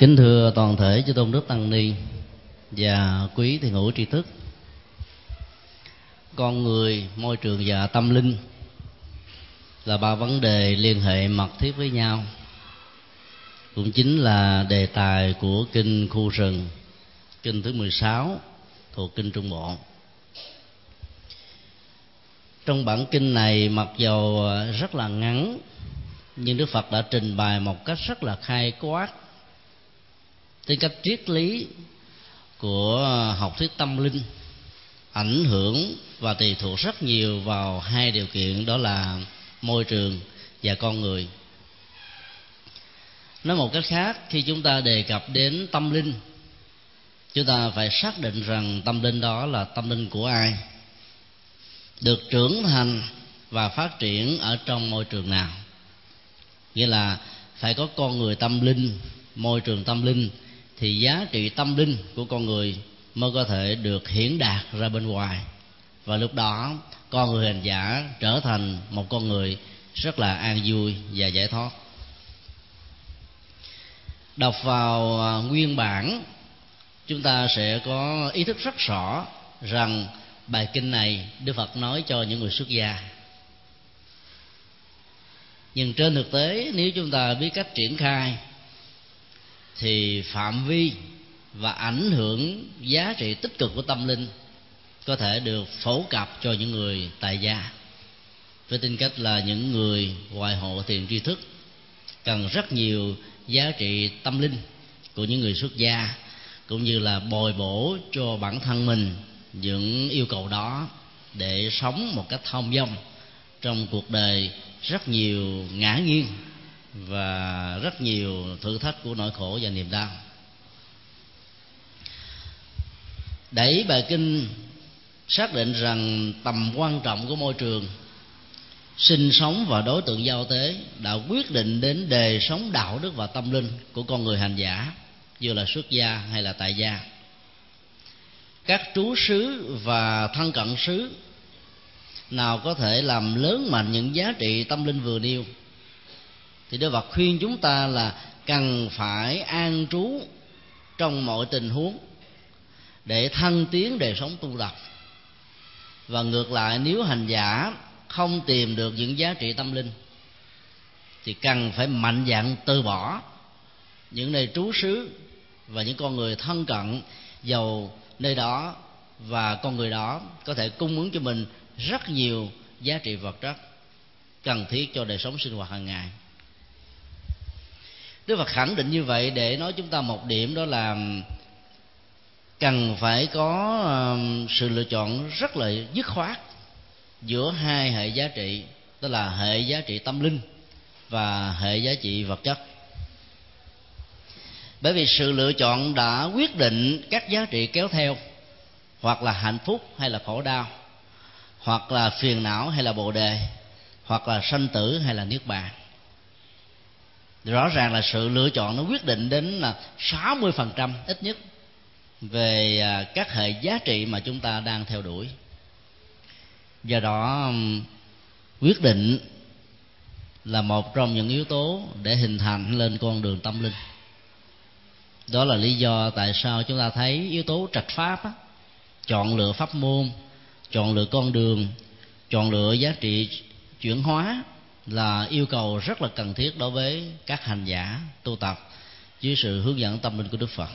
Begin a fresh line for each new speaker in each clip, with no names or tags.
kính thưa toàn thể chư tôn đức tăng ni và quý thiền hữu tri thức. Con người, môi trường và tâm linh là ba vấn đề liên hệ mật thiết với nhau. Cũng chính là đề tài của kinh khu rừng, kinh thứ 16 thuộc kinh trung bộ. Trong bản kinh này, mặc dầu rất là ngắn, nhưng đức phật đã trình bày một cách rất là khai quát tính cách triết lý của học thuyết tâm linh ảnh hưởng và tùy thuộc rất nhiều vào hai điều kiện, đó là môi trường và con người. Nói một cách khác, khi chúng ta đề cập đến tâm linh, chúng ta phải xác định rằng tâm linh đó là tâm linh của ai, được trưởng thành và phát triển ở trong môi trường nào. Nghĩa là phải có con người tâm linh, môi trường tâm linh thì giá trị tâm linh của con người mới có thể được hiển đạt ra bên ngoài. Và lúc đó, con người hành giả trở thành một con người rất là an vui và giải thoát. Đọc vào à, nguyên bản, chúng ta sẽ có ý thức rất rõ rằng bài kinh này đức phật nói cho những người xuất gia. Nhưng trên thực tế, nếu chúng ta biết cách triển khai thì phạm vi và ảnh hưởng giá trị tích cực của tâm linh có thể được phổ cập cho những người tại gia. Với tính cách là những người ngoại hộ thiền tri thức, cần rất nhiều giá trị tâm linh của những người xuất gia, cũng như là bồi bổ cho bản thân mình những yêu cầu đó để sống một cách thông dong trong cuộc đời rất nhiều ngã nghiêng và rất nhiều thử thách của nỗi khổ và niềm đau. Đẩy bài kinh xác định rằng tầm quan trọng của môi trường, sinh sống và đối tượng giao tế đã quyết định đến đề sống đạo đức và tâm linh của con người hành giả như là xuất gia hay là tại gia. Các trú xứ và thân cận xứ nào có thể làm lớn mạnh những giá trị tâm linh vừa nêu thì Đức Phật khuyên chúng ta là cần phải an trú trong mọi tình huống để thăng tiến đời sống tu tập. Và ngược lại, nếu hành giả không tìm được những giá trị tâm linh, thì cần phải mạnh dạn từ bỏ những nơi trú xứ và những con người thân cận, giàu nơi đó và con người đó có thể cung ứng cho mình rất nhiều giá trị vật chất cần thiết cho đời sống sinh hoạt hàng ngày. Đức Phật khẳng định như vậy để nói chúng ta một điểm, đó là cần phải có sự lựa chọn rất là dứt khoát giữa hai hệ giá trị đó là hệ giá trị tâm linh và hệ giá trị vật chất. Bởi vì sự lựa chọn đã quyết định các giá trị kéo theo, hoặc là hạnh phúc hay là khổ đau, hoặc là phiền não hay là bồ đề, hoặc là sanh tử hay là niết bàn rõ ràng là sự lựa chọn nó quyết định đến là 60% ít nhất về à, các hệ giá trị mà chúng ta đang theo đuổi. Do đó quyết định là một trong những yếu tố để hình thành lên con đường tâm linh. Đó là lý do tại sao chúng ta thấy yếu tố trạch pháp á, chọn lựa pháp môn chọn lựa con đường chọn lựa giá trị chuyển hóa là yêu cầu rất là cần thiết đối với các hành giả tu tập dưới sự hướng dẫn tâm linh của đức phật.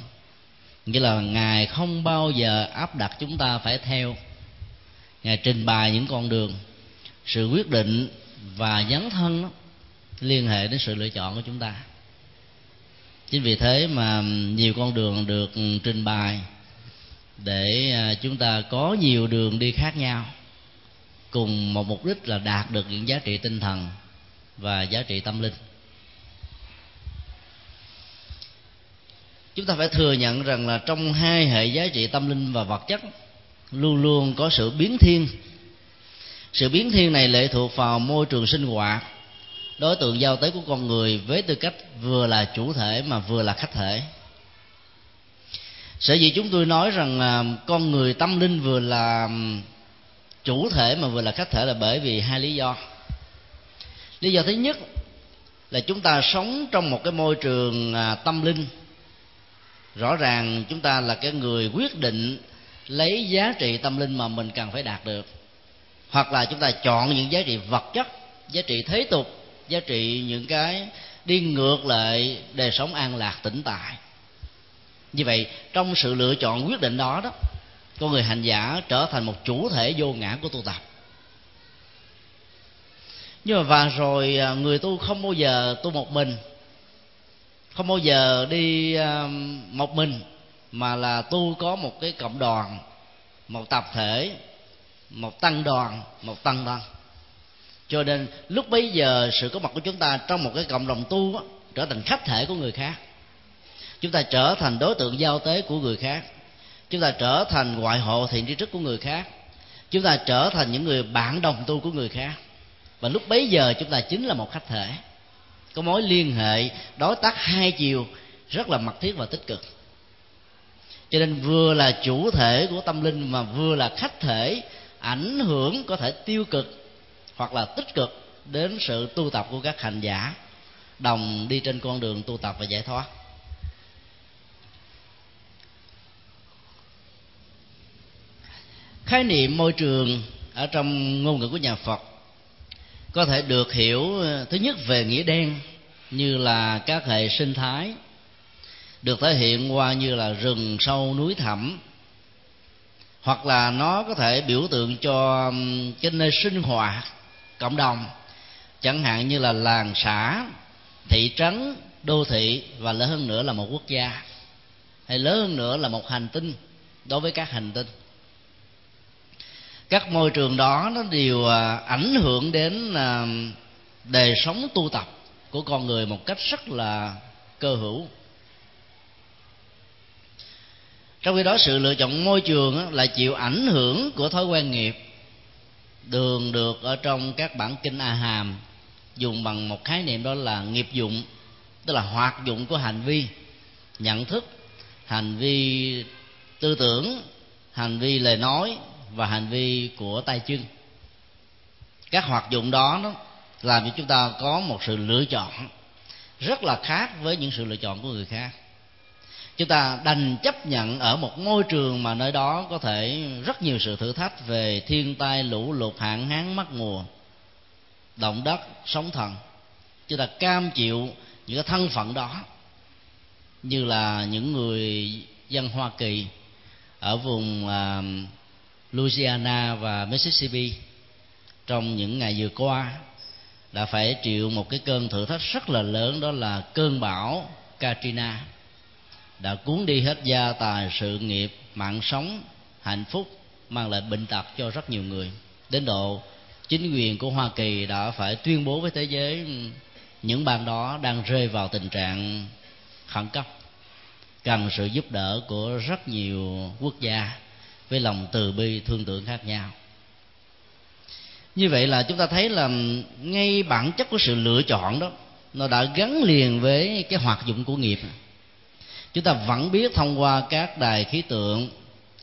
Nghĩa là ngài không bao giờ áp đặt chúng ta phải theo. Ngài trình bày những con đường sự quyết định và dấn thân đó, liên hệ đến sự lựa chọn của chúng ta. Chính vì thế mà nhiều con đường được trình bày để à, chúng ta có nhiều đường đi khác nhau cùng một mục đích là đạt được những giá trị tinh thần và giá trị tâm linh. Chúng ta phải thừa nhận rằng là trong hai hệ giá trị tâm linh và vật chất, luôn luôn có sự biến thiên. Sự biến thiên này lệ thuộc vào môi trường sinh hoạt, đối tượng giao tế của con người với tư cách vừa là chủ thể mà vừa là khách thể. Sở dĩ chúng tôi nói rằng là con người tâm linh vừa là chủ thể mà vừa là khách thể là bởi vì hai lý do. Lý do thứ nhất là chúng ta sống trong một cái môi trường à, tâm linh. Rõ ràng chúng ta là cái người quyết định lấy giá trị tâm linh mà mình cần phải đạt được. Hoặc là chúng ta chọn những giá trị vật chất, giá trị thế tục, giá trị những cái đi ngược lại đời sống an lạc tĩnh tại. Như vậy, trong sự lựa chọn quyết định đó đó con người hành giả trở thành một chủ thể vô ngã của tu tập. Nhưng mà và rồi à, người tu không bao giờ tu một mình. Không bao giờ đi à, một mình mà là tu có một cái cộng đoàn một tập thể một tăng đoàn một tăng đoàn. Cho nên lúc bấy giờ sự có mặt của chúng ta trong một cái cộng đồng tu đó, trở thành khách thể của người khác. Chúng ta trở thành đối tượng giao tế của người khác chúng ta trở thành ngoại hộ thiện tri thức của người khác. Chúng ta trở thành những người bạn đồng tu của người khác. Và lúc bấy giờ chúng ta chính là một khách thể. Có mối liên hệ, đối tác hai chiều rất là mật thiết và tích cực. Cho nên vừa là chủ thể của tâm linh mà vừa là khách thể, ảnh hưởng có thể tiêu cực hoặc là tích cực đến sự tu tập của các hành giả đồng đi trên con đường tu tập và giải thoát. Khái niệm môi trường ở trong ngôn ngữ của nhà phật có thể được hiểu ờ, thứ nhất về nghĩa đen như là các hệ sinh thái, được thể hiện qua như là rừng sâu núi thẳm, hoặc là nó có thể biểu tượng cho cái nơi sinh hoạt cộng đồng, chẳng hạn như là làng xã, thị trấn, đô thị và lớn hơn nữa là một quốc gia, hay lớn hơn nữa là một hành tinh đối với các hành tinh các môi trường đó nó đều à, ảnh hưởng đến à, đời sống tu tập của con người một cách rất là cơ hữu. Trong khi đó, sự lựa chọn môi trường là chịu ảnh hưởng của thói quen nghiệp. Đường được ở trong các bản kinh a hàm dùng bằng một khái niệm đó là nghiệp dụng, tức là hoạt dụng của hành vi, nhận thức, hành vi tư tưởng, hành vi lời nói và hành vi của tay chân. Các hoạt dụng đó nó làm cho chúng ta có một sự lựa chọn rất là khác với những sự lựa chọn của người khác. Chúng ta đành chấp nhận ở một môi trường mà nơi đó có thể rất nhiều sự thử thách về thiên tai lũ lụt hạn hán mất mùa động đất sóng thần. Chúng ta cam chịu những cái thân phận đó như là những người dân hoa kỳ ở vùng uh, louisiana và mississippi, trong những ngày vừa qua, đã phải chịu một cái cơn thử thách rất là lớn, đó là cơn bão Katrina, đã cuốn đi hết gia tài, sự nghiệp, mạng sống, hạnh phúc, mang lại bệnh tật cho rất nhiều người. Đến độ, chính quyền của hoa kỳ đã phải tuyên bố với thế giới những bang đó đang rơi vào tình trạng khẩn cấp, cần sự giúp đỡ của rất nhiều quốc gia với lòng từ bi thương tưởng khác nhau. Như vậy là chúng ta thấy là ngay bản chất của sự lựa chọn đó nó đã gắn liền với cái hoạt dụng của nghiệp. Chúng ta vẫn biết thông qua các đài khí tượng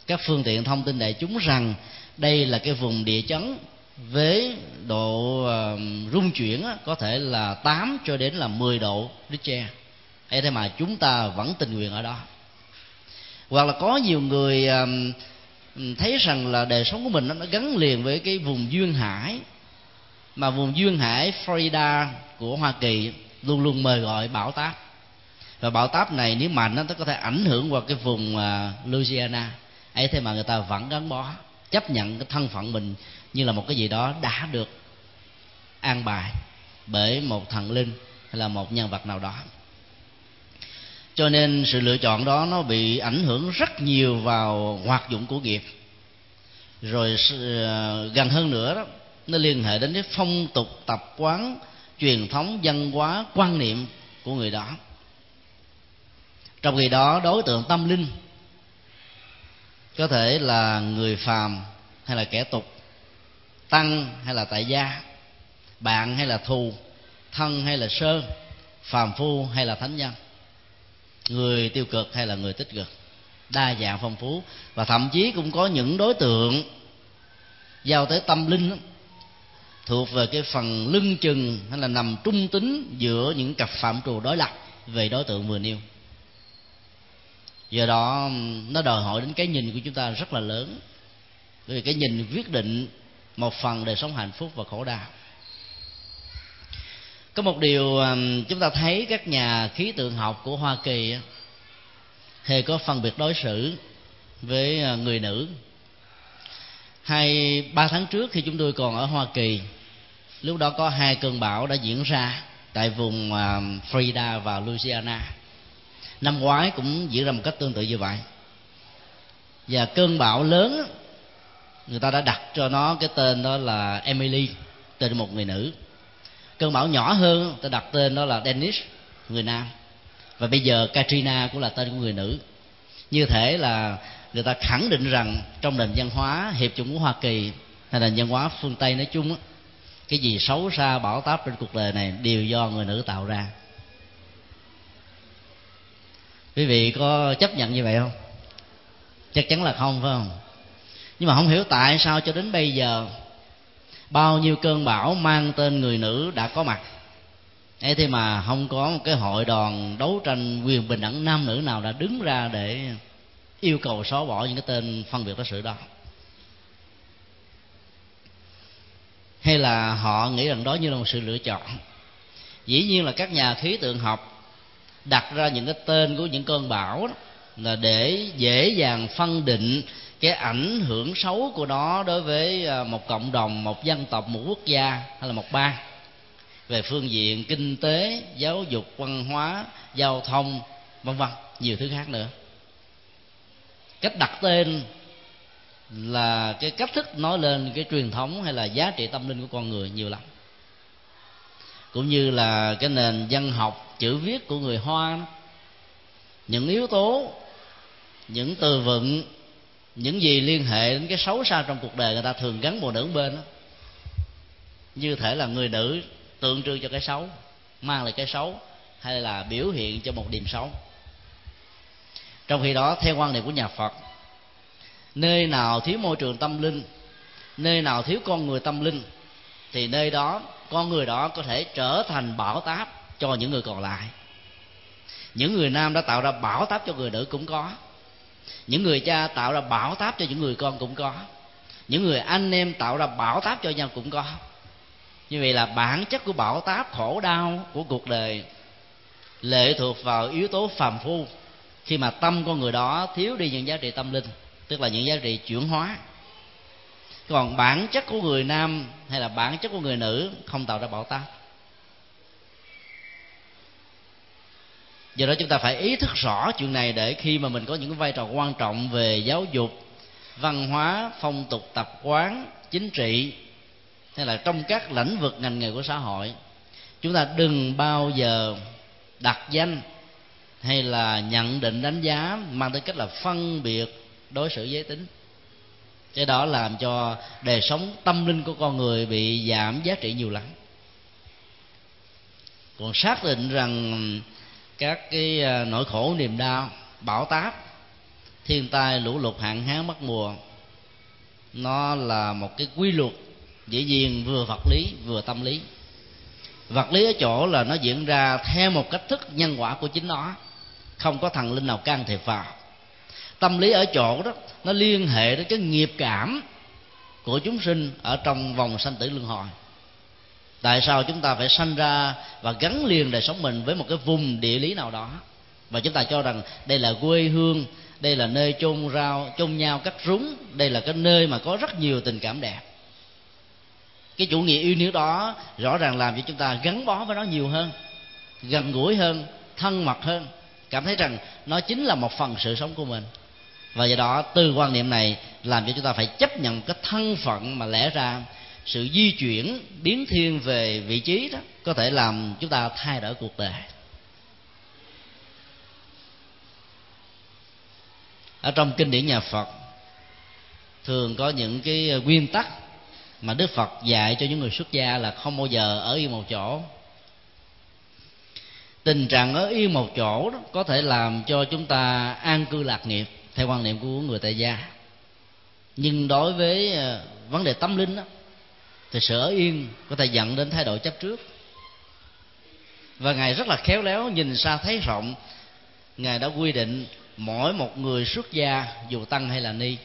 các phương tiện thông tin đại chúng rằng đây là cái vùng địa chấn với độ uh, rung chuyển á, có thể là 8 cho đến là 10 độ Richter. Hay thế mà chúng ta vẫn tình nguyện ở đó. Hoặc là có nhiều người uh, Ừ, thấy rằng là đời sống của mình nó gắn liền với cái vùng duyên hải. Mà vùng duyên hải Florida của Hoa Kỳ luôn luôn mời gọi bão táp. Và bão táp này nếu mạnh nó có thể ảnh hưởng qua cái vùng à, Louisiana, ấy thế mà người ta vẫn gắn bó, chấp nhận cái thân phận mình như là một cái gì đó đã được an bài bởi một thần linh hay là một nhân vật nào đó cho nên sự lựa chọn đó nó bị ảnh hưởng rất nhiều vào hoạt dụng của nghiệp. Rồi ờ, gần hơn nữa đó, nó liên hệ đến cái phong tục, tập quán, truyền thống, văn hóa, quan niệm của người đó. Trong khi đó, đối tượng tâm linh có thể là người phàm hay là kẻ tục, tăng hay là tại gia, bạn hay là thù, thân hay là sơ, phàm phu hay là thánh nhân người tiêu cực hay là người tích cực. Đa dạng phong phú. Và thậm chí cũng có những đối tượng giao tới tâm linh đó, thuộc về cái phần lưng chừng hay là nằm trung tính giữa những cặp phạm trù đối lập về đối tượng vừa nêu. Do đó nó đòi hỏi đến cái nhìn của chúng ta rất là lớn. Bởi vì cái nhìn quyết định một phần đời sống hạnh phúc và khổ đau có một điều chúng ta thấy các nhà khí tượng học của hoa kỳ hề có phân biệt đối xử với ờ, người nữ. Hai, ba tháng trước khi chúng tôi còn ở hoa kỳ, lúc đó có hai cơn bão đã diễn ra tại vùng Florida và Louisiana. Năm ngoái cũng diễn ra một cách tương tự như vậy. Và cơn bão lớn người ta đã đặt cho nó cái tên đó là Emily, tên một người nữ cơn bão nhỏ hơn ta đặt tên đó là Dennis, người nam. Và bây giờ Katrina cũng là tên của người nữ. Như thể là người ta khẳng định rằng trong nền văn hóa, hiệp chủng của Hoa Kỳ hay là văn hóa phương Tây nói chung á, cái gì xấu xa, bão táp trên cuộc đời này đều do người nữ tạo ra. Quý vị có chấp nhận như vậy không? Chắc chắn là không, phải không? Nhưng mà không hiểu tại sao cho đến bây giờ bao nhiêu cơn bão mang tên người nữ đã có mặt. Ấy thế mà không có một cái hội đoàn đấu tranh quyền bình đẳng nam nữ nào đã đứng ra để yêu cầu xóa bỏ những cái tên phân biệt đối xử đó. Hay là họ nghĩ rằng đó như là một sự lựa chọn? Dĩ nhiên là các nhà khí tượng học đặt ra những cái tên của những cơn bão đó, là để dễ dàng phân định cái ảnh hưởng xấu của nó đối với à, một cộng đồng, một dân tộc, một quốc gia hay là một bang. Về phương diện kinh tế, giáo dục, văn hóa, giao thông, vân vân, nhiều thứ khác nữa. Cách đặt tên là cái cách thức nói lên cái truyền thống hay là giá trị tâm linh của con người nhiều lắm. Cũng như là cái nền văn học, chữ viết của người hoa những yếu tố, những từ vựng những gì liên hệ đến cái xấu xa trong cuộc đời người ta thường gắn một nữ bên đó. Như thể là người nữ tượng trưng cho cái xấu, mang lại cái xấu, hay là biểu hiện cho một điểm xấu. Trong khi đó, theo quan niệm của nhà phật, nơi nào thiếu môi trường tâm linh, nơi nào thiếu con người tâm linh, thì nơi đó, con người đó có thể trở thành bảo táp cho những người còn lại. Những người nam đã tạo ra bảo táp cho người nữ cũng có những người cha tạo ra bảo táp cho những người con cũng có. Những người anh em tạo ra bảo táp cho nhau cũng có. Như vậy là bản chất của bảo táp, khổ đau của cuộc đời lệ thuộc vào yếu tố phàm phu. Khi mà tâm con người đó thiếu đi những giá trị tâm linh, tức là những giá trị chuyển hóa. Còn bản chất của người nam hay là bản chất của người nữ không tạo ra bảo táp. Do đó chúng ta phải ý thức rõ chuyện này để khi mà mình có những vai trò quan trọng về giáo dục, văn hóa, phong tục, tập quán, chính trị, hay là trong các lĩnh vực ngành nghề của xã hội, chúng ta đừng bao giờ đặt danh hay là nhận định đánh giá mang tới cách là phân biệt đối xử giới tính. Cái đó làm cho đời sống tâm linh của con người bị giảm giá trị nhiều lắm. Còn xác định rằng các cái ờ, nỗi khổ, niềm đau, bão táp, thiên tai, lũ lụt, hạn hán, mất mùa. Nó là một cái quy luật dĩ nhiên, vừa vật lý, vừa tâm lý. Vật lý ở chỗ là nó diễn ra theo một cách thức nhân quả của chính nó, không có thần linh nào can thiệp vào. Tâm lý ở chỗ đó, nó liên hệ đến cái nghiệp cảm của chúng sinh ở trong vòng sanh tử luân hồi tại sao chúng ta phải sanh ra và gắn liền đời sống mình với một cái vùng địa lý nào đó? Và chúng ta cho rằng đây là quê hương, đây là nơi chôn rau, chôn nhau cắt rúng, đây là cái nơi mà có rất nhiều tình cảm đẹp. Cái chủ nghĩa yêu nước đó rõ ràng làm cho chúng ta gắn bó với nó nhiều hơn, gần gũi hơn, thân mật hơn. Cảm thấy rằng nó chính là một phần sự sống của mình. Và do đó, từ quan niệm này làm cho chúng ta phải chấp nhận cái thân phận mà lẽ ra sự di chuyển, biến thiên về vị trí đó, có thể làm chúng ta thay đổi cuộc đời. Ở trong kinh điển nhà phật, thường có những cái nguyên tắc mà đức phật dạy cho những người xuất gia là không bao giờ ở yên một chỗ. Tình trạng ở yên một chỗ đó có thể làm cho chúng ta an cư lạc nghiệp theo quan niệm của người tại gia. Nhưng đối với ờ, vấn đề tâm linh đó thì sự ở yên có thể dẫn đến thái độ chấp trước. Và ngài rất là khéo léo nhìn xa thấy rộng. Ngài đã quy định mỗi một người xuất gia dù tăng hay là ni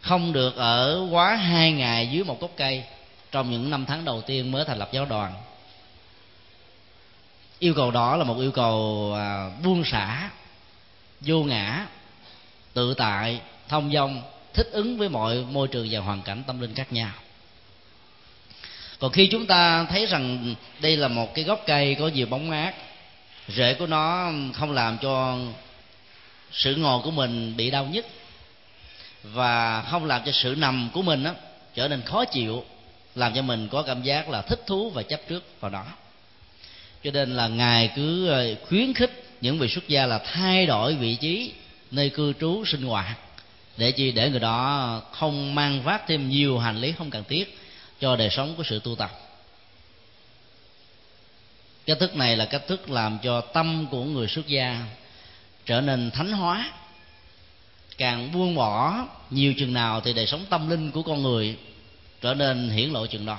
không được ở quá hai ngày dưới một gốc cây trong những năm tháng đầu tiên mới thành lập giáo đoàn. Yêu cầu đó là một yêu cầu à, buông xả vô ngã tự tại thông dong thích ứng với mọi môi trường và hoàn cảnh tâm linh khác nhau còn khi chúng ta thấy rằng đây là một cái gốc cây có nhiều bóng mát rễ của nó không làm cho sự ngồi của mình bị đau nhức và không làm cho sự nằm của mình đó, trở nên khó chịu làm cho mình có cảm giác là thích thú và chấp trước vào đó. Cho nên là ngài cứ ờ, khuyến khích những vị xuất gia là thay đổi vị trí nơi cư trú sinh hoạt để chi để người đó không mang vác thêm nhiều hành lý không cần thiết cho đời sống của sự tu tập. Cách thức này là cách thức làm cho tâm của người xuất gia trở nên thánh hóa. Càng buông bỏ nhiều chừng nào thì đời sống tâm linh của con người trở nên hiển lộ chừng đó.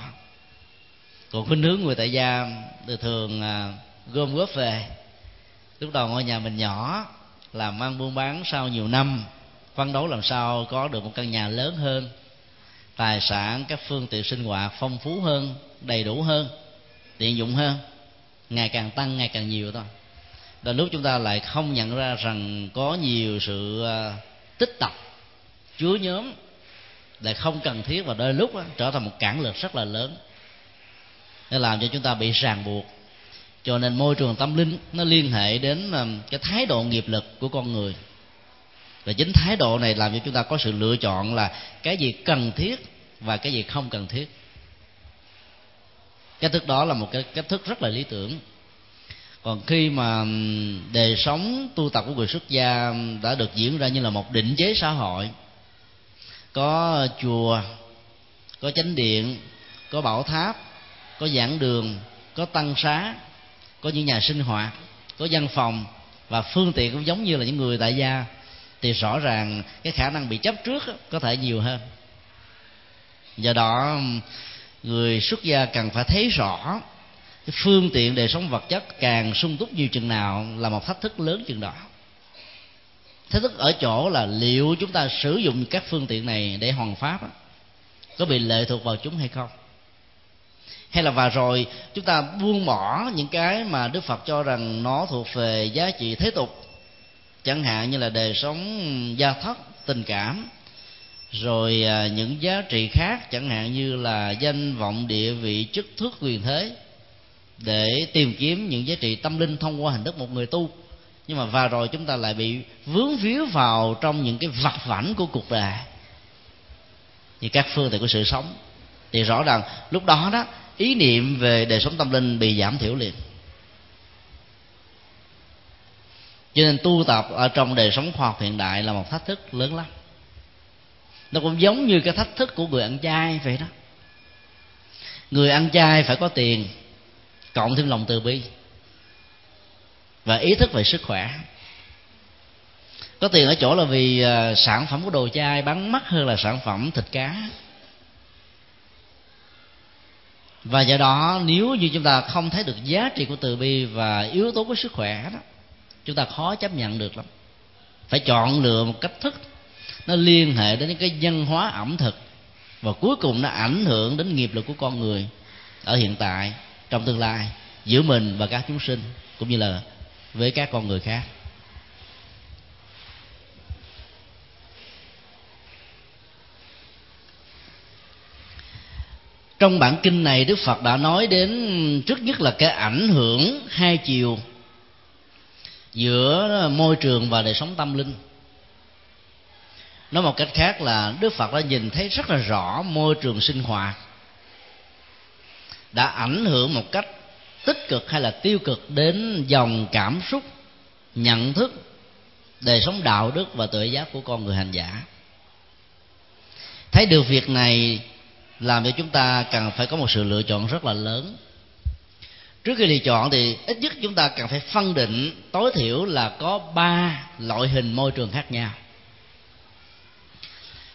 Còn khuynh hướng người tại gia thì thường à, gom góp về. Lúc đầu ngôi nhà mình nhỏ, làm ăn buôn bán sau nhiều năm, phấn đấu làm sao có được một căn nhà lớn hơn tài sản các phương tiện sinh hoạt phong phú hơn đầy đủ hơn tiện dụng hơn ngày càng tăng ngày càng nhiều thôi. Đôi lúc chúng ta lại không nhận ra rằng có nhiều sự à, tích tập chứa nhóm lại không cần thiết và đôi lúc đó, trở thành một cản lực rất là lớn. Nó làm cho chúng ta bị ràng buộc. Cho nên môi trường tâm linh nó liên hệ đến à, cái thái độ nghiệp lực của con người và chính thái độ này làm cho chúng ta có sự lựa chọn là cái gì cần thiết và cái gì không cần thiết. Cách thức đó là một cái cách thức rất là lý tưởng. Còn khi mà đời sống, tu tập của người xuất gia đã được diễn ra như là một định chế xã hội, có chùa, có chánh điện, có bảo tháp, có giảng đường, có tăng xá, có những nhà sinh hoạt, có văn phòng và phương tiện cũng giống như là những người tại gia thì rõ ràng cái khả năng bị chấp trước có thể nhiều hơn. Do đó, người xuất gia cần phải thấy rõ cái phương tiện đời sống vật chất càng sung túc nhiều chừng nào là một thách thức lớn chừng đó. Thách thức ở chỗ là liệu chúng ta sử dụng các phương tiện này để hoàn pháp có bị lệ thuộc vào chúng hay không? Hay là và rồi chúng ta buông bỏ những cái mà đức phật cho rằng nó thuộc về giá trị thế tục chẳng hạn như là đời sống gia thất, tình cảm, rồi à, những giá trị khác, chẳng hạn như là danh vọng, địa vị, chức thước, quyền thế, để tìm kiếm những giá trị tâm linh thông qua hình thức một người tu. Nhưng mà và rồi chúng ta lại bị vướng víu vào trong những cái vặt vảnh của cuộc đời. Như các phương tiện của sự sống. Thì rõ ràng lúc đó đó, ý niệm về đời sống tâm linh bị giảm thiểu liền. Cho nên tu tập ở trong đời sống khoa học hiện đại là một thách thức lớn lắm. Nó cũng giống như cái thách thức của người ăn chay vậy đó. Người ăn chay phải có tiền, cộng thêm lòng từ bi và ý thức về sức khỏe. Có tiền ở chỗ là vì à, sản phẩm của đồ chay bán mắc hơn là sản phẩm thịt cá. Và do đó, nếu như chúng ta không thấy được giá trị của từ bi và yếu tố của sức khỏe đó chúng ta khó chấp nhận được lắm. Phải chọn lựa một cách thức. Nó liên hệ đến những cái văn hóa ẩm thực. Và cuối cùng nó ảnh hưởng đến nghiệp lực của con người ở hiện tại, trong tương lai, giữa mình và các chúng sinh, cũng như là với các con người khác. Trong bản kinh này, đức phật đã nói đến trước nhất là cái ảnh hưởng hai chiều giữa môi trường và đời sống tâm linh. Nói một cách khác là đức phật đã nhìn thấy rất là rõ môi trường sinh hoạt, đã ảnh hưởng một cách tích cực hay là tiêu cực đến dòng cảm xúc, nhận thức, đời sống đạo đức và tự giác của con người hành giả. Thấy được việc này làm cho chúng ta cần phải có một sự lựa chọn rất là lớn trước khi lựa chọn thì ít nhất chúng ta cần phải phân định, tối thiểu là có ba loại hình môi trường khác nhau.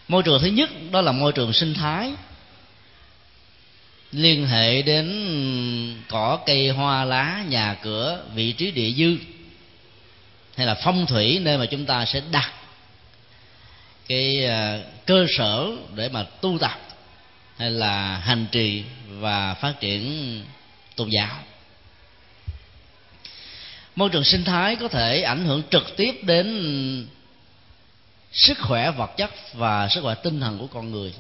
Môi trường thứ nhất, đó là môi trường sinh thái. Liên hệ đến cỏ, cây, hoa, lá, nhà cửa, vị trí địa dư, hay là phong thủy, nơi mà chúng ta sẽ đặt cái ờ, cơ sở để mà tu tập, hay là hành trì và phát triển tôn giáo môi trường sinh thái có thể ảnh hưởng trực tiếp đến sức khỏe vật chất và sức khỏe tinh thần của con người.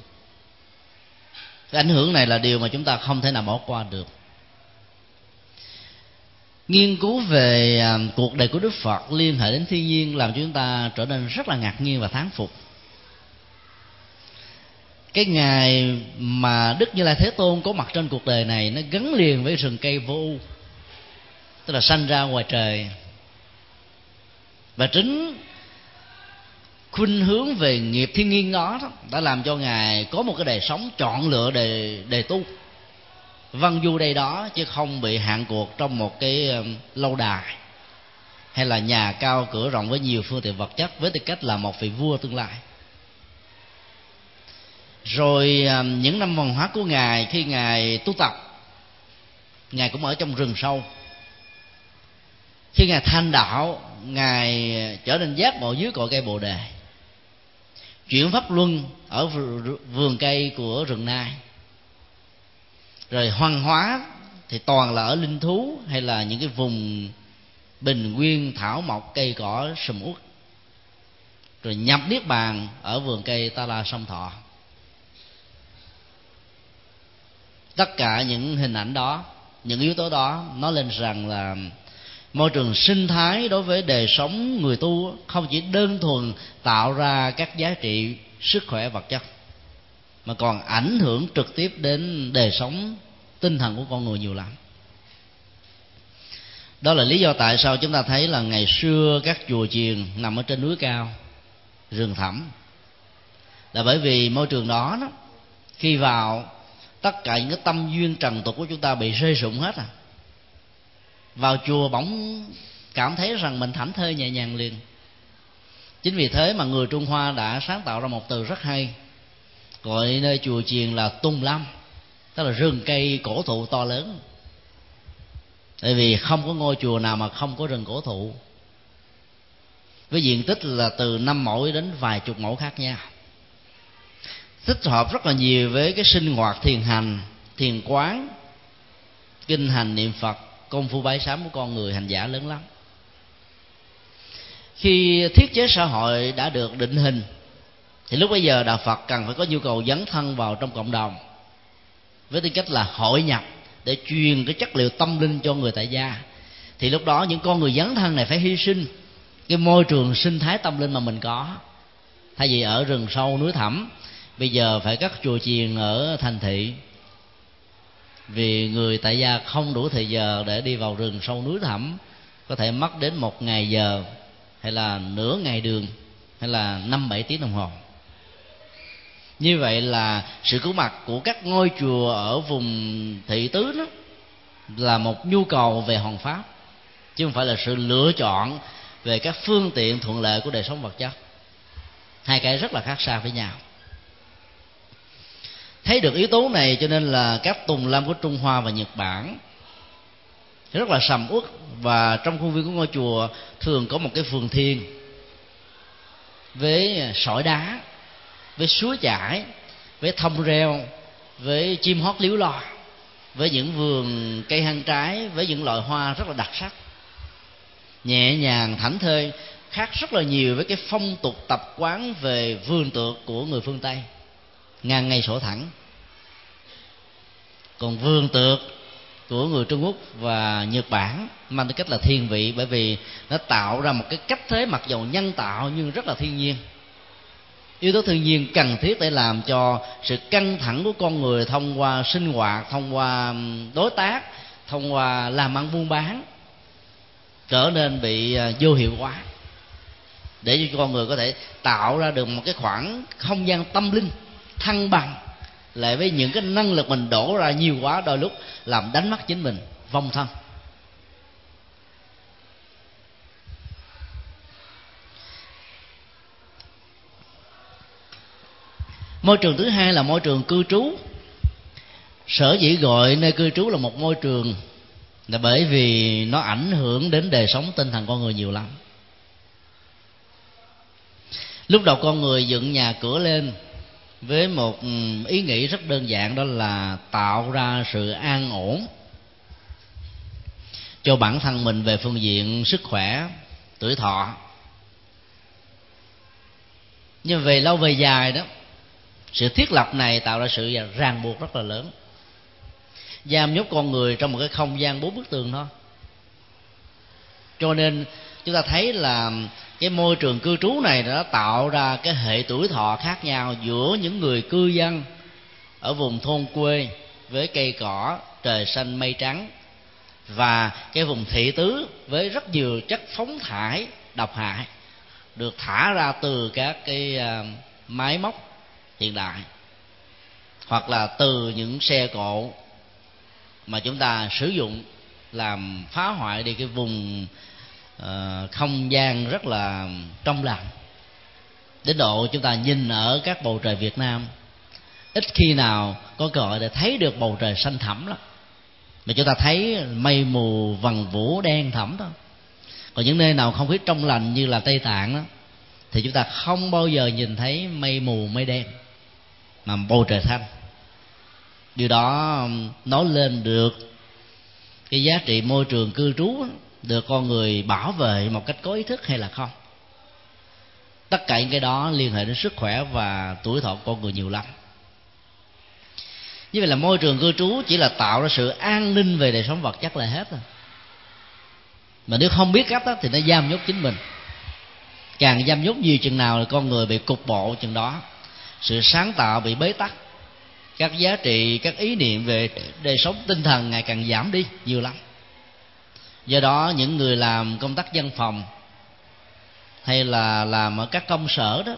Cái ảnh hưởng này là điều mà chúng ta không thể nào bỏ qua được. Nghiên cứu về à, cuộc đời của đức phật liên hệ đến thiên nhiên làm cho chúng ta trở nên rất là ngạc nhiên và thán phục. Cái ngày mà đức như lai thế tôn có mặt trên cuộc đời này nó gắn liền với rừng cây vô u tức là sanh ra ngoài trời. Và chính khuynh hướng về nghiệp thiên nhiên đó, đó đã làm cho ngài có một cái đời sống chọn lựa đề đề tu. Văn du đây đó chứ không bị hạn cuộc trong một cái um, lâu đài hay là nhà cao cửa rộng với nhiều phương tiện vật chất với tư cách là một vị vua tương lai. Rồi um, những năm văn hóa của ngài khi ngài tu tập ngài cũng ở trong rừng sâu khi ngài thành đạo, ngài ờ, trở nên giác ngộ dưới cội cây bồ đề. Chuyển pháp luân ở vườn cây của rừng nai. Rồi hoang hóa thì toàn là ở linh thú hay là những cái vùng bình nguyên, thảo mộc, cây cỏ sầm uất. Rồi nhập niết bàn ở vườn cây ta la sông thọ. Tất cả những hình ảnh đó, những yếu tố đó nói lên rằng là môi trường sinh thái đối với đời sống người tu không chỉ đơn thuần tạo ra các giá trị sức khỏe vật chất mà còn ảnh hưởng trực tiếp đến đời sống tinh thần của con người nhiều lắm. Đó là lý do tại sao chúng ta thấy là ngày xưa các chùa chiền nằm ở trên núi cao rừng thẳm. Là bởi vì môi trường đó, đó khi vào tất cả những cái tâm duyên trần tục của chúng ta bị rơi rụng hết à vào chùa bỗng cảm thấy rằng mình thảnh thơi nhẹ nhàng liền. Chính vì thế mà người trung hoa đã sáng tạo ra một từ rất hay, gọi nơi chùa chiền là tung lâm tức là rừng cây cổ thụ to lớn. Tại vì không có ngôi chùa nào mà không có rừng cổ thụ. Với diện tích là từ năm mẫu đến vài chục mẫu khác nhau. Thích hợp rất là nhiều với cái sinh hoạt thiền hành, thiền quán, kinh hành niệm phật công phu bái sám của con người hành giả lớn lắm. Khi thiết chế xã hội đã được định hình, thì lúc bây giờ đạo phật cần phải có nhu cầu dấn thân vào trong cộng đồng với tư cách là hội nhập để truyền cái chất liệu tâm linh cho người tại gia. Thì lúc đó những con người dấn thân này phải hy sinh cái môi trường sinh thái tâm linh mà mình có. Thay vì ở rừng sâu núi thẳm, bây giờ phải cắt chùa chiền ở thành thị vì người tại gia không đủ thời giờ để đi vào rừng sâu núi thẳm, có thể mất đến một ngày giờ, hay là nửa ngày đường, hay là năm bảy tiếng đồng hồ. Như vậy là sự có mặt của các ngôi chùa ở vùng thị tứ đó là một nhu cầu về hoàn pháp, chứ không phải là sự lựa chọn về các phương tiện thuận lợi của đời sống vật chất. Hai cái rất là khác xa với nhau thấy được yếu tố này cho nên là các tùng lâm của trung hoa và nhật bản rất là sầm uất và trong khuôn viên của ngôi chùa thường có một cái vườn thiên với sỏi đá, với suối chảy, với thông reo, với chim hót líu lo, với những vườn cây hăng trái, với những loại hoa rất là đặc sắc, nhẹ nhàng, thảnh thơi, khác rất là nhiều với cái phong tục tập quán về vườn tược của người phương tây ngang ngay sổ thẳng. Còn vương tược của người Trung Quốc và Nhật Bản mang tính cách là thiên vị, bởi vì nó tạo ra một cái cách thế mặc dầu nhân tạo nhưng rất là thiên nhiên. Yếu tố thiên nhiên cần thiết để làm cho sự căng thẳng của con người thông qua sinh hoạt, thông qua đối tác, thông qua làm ăn buôn bán trở nên bị ờ, vô hiệu hóa. Để cho con người có thể tạo ra được một cái khoảng không gian tâm linh thăng bằng, lại với những cái năng lực mình đổ ra nhiều quá, đôi lúc làm đánh mất chính mình, vong thân. Môi trường thứ hai là môi trường cư trú. Sở dĩ gọi nơi cư trú là một môi trường là bởi vì nó ảnh hưởng đến đời sống tinh thần con người nhiều lắm. Lúc đầu con người dựng nhà cửa lên với một ừ, ý nghĩ rất đơn giản đó là tạo ra sự an ổn cho bản thân mình về phương diện sức khỏe, tuổi thọ. Nhưng về lâu về dài đó, sự thiết lập này tạo ra sự ràng buộc rất là lớn. Giam nhốt con người trong một cái không gian bốn bức tường thôi. Cho nên chúng ta thấy là cái môi trường cư trú này đã tạo ra cái hệ tuổi thọ khác nhau giữa những người cư dân ở vùng thôn quê với cây cỏ, trời xanh mây trắng, và cái vùng thị tứ với rất nhiều chất phóng thải độc hại, được thả ra từ các cái à, máy móc hiện đại, hoặc là từ những xe cộ mà chúng ta sử dụng làm phá hoại đi cái vùng uh, không gian rất là trong lành. Đến độ chúng ta nhìn ở các bầu trời Việt Nam ít khi nào có cơ hội để thấy được bầu trời xanh thẳm lắm. Mà chúng ta thấy mây mù vằn vũ đen thẳm thôi. Còn những nơi nào không khí trong lành như là tây tạng đó thì chúng ta không bao giờ nhìn thấy mây mù mây đen mà bầu trời xanh. Điều đó nói lên được cái giá trị môi trường cư trú được con người bảo vệ một cách có ý thức hay là không? Tất cả những cái đó liên hệ đến sức khỏe và tuổi thọ con người nhiều lắm. Như vậy là môi trường cư trú chỉ là tạo ra sự an ninh về đời sống vật chất là hết rồi. Mà nếu không biết cách đó thì nó giam nhốt chính mình. Càng giam nhốt nhiều chừng nào là con người bị cục bộ chừng đó. Sự sáng tạo bị bế tắc. Các giá trị, các ý niệm về đời sống tinh thần ngày càng giảm đi nhiều lắm do đó, những người làm công tác văn phòng hay là làm ở các công sở đó,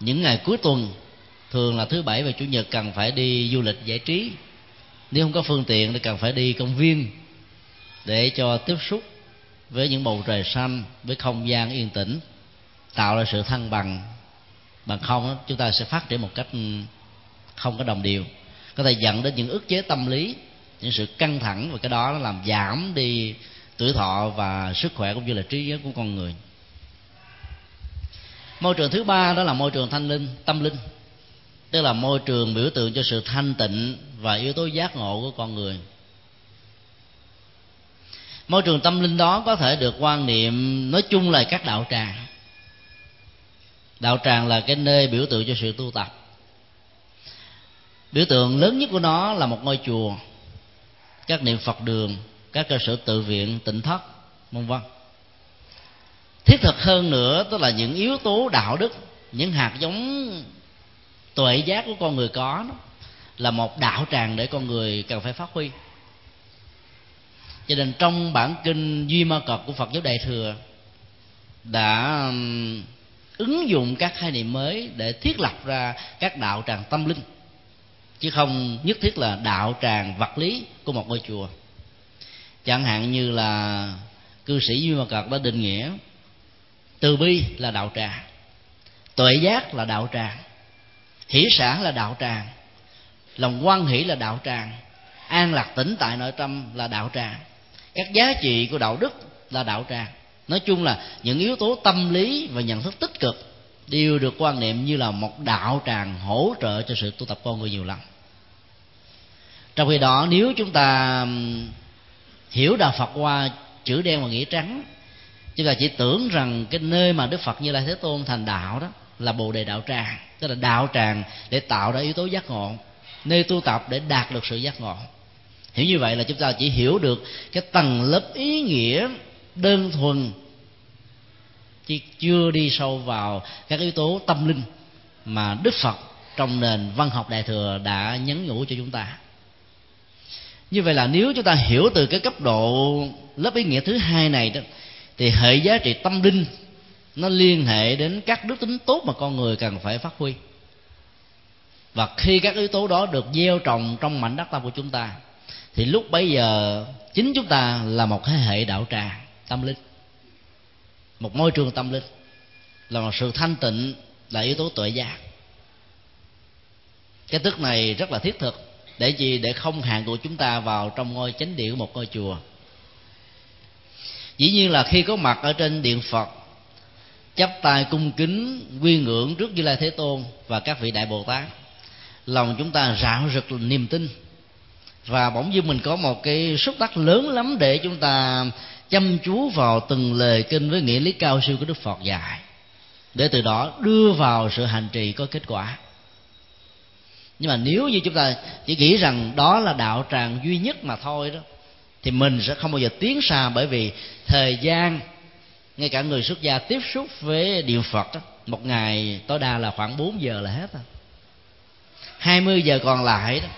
những ngày cuối tuần, thường là thứ bảy và chủ nhật cần phải đi du lịch giải trí. Nếu không có phương tiện thì cần phải đi công viên để cho tiếp xúc với những bầu trời xanh, với không gian yên tĩnh, tạo ra sự thăng bằng. Bằng không chúng ta sẽ phát triển một cách ừ, không có đồng đều. Có thể dẫn đến những ức chế tâm lý những sự căng thẳng và cái đó nó làm giảm đi tuổi thọ và sức khỏe cũng như là trí nhớ của con người. Môi trường thứ ba đó là môi trường thanh linh, tâm linh. Tức là môi trường biểu tượng cho sự thanh tịnh và yếu tố giác ngộ của con người. Môi trường tâm linh đó có thể được quan niệm nói chung là các đạo tràng. Đạo tràng là cái nơi biểu tượng cho sự tu tập. Biểu tượng lớn nhất của nó là một ngôi chùa các niệm phật đường các cơ sở tự viện tỉnh thất vân vân. Thiết thực hơn nữa tức là những yếu tố đạo đức những hạt giống tuệ giác của con người có đó, là một đạo tràng để con người cần phải phát huy. Cho nên trong bản kinh duy ma cật của phật giáo đại thừa đã ứng dụng các khái niệm mới để thiết lập ra các đạo tràng tâm linh chứ không nhất thiết là đạo tràng vật lý của một ngôi chùa. Chẳng hạn như là cư sĩ duy mà cật đã định nghĩa, từ bi là đạo tràng, tuệ giác là đạo tràng, hỷ sản là đạo tràng, lòng quan hỷ là đạo tràng, an lạc tĩnh tại nội tâm là đạo tràng, các giá trị của đạo đức là đạo tràng. Nói chung là những yếu tố tâm lý và nhận thức tích cực đều được quan niệm như là một đạo tràng hỗ trợ cho sự tu tập con người nhiều lắm. Trong khi đó, nếu chúng ta hiểu đạo phật qua chữ đen và nghĩa trắng, chúng ta chỉ tưởng rằng cái nơi mà đức phật như lai thế tôn thành đạo đó là bồ đề đạo tràng, tức là đạo tràng để tạo ra yếu tố giác ngộ, nơi tu tập để đạt được sự giác ngộ. Hiểu như vậy là chúng ta chỉ hiểu được cái tầng lớp ý nghĩa đơn thuần chứ chưa đi sâu vào các yếu tố tâm linh mà đức phật trong nền văn học đại thừa đã nhấn nhủ cho chúng ta. Như vậy là nếu chúng ta hiểu từ cái cấp độ lớp ý nghĩa thứ hai này đó, thì hệ giá trị tâm linh nó liên hệ đến các đức tính tốt mà con người cần phải phát huy. Và khi các yếu tố đó được gieo trồng trong mảnh đất tâm của chúng ta, thì lúc bấy giờ chính chúng ta là một thế hệ đạo tràng tâm linh một môi trường tâm linh là một sự thanh tịnh là yếu tố tuệ giác. Cái thức này rất là thiết thực để gì để không hạn của chúng ta vào trong ngôi chánh điện của một ngôi chùa. Dĩ nhiên là khi có mặt ở trên điện phật, chắp tay cung kính, quy ngưỡng trước như lai thế tôn và các vị đại bồ tát, lòng chúng ta rạo rực niềm tin. Và bỗng dưng mình có một cái xúc tác lớn lắm để chúng ta chăm chú vào từng lời kinh với nghĩa lý cao siêu của đức phật dạy. Để từ đó đưa vào sự hành trì có kết quả. Nhưng mà nếu như chúng ta chỉ nghĩ rằng đó là đạo tràng duy nhất mà thôi đó thì mình sẽ không bao giờ tiến xa bởi vì thời gian ngay cả người xuất gia tiếp xúc với điện phật đó, một ngày tối đa là khoảng 4 giờ là hết rồi. 20 giờ còn lại đó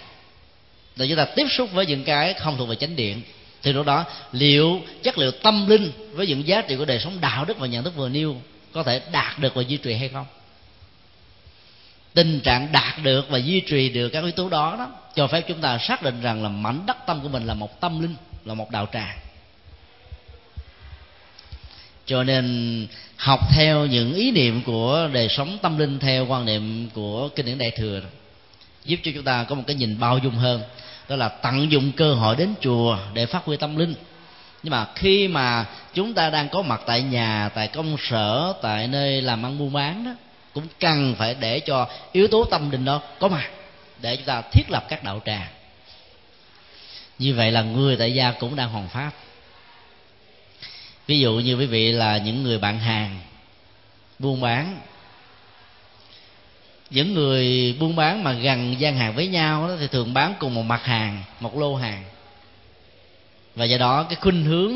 là chúng ta tiếp xúc với những cái không thuộc về chánh điện thì lúc đó, liệu chất liệu tâm linh với những giá trị của đời sống đạo đức và nhận thức vừa nêu có thể đạt được và duy trì hay không? Tình trạng đạt được và duy trì được các yếu tố đó đó, cho phép chúng ta xác định rằng là mảnh đất tâm của mình là một tâm linh, là một đạo tràng. Cho nên, học theo những ý niệm của đời sống tâm linh, theo quan niệm của kinh điển đại thừa giúp cho chúng ta có một cái nhìn bao dung hơn đó là tận dụng cơ hội đến chùa để phát huy tâm linh. Nhưng mà khi mà chúng ta đang có mặt tại nhà, tại công sở, tại nơi làm ăn buôn bán đó, cũng cần phải để cho yếu tố tâm linh đó có mặt để chúng ta thiết lập các đạo tràng. Như vậy là người tại gia cũng đang hoàn pháp. Ví dụ như quý vị là những người bạn hàng, buôn bán những người buôn bán mà gần gian hàng với nhau đó, thì thường bán cùng một mặt hàng một lô hàng. Và do đó cái khuynh hướng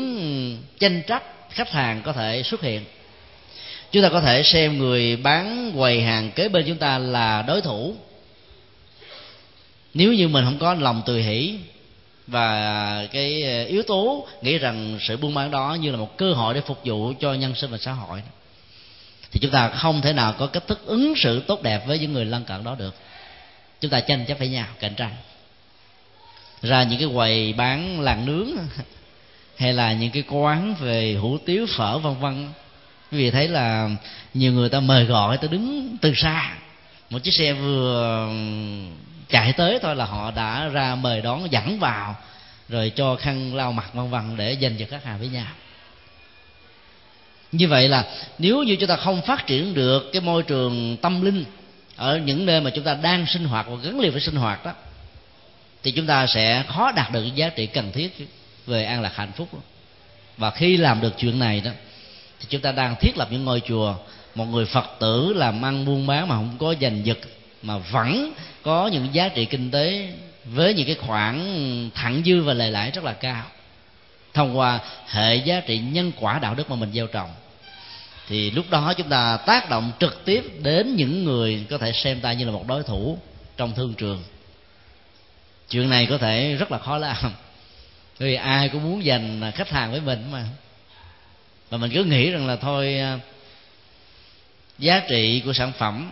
tranh trách khách hàng có thể xuất hiện. Chúng ta có thể xem người bán quầy hàng kế bên chúng ta là đối thủ. Nếu như mình không có lòng từ hỷ và cái yếu tố nghĩ rằng sự buôn bán đó như là một cơ hội để phục vụ cho nhân sinh và xã hội thì chúng ta không thể nào có cách thức ứng xử tốt đẹp với những người lân cận đó được. Chúng ta tranh chấp với nhau, cạnh tranh. Ra những cái quầy bán làng nướng, hay là những cái quán về hủ tiếu, phở, vân vân. Quý vị thấy là nhiều người ta mời gọi, ta đứng từ xa. Một chiếc xe vừa chạy tới thôi là họ đã ra mời đón, dẫn vào, rồi cho khăn lau mặt, vân vân để dành cho khách hàng với nhau như vậy là nếu như chúng ta không phát triển được cái môi trường tâm linh ở những nơi mà chúng ta đang sinh hoạt và gắn liền với sinh hoạt đó, thì chúng ta sẽ khó đạt được giá trị cần thiết về an lạc hạnh phúc và khi làm được chuyện này đó, thì chúng ta đang thiết lập những ngôi chùa, một người phật tử làm ăn buôn bán mà không có giành giật, mà vẫn có những giá trị kinh tế với những cái khoản thẳng dư và lệ lãi rất là cao thông qua hệ giá trị nhân quả đạo đức mà mình gieo trồng thì lúc đó chúng ta tác động trực tiếp đến những người có thể xem ta như là một đối thủ trong thương trường. Chuyện này có thể rất là khó làm. Vì ai cũng muốn giành khách hàng với mình mà. Và mình cứ nghĩ rằng là thôi à, giá trị của sản phẩm,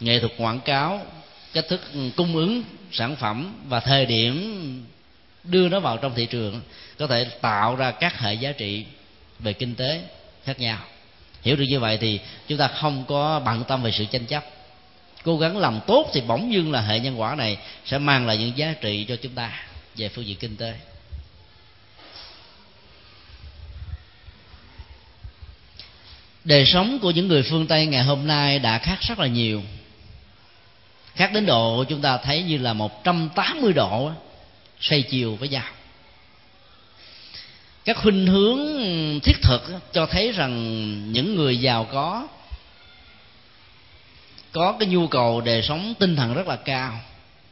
nghệ thuật quảng cáo, cách thức cung ứng sản phẩm và thời điểm đưa nó vào trong thị trường có thể tạo ra các hệ giá trị về kinh tế khác nhau hiểu được như vậy thì chúng ta không có bận tâm về sự tranh chấp. Cố gắng làm tốt thì bỗng dưng là hệ nhân quả này sẽ mang lại những giá trị cho chúng ta về phương diện kinh tế. Đời sống của những người phương tây ngày hôm nay đã khác rất là nhiều. Khác đến độ chúng ta thấy như là 180 độ xoay chiều với nhau các khuynh hướng thiết thực cho thấy rằng những người giàu có có cái nhu cầu đời sống tinh thần rất là cao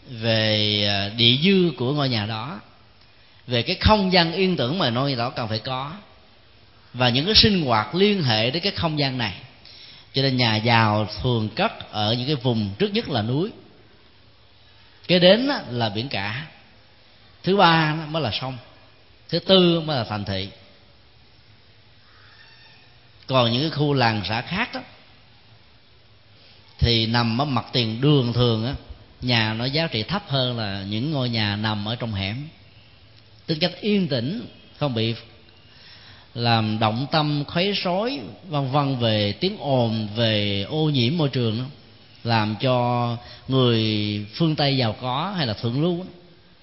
về à, địa dư của ngôi nhà đó, về cái không gian yên tưởng mà ngôi nhà đó cần phải có, và những cái sinh hoạt liên hệ đến cái không gian này. Cho nên nhà giàu thường cất ở những cái vùng trước nhất là núi. Kế đến là biển cả. Thứ ba mới là sông thứ tư mới là thành thị. Còn những cái khu làng xã khác đó thì nằm ở mặt tiền đường thường á nhà nó giá trị thấp hơn là những ngôi nhà nằm ở trong hẻm. Tính cách yên tĩnh không bị làm động tâm khuấy rối vân vân về tiếng ồn về ô nhiễm môi trường đó, làm cho người phương tây giàu có hay là thượng lưu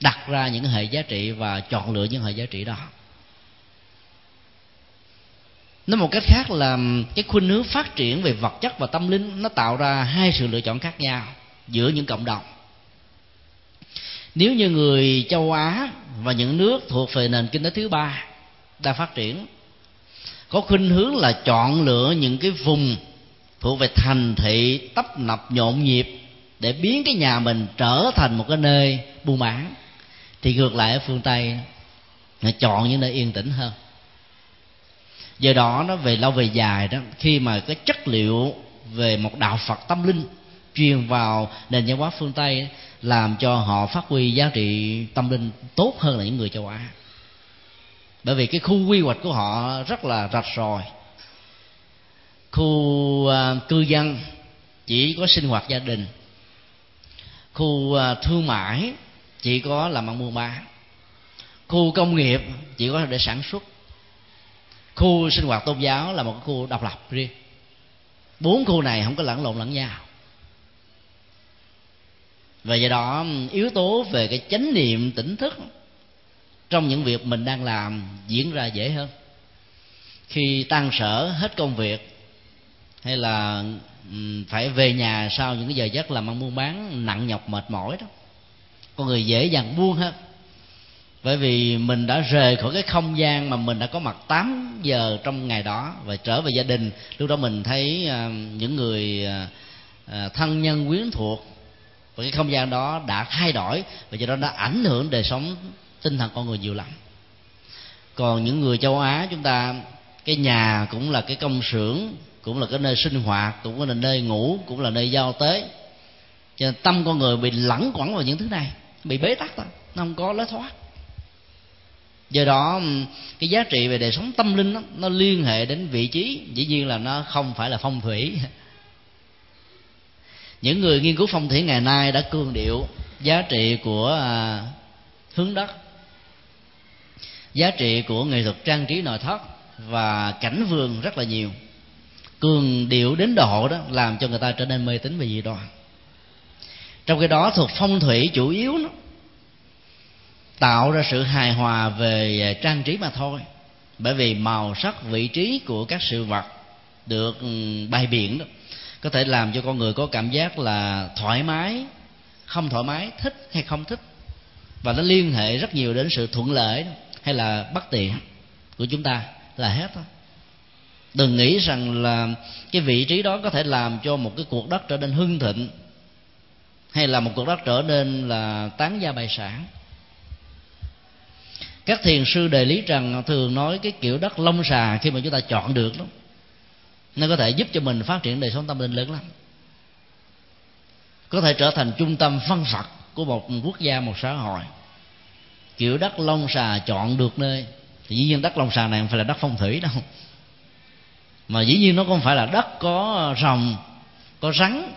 đặt ra những hệ giá trị và chọn lựa những hệ giá trị đó. Nói một cách khác là cái khuynh hướng phát triển về vật chất và tâm linh nó tạo ra hai sự lựa chọn khác nhau giữa những cộng đồng. Nếu như người châu á và những nước thuộc về nền kinh tế thứ ba đang phát triển, có khuynh hướng là chọn lựa những cái vùng thuộc về thành thị, tấp nập nhộn nhịp để biến cái nhà mình trở thành một cái nơi buôn bán thì ngược lại ở phương tây, nó chọn những nơi yên tĩnh hơn. Do đó, nó về lâu về dài đó, khi mà cái chất liệu về một đạo phật tâm linh truyền vào nền văn hóa phương tây, làm cho họ phát huy giá trị tâm linh tốt hơn là những người châu á. Bởi vì cái khu quy hoạch của họ rất là rạch ròi. Khu à, cư dân chỉ có sinh hoạt gia đình. Khu à, thương mại chỉ có làm ăn buôn bán khu công nghiệp chỉ có để sản xuất. Khu sinh hoạt tôn giáo là một khu độc lập riêng. Bốn khu này không có lẫn lộn lẫn nhau. Và do đó, yếu tố về cái chánh niệm, tỉnh thức trong những việc mình đang làm diễn ra dễ hơn. Khi tan sở hết công việc, hay là phải về nhà sau những cái giờ giấc làm ăn buôn bán, nặng nhọc, mệt mỏi đó con người dễ dàng buông hết, bởi vì mình đã rời khỏi cái không gian mà mình đã có mặt 8 giờ trong ngày đó và trở về gia đình. Lúc đó mình thấy uh, những người uh, thân nhân quyến thuộc và cái không gian đó đã thay đổi và do đó đã ảnh hưởng đời sống tinh thần con người nhiều lắm. Còn những người châu á chúng ta cái nhà cũng là cái công xưởng cũng là cái nơi sinh hoạt cũng là nơi ngủ cũng là nơi giao tế cho nên tâm con người bị lẳng quẩn vào những thứ này bị bế tắc thôi nó không có lối thoát. Do đó cái giá trị về đời sống tâm linh đó, nó liên hệ đến vị trí dĩ nhiên là nó không phải là phong thủy. Những người nghiên cứu phong thủy ngày nay đã cương điệu giá trị của à, hướng đất giá trị của nghệ thuật trang trí nội thất và cảnh vườn rất là nhiều. Cường điệu đến độ đó làm cho người ta trở nên mê tín về dị đoan trong cái đó thuộc phong thủy chủ yếu nó tạo ra sự hài hòa về à, trang trí mà thôi. Bởi vì màu sắc, vị trí của các sự vật được ừ, bày biện đó, có thể làm cho con người có cảm giác là thoải mái, không thoải mái, thích hay không thích. Và nó liên hệ rất nhiều đến sự thuận lợi hay là bất tiện của chúng ta là hết thôi. Đừng nghĩ rằng là cái vị trí đó có thể làm cho một cái cuộc đất trở nên hưng thịnh hay là một cuộc đất trở nên là tán gia bài sản? Các thiền sư đề lý rằng thường nói cái kiểu đất lông xà khi mà chúng ta chọn được đó nó có thể giúp cho mình phát triển đời sống tâm linh lớn lắm. Có thể trở thành trung tâm phân phật của một quốc gia, một xã hội. Kiểu đất lông xà chọn được nơi, thì dĩ nhiên đất lông xà này không phải là đất phong thủy đâu. Mà dĩ nhiên nó không phải là đất có rồng, có rắn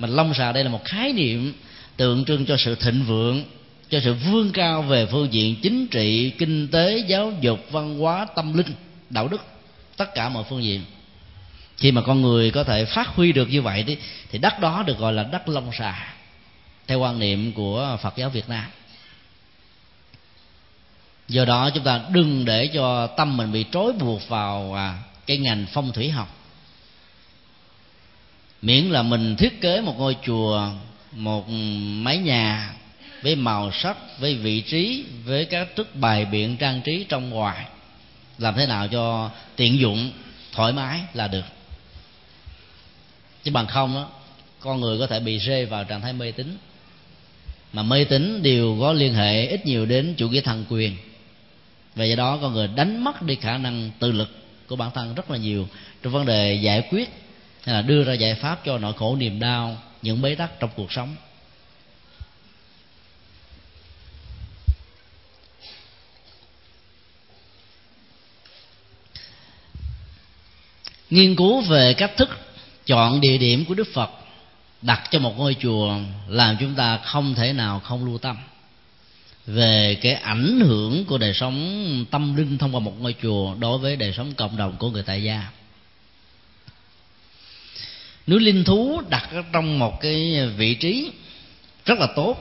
mình long xà đây là một khái niệm tượng trưng cho sự thịnh vượng cho sự vươn cao về phương diện chính trị kinh tế giáo dục văn hóa tâm linh đạo đức tất cả mọi phương diện. Khi mà con người có thể phát huy được như vậy thì, thì đất đó được gọi là đất long xà theo quan niệm của phật giáo việt nam. Do đó chúng ta đừng để cho tâm mình bị trói buộc vào à, cái ngành phong thủy học miễn là mình thiết kế một ngôi chùa, một mái nhà với màu sắc, với vị trí, với các thức bài biện trang trí trong ngoài. Làm thế nào cho tiện dụng, thoải mái là được. Chứ bằng không đó con người có thể bị rơi vào trạng thái mê tín. Mà mê tín đều có liên hệ ít nhiều đến chủ nghĩa thần quyền. Và do đó con người đánh mất đi khả năng tự lực của bản thân rất là nhiều trong vấn đề giải quyết hay là đưa ra giải pháp cho nỗi khổ niềm đau, những bế tắc trong cuộc sống. Nghiên cứu về cách thức chọn địa điểm của đức phật đặt cho một ngôi chùa làm chúng ta không thể nào không lưu tâm. Về cái ảnh hưởng của đời sống tâm linh thông qua một ngôi chùa đối với đời sống cộng đồng của người tại gia núi linh thú đặt ở trong một cái vị trí rất là tốt.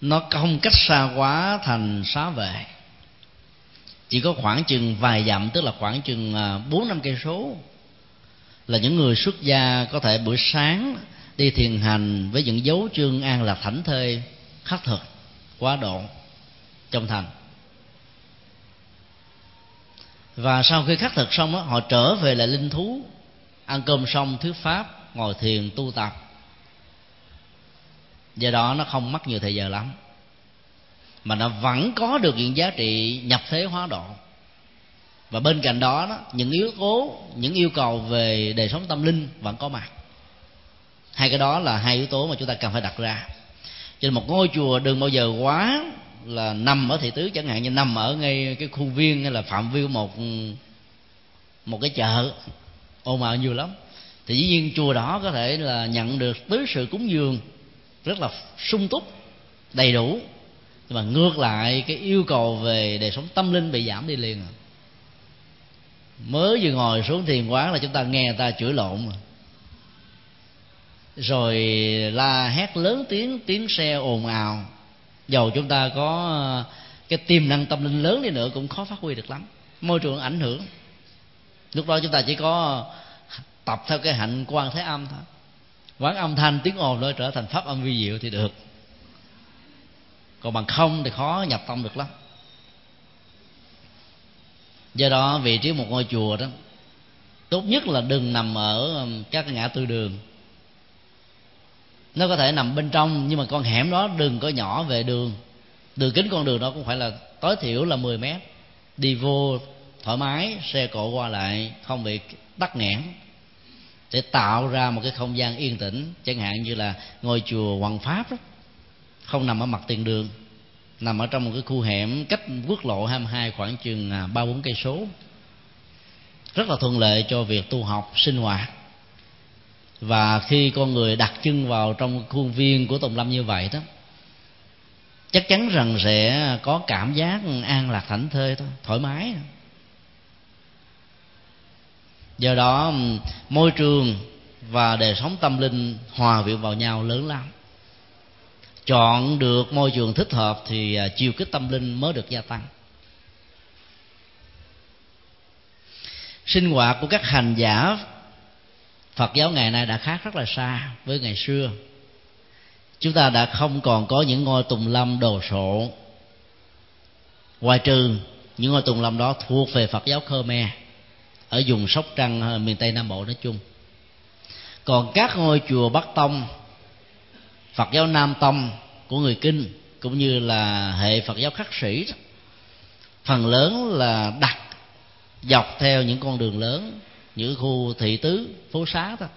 Nó không cách xa quá thành xá vệ. Chỉ có khoảng chừng vài dặm tức là khoảng chừng à, bốn năm cây số là những người xuất gia có thể buổi sáng đi thiền hành với những dấu chương an lạc thảnh thơi khắc thực quá độ trong thành. Và sau khi khắc thực xong đó, họ trở về lại linh thú ăn cơm xong thuyết pháp ngồi thiền tu tập. Do đó nó không mất nhiều thời giờ lắm. Mà nó vẫn có được những giá trị nhập thế hóa độ. Và bên cạnh đó, đó những yếu tố những yêu cầu về đời sống tâm linh vẫn có mặt. Hai cái đó là hai yếu tố mà chúng ta cần phải đặt ra. Cho nên một ngôi chùa đừng bao giờ quá là nằm ở thị tứ chẳng hạn như nằm ở ngay cái khu viên hay là phạm vi của một một cái chợ ồn ào nhiều lắm. Thì dĩ nhiên chùa đó có thể là nhận được tứ sự cúng dường rất là sung túc, đầy đủ. Nhưng mà ngược lại, cái yêu cầu về đời sống tâm linh bị giảm đi liền. À. mới vừa ngồi xuống thiền quán là chúng ta nghe người ta chửi lộn mà. Rồi la hét lớn tiếng tiếng xe ồn ào. Dầu chúng ta có cái tiềm năng tâm linh lớn đi nữa cũng khó phát huy được lắm. Môi trường ảnh hưởng lúc đó chúng ta chỉ có tập theo cái hạnh quan thế âm thôi. Quán âm thanh tiếng ồn nó trở thành pháp âm vi diệu thì được. Còn bằng không thì khó nhập tâm được lắm. Do đó vị trí một ngôi chùa đó, tốt nhất là đừng nằm ở um, các ngã tư đường. Nó có thể nằm bên trong, nhưng mà con hẻm đó đừng có nhỏ về đường. Đường kính con đường đó cũng phải là tối thiểu là 10 mét. Đi vô thoải mái, xe cộ qua lại, không bị tắc nghẽn. Để tạo ra một cái không gian yên tĩnh, chẳng hạn như là ngôi chùa hoàng pháp đó, không nằm ở mặt tiền đường, nằm ở trong một cái khu hẻm cách quốc lộ 22 khoảng chừng à, ba bốn cây số. Rất là thuận lợi cho việc tu học, sinh hoạt. Và khi con người đặt chân vào trong khuôn viên của tùng lâm như vậy đó, chắc chắn rằng sẽ có cảm giác an lạc thảnh thơi thôi, thoải mái do đó môi trường và đời sống tâm linh hòa quyện vào nhau lớn lắm. Chọn được môi trường thích hợp thì à, chiều kích tâm linh mới được gia tăng. Sinh hoạt của các hành giả phật giáo ngày nay đã khác rất là xa với ngày xưa. Chúng ta đã không còn có những ngôi tùng lâm đồ sộ. Ngoài trừ những ngôi tùng lâm đó thuộc về phật giáo khmer ở vùng sóc trăng miền tây nam bộ nói chung. Còn các ngôi chùa bắc tông, phật giáo nam tông của người kinh, cũng như là hệ phật giáo khắc sĩ phần lớn là đặt, dọc theo những con đường lớn những khu thị tứ, phố xá thôi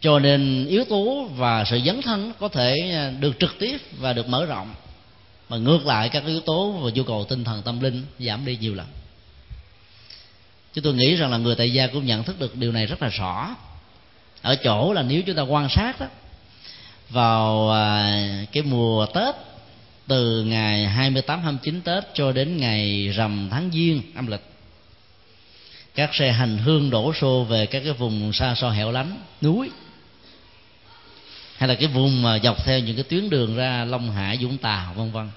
cho nên yếu tố và sự dấn thân có thể được trực tiếp và được mở rộng. Mà ngược lại các yếu tố và nhu cầu tinh thần tâm linh giảm đi nhiều lắm chứ tôi nghĩ rằng là người tại gia cũng nhận thức được điều này rất là rõ. Ở chỗ là nếu chúng ta quan sát đó vào à, cái mùa Tết, từ ngày 28 29 Tết cho đến ngày rằm tháng Giêng, âm lịch, các xe hành hương đổ xô về các cái vùng xa xôi hẻo lánh, núi, hay là cái vùng mà dọc theo những cái tuyến đường ra Long Hải, Vũng Tàu, vân vân.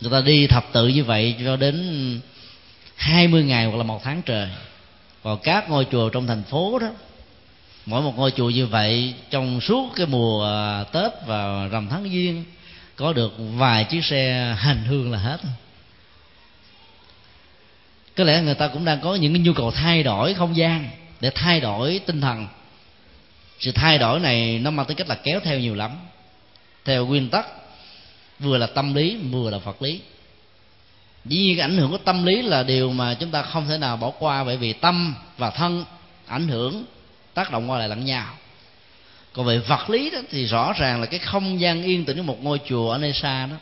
Người ta đi thập tự như vậy cho đến 20 ngày hoặc là một tháng trời. Còn các ngôi chùa trong thành phố đó, mỗi một ngôi chùa như vậy, trong suốt cái mùa à, tết và rằm tháng giêng, có được vài chiếc xe hành hương là hết. Có lẽ người ta cũng đang có những cái nhu cầu thay đổi không gian để thay đổi tinh thần. Sự thay đổi này nó mang tính cách là kéo theo nhiều lắm. Theo nguyên tắc, vừa là tâm lý, vừa là phật lý dĩ nhiên ảnh hưởng của tâm lý là điều mà chúng ta không thể nào bỏ qua bởi vì tâm và thân ảnh hưởng, tác động qua lại lẫn nhau. Còn về vật lý đó thì rõ ràng là cái không gian yên tĩnh của một ngôi chùa ở nơi xa đó,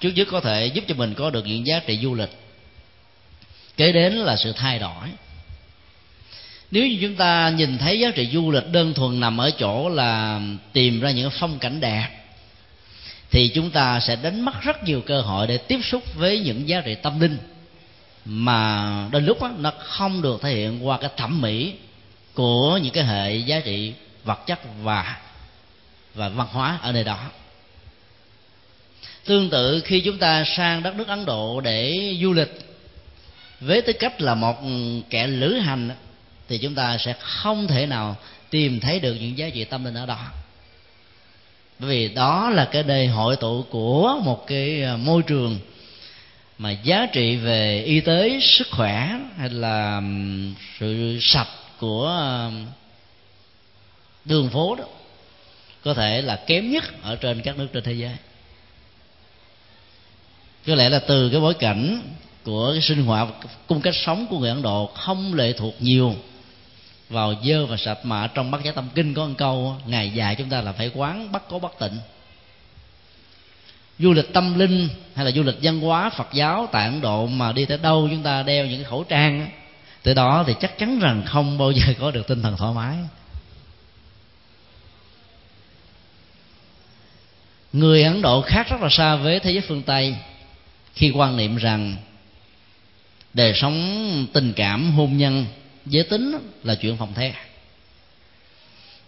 trước nhất có thể giúp cho mình có được những giá trị du lịch. Kế đến là sự thay đổi. Nếu như chúng ta nhìn thấy giá trị du lịch đơn thuần nằm ở chỗ là tìm ra những phong cảnh đẹp thì chúng ta sẽ đánh mất rất nhiều cơ hội để tiếp xúc với những giá trị tâm linh mà đôi lúc đó, nó không được thể hiện qua cái thẩm mỹ của những cái hệ giá trị vật chất và và văn hóa ở nơi đó. Tương tự khi chúng ta sang đất nước ấn độ để du lịch với tư cách là một kẻ lữ hành thì chúng ta sẽ không thể nào tìm thấy được những giá trị tâm linh ở đó bởi vì đó là cái nơi hội tụ của một cái à, môi trường mà giá trị về y tế, sức khỏe hay là sự sạch của đường phố đó có thể là kém nhất ở trên các nước trên thế giới. Có lẽ là từ cái bối cảnh của cái sinh hoạt, cung cách sống của người ấn độ không lệ thuộc nhiều vào dơ và sạch mà trong bát giá tâm kinh có một câu ngày dài chúng ta là phải quán bắt có bất tịnh. Du lịch tâm linh hay là du lịch văn hóa, phật giáo tại ấn độ mà đi tới đâu chúng ta đeo những khẩu trang từ đó thì chắc chắn rằng không bao giờ có được tinh thần thoải mái. Người ấn độ khác rất là xa với thế giới phương tây khi quan niệm rằng đời sống tình cảm hôn nhân giới tính là chuyện phòng the.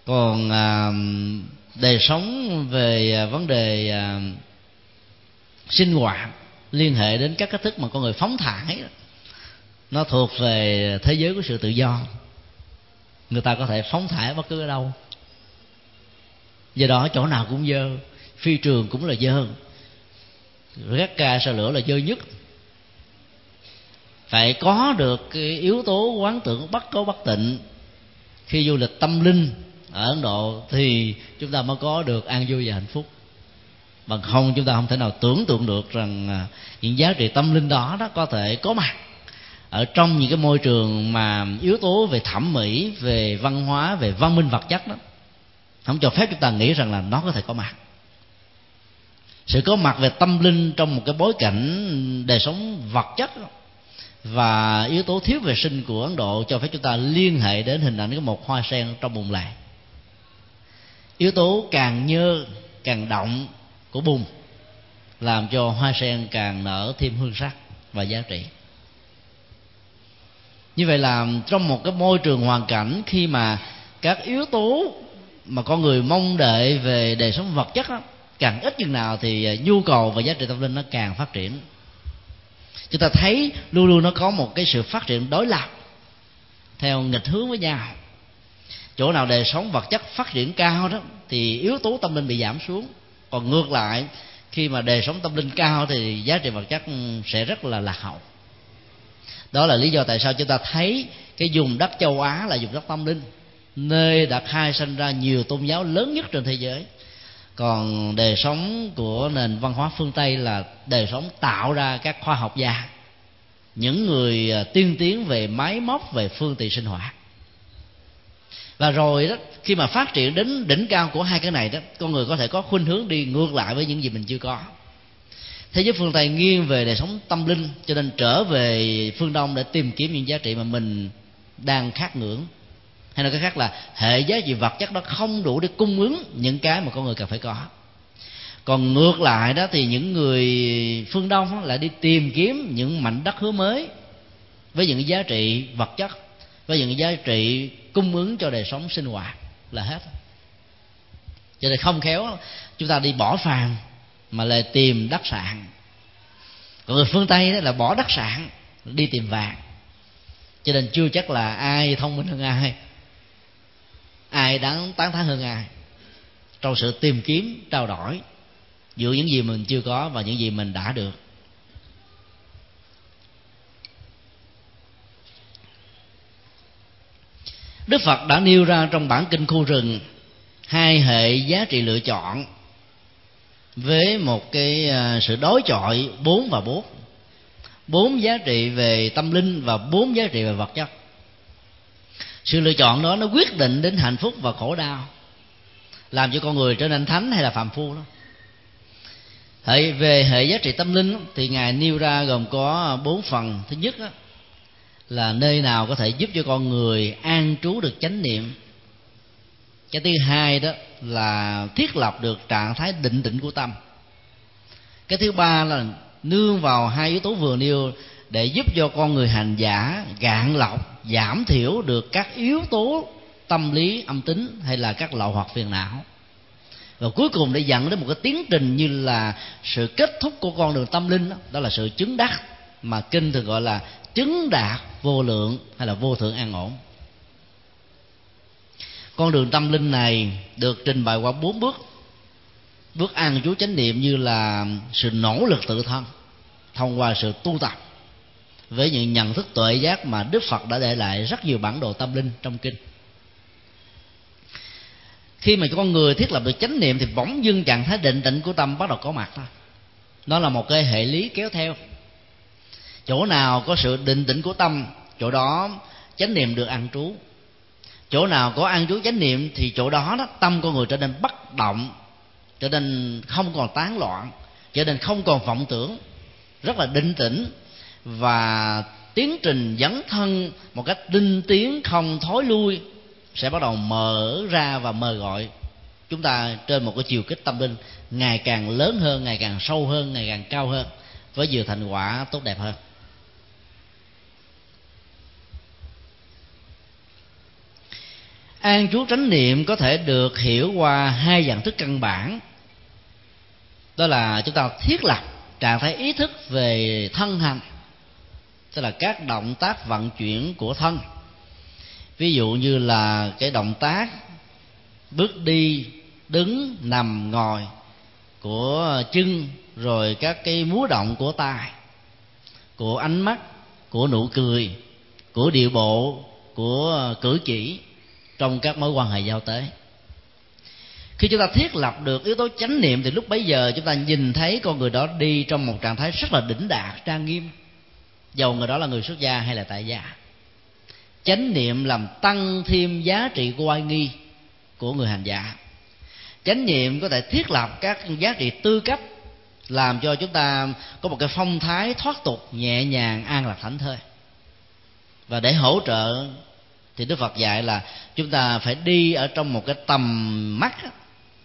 Còn à, đời sống về à, vấn đề à, sinh hoạt liên hệ đến các cách thức mà con người phóng thải nó thuộc về thế giới của sự tự do. Người ta có thể phóng thải bất cứ ở đâu. Do đó chỗ nào cũng dơ phi trường cũng là dơ gác ca sao lửa là dơ nhất phải có được cái yếu tố quán tưởng bất có bất tịnh. Khi du lịch tâm linh ở ấn độ thì chúng ta mới có được an vui và hạnh phúc. Bằng không, chúng ta không thể nào tưởng tượng được rằng à, những giá trị tâm linh đó đó có thể có mặt ở trong những cái môi trường mà yếu tố về thẩm mỹ, về văn hóa, về văn minh vật chất đó. Không cho phép chúng ta nghĩ rằng là nó có thể có mặt. Sự có mặt về tâm linh trong một cái bối cảnh đời sống vật chất và yếu tố thiếu vệ sinh của ấn độ cho phép chúng ta liên hệ đến hình ảnh của một hoa sen trong bùn lầy yếu tố càng nhơ càng động của bùn làm cho hoa sen càng nở thêm hương sắc và giá trị. Như vậy là trong một cái môi trường hoàn cảnh khi mà các yếu tố mà con người mong đợi về đời sống vật chất đó, càng ít chừng nào thì nhu cầu và giá trị tâm linh nó càng phát triển chúng ta thấy luôn luôn nó có một cái sự phát triển đối lập theo nghịch hướng với nhau. Chỗ nào đời sống vật chất phát triển cao đó, thì yếu tố tâm linh bị giảm xuống. Còn ngược lại, khi mà đời sống tâm linh cao thì giá trị vật chất ừ, sẽ rất là lạc hậu. Đó là lý do tại sao chúng ta thấy cái vùng đất châu á là vùng đất tâm linh, nơi đã khai sinh ra nhiều tôn giáo lớn nhất trên thế giới còn đời sống của nền văn hóa phương tây là đời sống tạo ra các khoa học gia, những người à, tiên tiến về máy móc, về phương tiện sinh hoạt. Và rồi đó, khi mà phát triển đến đỉnh cao của hai cái này đó, con người có thể có khuynh hướng đi ngược lại với những gì mình chưa có. Thế giới phương tây nghiêng về đời sống tâm linh, cho nên trở về phương đông để tìm kiếm những giá trị mà mình đang khát ngưỡng hay nói cái khác là hệ giá trị vật chất đó không đủ để cung ứng những cái mà con người cần phải có. Còn ngược lại đó thì những người phương đông lại đi tìm kiếm những mảnh đất hứa mới với những giá trị vật chất, với những giá trị cung ứng cho đời sống sinh hoạt là hết. Cho nên không khéo chúng ta đi bỏ phàm mà lại tìm đất sạn. Còn người phương tây đó là bỏ đất sạn, đi tìm vàng. Cho nên chưa chắc là ai thông minh hơn ai ai đáng tán thán hơn ai? Trong sự tìm kiếm, trao đổi giữa những gì mình chưa có và những gì mình đã được. Đức phật đã nêu ra trong bản kinh khu rừng hai hệ giá trị lựa chọn với một cái à, sự đối chọi bốn và bốn. Bốn giá trị về tâm linh và bốn giá trị về vật chất sự lựa chọn đó nó quyết định đến hạnh phúc và khổ đau. Làm cho con người trở nên thánh hay là phạm phu đó. Hệ về hệ giá trị tâm linh thì ngài nêu ra gồm có bốn phần. Thứ nhất đó, là nơi nào có thể giúp cho con người an trú được chánh niệm. Cái thứ hai đó là thiết lập được trạng thái định tĩnh của tâm. Cái thứ ba là nương vào hai yếu tố vừa nêu để giúp cho con người hành giả gạn lọc giảm thiểu được các yếu tố tâm lý âm tính hay là các lậu hoặc phiền não. Và cuối cùng để dẫn đến một cái tiến trình như là sự kết thúc của con đường tâm linh đó, đó là sự chứng đắc mà kinh thường gọi là chứng đạt vô lượng hay là vô thượng an ổn. Con đường tâm linh này được trình bày qua bốn bước. Bước an chú chánh niệm như là sự nỗ lực tự thân thông qua sự tu tập với những nhận thức tuệ giác mà đức phật đã để lại rất nhiều bản đồ tâm linh trong kinh. Khi mà con người thiết lập được chánh niệm thì bỗng dưng trạng thái định tĩnh của tâm bắt đầu có mặt thôi. Nó là một cái hệ lý kéo theo. Chỗ nào có sự định tĩnh của tâm, chỗ đó chánh niệm được ăn trú. Chỗ nào có ăn trú chánh niệm thì chỗ đó đó tâm con người trở nên bất động, trở nên không còn tán loạn, trở nên không còn vọng tưởng, rất là định tĩnh và tiến trình dấn thân một cách tinh tiến, không thối lui, sẽ bắt đầu mở ra và mời gọi chúng ta trên một cái chiều kích tâm linh ngày càng lớn hơn, ngày càng sâu hơn, ngày càng cao hơn, với nhiều thành quả tốt đẹp hơn. An trú tránh niệm có thể được hiểu qua hai dạng thức căn bản. Đó là chúng ta thiết lập trạng thái ý thức về thân hành tức là các động tác vận chuyển của thân. Ví dụ như là cái động tác bước đi, đứng, nằm, ngồi của chân, rồi các cái múa động của tai, của ánh mắt, của nụ cười, của điệu bộ, của cử chỉ trong các mối quan hệ giao tế. Khi chúng ta thiết lập được yếu tố chánh niệm thì lúc bấy giờ chúng ta nhìn thấy con người đó đi trong một trạng thái rất là đỉnh đạt, trang nghiêm dầu người đó là người xuất gia hay là tại gia? Chánh niệm làm tăng thêm giá trị của oai nghi của người hành giả. Chánh niệm có thể thiết lập các giá trị tư cấp làm cho chúng ta có một cái phong thái thoát tục, nhẹ nhàng, an lạc thảnh thơi. Và để hỗ trợ thì đức phật dạy là chúng ta phải đi ở trong một cái tầm mắt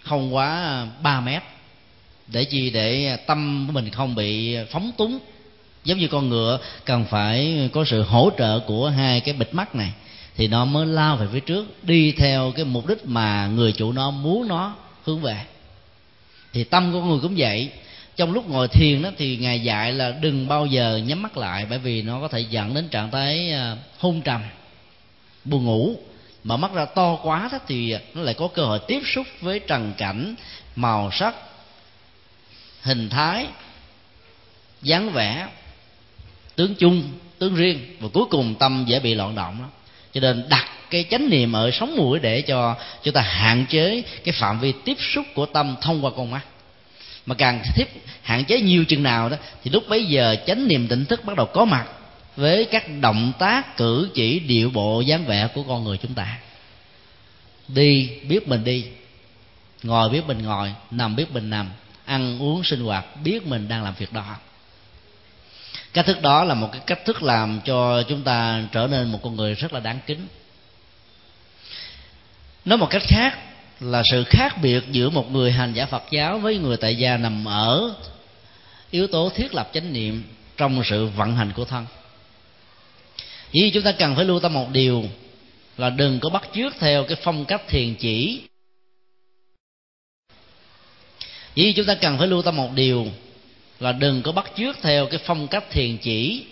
không quá 3 mét, để chi để tâm của mình không bị phóng túng giống như con ngựa cần phải có sự hỗ trợ của hai cái bịch mắt này, thì nó mới lao về phía trước, đi theo cái mục đích mà người chủ nó muốn nó hướng về. Thì tâm của người cũng vậy. Trong lúc ngồi thiền đó, thì ngài dạy là đừng bao giờ nhắm mắt lại, bởi vì nó có thể dẫn đến trạng thái à, hôn trầm, buồn ngủ. Mà mắt ra to quá đó, thì nó lại có cơ hội tiếp xúc với trần cảnh, màu sắc, hình thái, dáng vẻ tướng chung, tướng riêng, và cuối cùng tâm dễ bị loạn động đó cho nên đặt cái chánh niệm ở sống mũi để cho chúng ta hạn chế cái phạm vi tiếp xúc của tâm thông qua con mắt. Mà càng tiếp, hạn chế nhiều chừng nào đó, thì lúc bấy giờ chánh niệm tỉnh thức bắt đầu có mặt với các động tác, cử chỉ, điệu bộ, dáng vẻ của con người chúng ta. Đi biết mình đi, ngồi biết mình ngồi, nằm biết mình nằm, ăn uống sinh hoạt, biết mình đang làm việc đó cách thức đó là một cái cách thức làm cho chúng ta trở nên một con người rất là đáng kính. Nói một cách khác là sự khác biệt giữa một người hành giả phật giáo với người tại gia nằm ở yếu tố thiết lập chánh niệm trong sự vận hành của thân. Vì chúng ta cần phải lưu tâm một điều là đừng có bắt chước theo cái phong cách thiền chỉ. Vì chúng ta cần phải lưu tâm một điều là đừng có bắt chước theo cái phong cách thiền chỉ.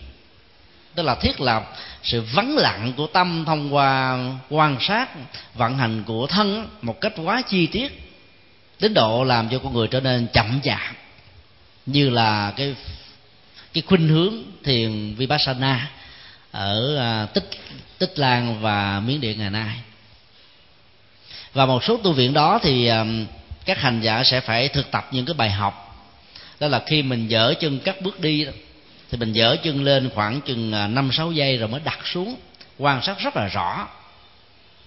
Tức là thiết lập sự vắng lặng của tâm thông qua quan sát, vận hành của thân một cách quá chi tiết, đến độ làm cho con người trở nên chậm chạp. Như là cái cái khuynh hướng thiền vipassana ở à, tích tích lan và miến điện ngày nay. Và một số tu viện đó thì à, các hành giả sẽ phải thực tập những cái bài học đó là khi mình dở chân cắt bước đi thì mình dở chân lên khoảng chừng à, năm sáu giây rồi mới đặt xuống, quan sát rất là rõ.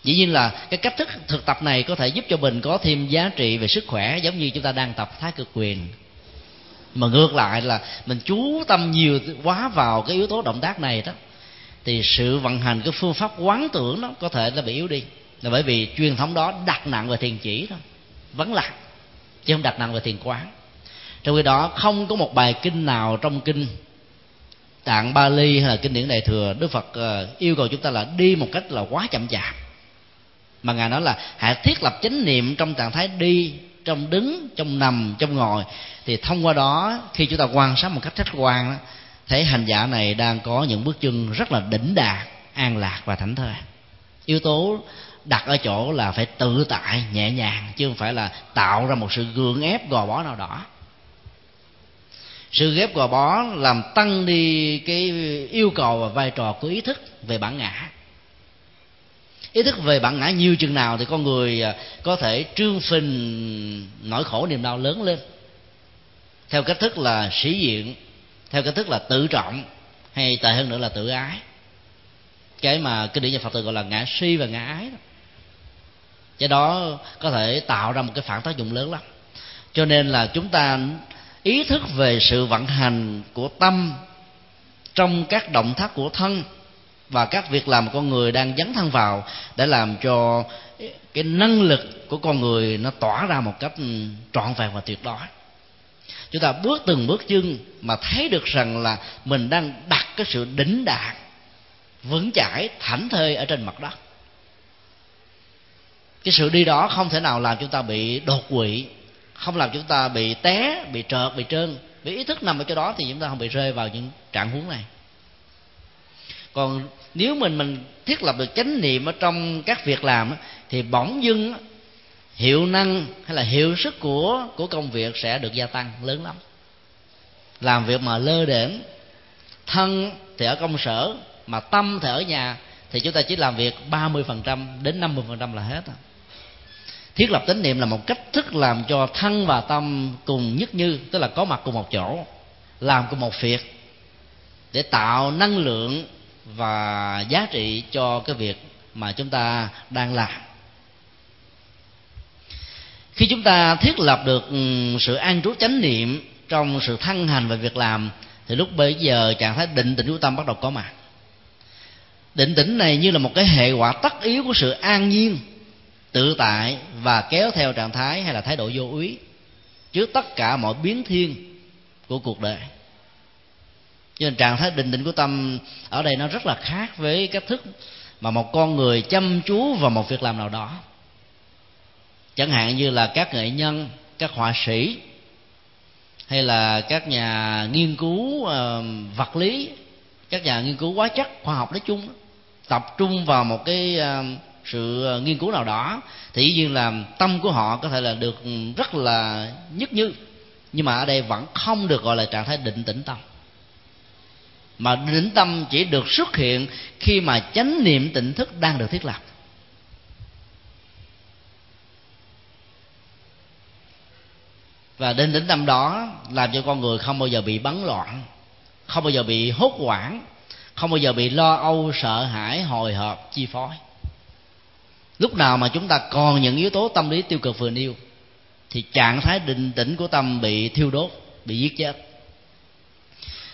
Dĩ nhiên là cái cách thức thực tập này có thể giúp cho mình có thêm giá trị về sức khỏe, giống như chúng ta đang tập thái cực quyền. Mà ngược lại là mình chú tâm nhiều quá vào cái yếu tố động tác này đó, thì sự vận hành cái phương pháp quán tưởng nó có thể nó bị yếu đi. Là bởi vì truyền thống đó đặt nặng về thiền chỉ thôi vấn lạc, chứ không đặt nặng về thiền quán trong khi đó không có một bài kinh nào trong kinh tạng Bali hay là kinh điển đại thừa Đức Phật ờ, yêu cầu chúng ta là đi một cách là quá chậm chạp. Mà ngài nói là hãy thiết lập chánh niệm trong trạng thái đi trong đứng trong nằm trong ngồi. Thì thông qua đó khi chúng ta quan sát một cách khách quan đó, thấy hành giả này đang có những bước chân rất là đỉnh đạt an lạc và thảnh thơi. Yếu tố đặt ở chỗ là phải tự tại nhẹ nhàng chứ không phải là tạo ra một sự gượng ép gò bó nào đó sự ghép gò bó làm tăng đi cái yêu cầu và vai trò của ý thức về bản ngã. Ý thức về bản ngã nhiều chừng nào thì con người à, có thể trương phình nỗi khổ niềm đau lớn lên. Theo cách thức là sĩ diện, theo cách thức là tự trọng, hay tệ hơn nữa là tự ái. Cái mà kinh điển nhà phật tử gọi là ngã si và ngã ái đó. Cái đó có thể tạo ra một cái phản tác dụng lớn lắm. Cho nên là chúng ta ý thức về sự vận hành của tâm trong các động tác của thân và các việc làm con người đang dấn thân vào để làm cho cái năng lực của con người nó tỏa ra một cách trọn vẹn và tuyệt đối. Chúng ta bước từng bước chân mà thấy được rằng là mình đang đặt cái sự đỉnh đạt vững chãi, thảnh thơi ở trên mặt đất. Cái sự đi đó không thể nào làm chúng ta bị đột quỵ không làm chúng ta bị té, bị trợt, bị trơn, vì ý thức nằm ở chỗ đó thì chúng ta không bị rơi vào những trạng huống này. Còn nếu mình mình thiết lập được chánh niệm ở trong các việc làm thì bỗng dưng hiệu năng hay là hiệu suất của của công việc sẽ được gia tăng lớn lắm. Làm việc mà lơ đễnh, thân thì ở công sở mà tâm thì ở nhà thì chúng ta chỉ làm việc 30% đến 50% là hết thiết lập tín niệm là một cách thức làm cho thân và tâm cùng nhất như, tức là có mặt cùng một chỗ, làm cùng một việc, để tạo năng lượng và giá trị cho cái việc mà chúng ta đang làm. Khi chúng ta thiết lập được ừ, sự an trú chánh niệm trong sự thân hành và việc làm, thì lúc bây giờ trạng thái định tĩnh của tâm bắt đầu có mặt. Định tĩnh này như là một cái hệ quả tất yếu của sự an nhiên tự tại và kéo theo trạng thái hay là thái độ vô úy trước tất cả mọi biến thiên của cuộc đời. Cho nên trạng thái định định của tâm ở đây nó rất là khác với cách thức mà một con người chăm chú vào một việc làm nào đó. Chẳng hạn như là các nghệ nhân các họa sĩ hay là các nhà nghiên cứu uh, vật lý các nhà nghiên cứu hóa chất khoa học nói chung tập trung vào một cái uh, sự ờ, nghiên cứu nào đó, thì dĩ nhiên là tâm của họ có thể là được ừ, rất là nhất như. Nhưng mà ở đây vẫn không được gọi là trạng thái định tĩnh tâm. Mà định tâm chỉ được xuất hiện khi mà chánh niệm tỉnh thức đang được thiết lập. Và định tĩnh tâm đó làm cho con người không bao giờ bị bắn loạn, không bao giờ bị hốt hoảng, không bao giờ bị lo âu, sợ hãi, hồi hộp, chi phối lúc nào mà chúng ta còn những yếu tố tâm lý tiêu cực vừa nêu thì trạng thái định tĩnh của tâm bị thiêu đốt bị giết chết.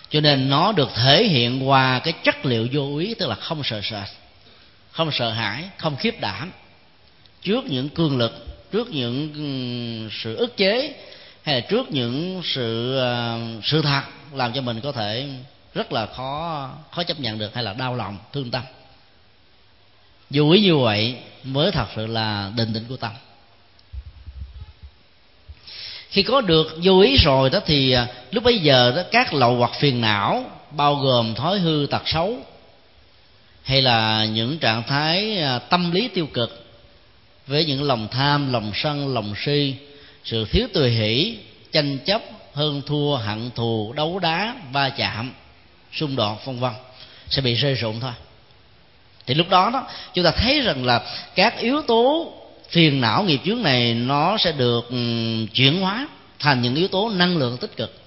Cho nên nó được thể hiện qua cái chất liệu vô ý tức là không sợ sệt không sợ hãi không khiếp đảm. Trước những cương lực trước những sự ức chế hay là trước những sự uh, sự thật làm cho mình có thể rất là khó khó chấp nhận được hay là đau lòng thương tâm dù ý như vậy, mới thật sự là định tĩnh của tâm. Khi có được vô ý rồi đó thì à, lúc bấy giờ đó các lậu hoặc phiền não, bao gồm thói hư tật xấu, hay là những trạng thái à, tâm lý tiêu cực, với những lòng tham, lòng sân, lòng si, sự thiếu tùy hỷ, tranh chấp, hơn thua, hận thù, đấu đá, va chạm, xung đột, vân vân, sẽ bị rơi rụng thôi thì lúc đó đó, chúng ta thấy rằng là các yếu tố phiền não, nghiệp chướng này nó sẽ được ừ, chuyển hóa thành những yếu tố năng lượng tích cực.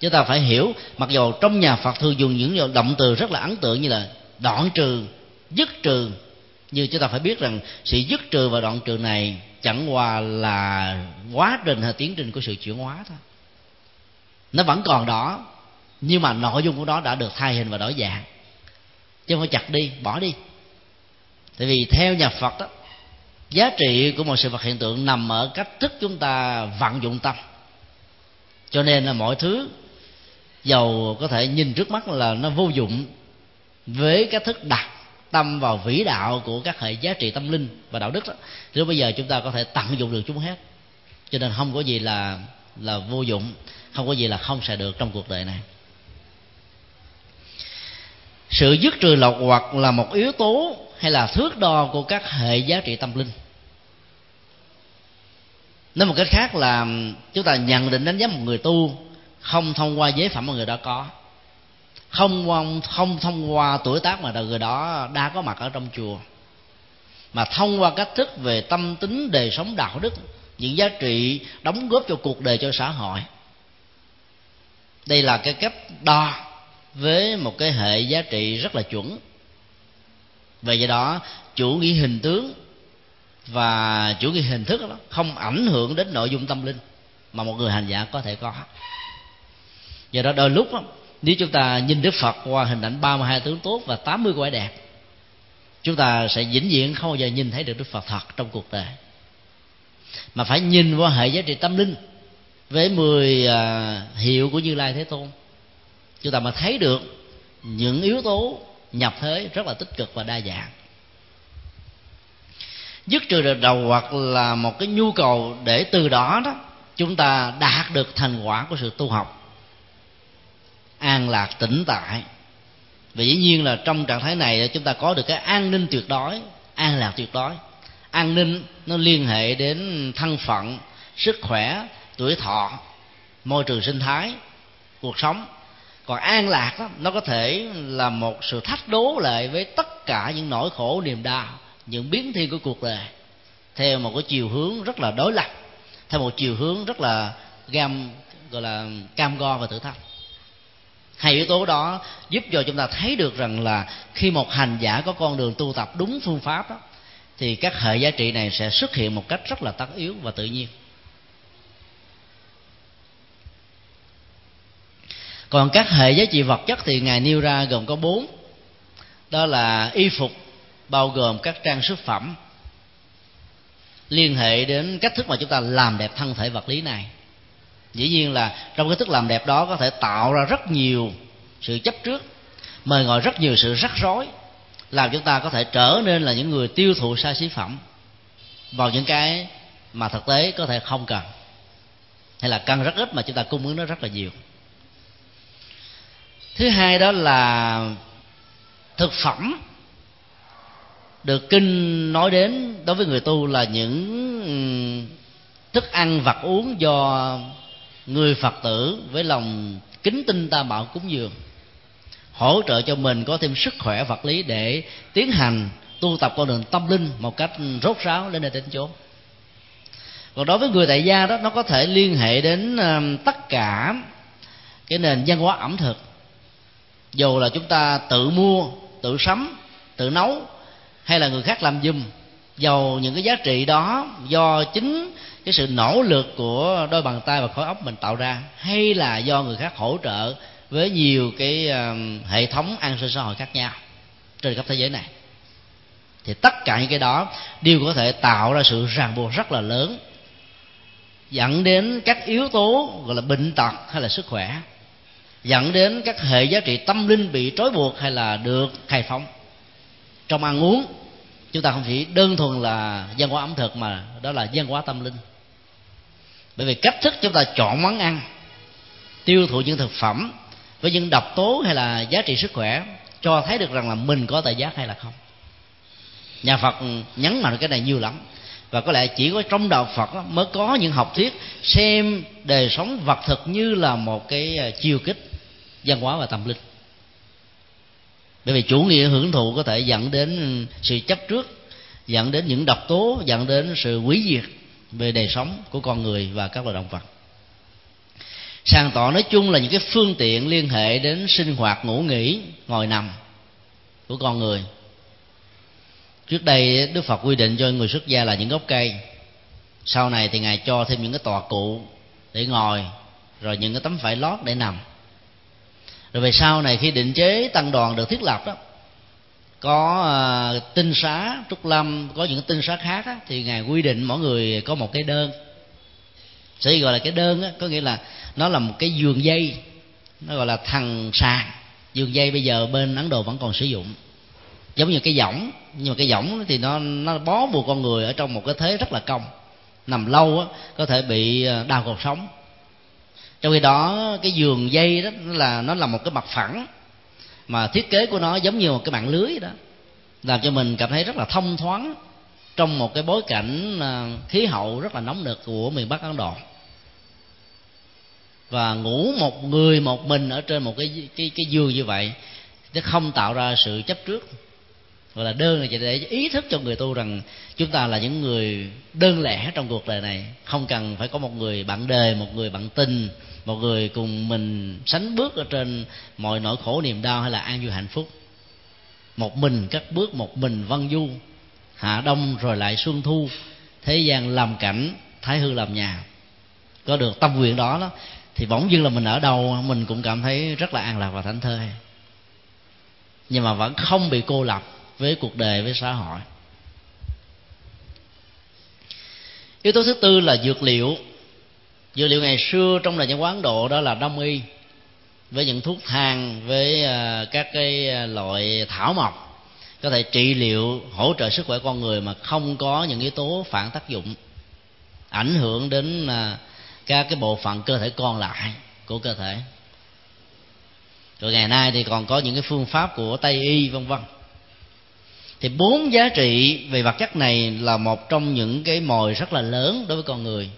Chúng ta phải hiểu, mặc dù trong nhà phật thường dùng những động từ rất là ấn tượng như là đoạn trừ, dứt trừ, nhưng chúng ta phải biết rằng sự dứt trừ và đoạn trừ này chẳng qua là quá trình hay tiến trình của sự chuyển hóa thôi. Nó vẫn còn đó, nhưng mà nội dung của nó đã được thay hình và đổi dạng chứ không phải chặt đi, bỏ đi. Tại vì theo nhà phật đó giá trị của một sự vật hiện tượng nằm ở cách thức chúng ta vận dụng tâm. Cho nên là mọi thứ, dầu có thể nhìn trước mắt là nó vô dụng, với cách thức đặt tâm vào vĩ đạo của các hệ giá trị tâm linh và đạo đức đó Nếu bây giờ chúng ta có thể tận dụng được chúng hết. Cho nên không có gì là là vô dụng, không có gì là không xài được trong cuộc đời này sự dứt trừ lậu hoặc là một yếu tố hay là thước đo của các hệ giá trị tâm linh. Nói một cách khác là chúng ta nhận định đánh giá một người tu không thông qua giới phẩm mà người đó có. Không không thông qua tuổi tác mà người đó đã có mặt ở trong chùa. Mà thông qua cách thức về tâm tính, đời sống, đạo đức, những giá trị đóng góp cho cuộc đời, cho xã hội. Đây là cái cách đo với một cái hệ giá trị rất là chuẩn. Và do đó chủ nghĩa hình tướng và chủ nghĩa hình thức đó không ảnh hưởng đến nội dung tâm linh mà một người hành giả có thể có. Do đó đôi lúc đó, nếu chúng ta nhìn Đức Phật qua hình ảnh 32 tướng tốt và 80 quả đẹp chúng ta sẽ vĩnh viễn không bao giờ nhìn thấy được Đức Phật thật trong cuộc đời. Mà phải nhìn qua hệ giá trị tâm linh với 10 à, hiệu của Như Lai Thế Tôn chúng ta mà thấy được những yếu tố nhập thế rất là tích cực và đa dạng. Dứt trừ được đầu hoặc là một cái nhu cầu để từ đó đó, chúng ta đạt được thành quả của sự tu học, an lạc tĩnh tại. Và dĩ nhiên là trong trạng thái này, chúng ta có được cái an ninh tuyệt đối, an lạc tuyệt đối. An ninh nó liên hệ đến thân phận, sức khỏe, tuổi thọ, môi trường sinh thái, cuộc sống còn an lạc đó, nó có thể là một sự thách đố lại với tất cả những nỗi khổ niềm đau những biến thiên của cuộc đời theo một cái chiều hướng rất là đối lập theo một chiều hướng rất là gam gọi là cam go và thử thách. Hai yếu tố đó giúp cho chúng ta thấy được rằng là khi một hành giả có con đường tu tập đúng phương pháp đó thì các hệ giá trị này sẽ xuất hiện một cách rất là tất yếu và tự nhiên. Còn các hệ giá trị vật chất thì ngài nêu ra gồm có bốn. Đó là y phục, bao gồm các trang sức phẩm, liên hệ đến cách thức mà chúng ta làm đẹp thân thể vật lý này. Dĩ nhiên là trong cái thức làm đẹp đó có thể tạo ra rất nhiều sự chấp trước, mời gọi rất nhiều sự rắc rối, làm chúng ta có thể trở nên là những người tiêu thụ xa sĩ phẩm vào những cái mà thực tế có thể không cần hay là cần rất ít mà chúng ta cung ứng nó rất là nhiều thứ hai đó là thực phẩm được kinh nói đến đối với người tu là những thức ăn, vật uống do người phật tử với lòng kính tinh ta bảo cúng dường, hỗ trợ cho mình có thêm sức khỏe vật lý để tiến hành tu tập con đường tâm linh một cách rốt ráo lên nơi đến chốn. Còn đối với người tại gia đó, nó có thể liên hệ đến tất cả cái nền văn hóa ẩm thực dù là chúng ta tự mua, tự sắm, tự nấu, hay là người khác làm giùm, dầu những cái giá trị đó do chính cái sự nỗ lực của đôi bàn tay và khối óc mình tạo ra, hay là do người khác hỗ trợ với nhiều cái hệ thống an sinh xã hội khác nhau trên khắp thế giới này, thì tất cả những cái đó đều có thể tạo ra sự ràng buộc rất là lớn, dẫn đến các yếu tố gọi là bệnh tật hay là sức khỏe dẫn đến các hệ giá trị tâm linh bị trói buộc hay là được khai phóng. Trong ăn uống, chúng ta không chỉ đơn thuần là văn hóa ẩm thực mà đó là văn hóa tâm linh. Bởi vì cách thức chúng ta chọn món ăn, tiêu thụ những thực phẩm với những độc tố hay là giá trị sức khỏe cho thấy được rằng là mình có tài giác hay là không. Nhà phật nhấn mạnh cái này nhiều lắm. Và có lẽ chỉ có trong đạo phật mới có những học thuyết xem đời sống vật thực như là một cái à, chiêu kích văn hóa và tâm linh. Bởi vì chủ nghĩa hưởng thụ có thể dẫn đến sự chấp trước, dẫn đến những độc tố, dẫn đến sự hủy diệt về đời sống của con người và các loài động vật. Sàn tọa nói chung là những cái phương tiện liên hệ đến sinh hoạt, ngủ nghỉ, ngồi nằm của con người. Trước đây, đức phật quy định cho người xuất gia là những gốc cây. Sau này thì ngài cho thêm những cái tòa cụ để ngồi, rồi những cái tấm vải lót để nằm rồi về sau này khi định chế tăng đoàn được thiết lập đó có uh, tinh xá trúc lâm có những tinh xá khác á, thì ngài quy định mỗi người có một cái đơn. Sở gọi là cái đơn á, có nghĩa là nó là một cái giường dây nó gọi là thằng sàn. Giường dây bây giờ bên ấn độ vẫn còn sử dụng. Giống như cái võng nhưng mà cái võng thì nó nó bó buộc con người ở trong một cái thế rất là cong. Nằm lâu á có thể bị à, đau cột sống trong khi đó, cái giường dây đó là, nó là một cái mặt phẳng, mà thiết kế của nó giống như một cái mạng lưới đó, làm cho mình cảm thấy rất là thông thoáng trong một cái bối cảnh à, khí hậu rất là nóng nực của miền Bắc Ấn Độ. Và ngủ một người một mình ở trên một cái cái cái giường như vậy, nó không tạo ra sự chấp trước. Gọi là đơn là chỉ để ý thức cho người tu rằng chúng ta là những người đơn lẻ trong cuộc đời này. Không cần phải có một người bạn đời, một người bạn tình một người cùng mình sánh bước ở trên mọi nỗi khổ, niềm đau hay là an vui, hạnh phúc. Một mình cắt bước, một mình văn du. Hạ đông rồi lại xuân thu. Thế gian làm cảnh, thái hư làm nhà. Có được tâm nguyện đó đó, thì bỗng dưng là mình ở đâu, mình cũng cảm thấy rất là an lạc và thảnh thơi. Nhưng mà vẫn không bị cô lập với cuộc đời, với xã hội. Yếu tố thứ tư là dược liệu dược liệu ngày xưa trong nền văn hóa ấn độ đó là đông y, với những thuốc thang, với ờ, các cái ờ, loại thảo mộc. Có thể trị liệu, hỗ trợ sức khỏe con người mà không có những yếu tố phản tác dụng, ảnh hưởng đến ờ, các cái bộ phận cơ thể còn lại của cơ thể. Rồi ngày nay thì còn có những cái phương pháp của tây y, vân vân. Thì bốn giá trị về vật chất này là một trong những cái mồi rất là lớn đối với con người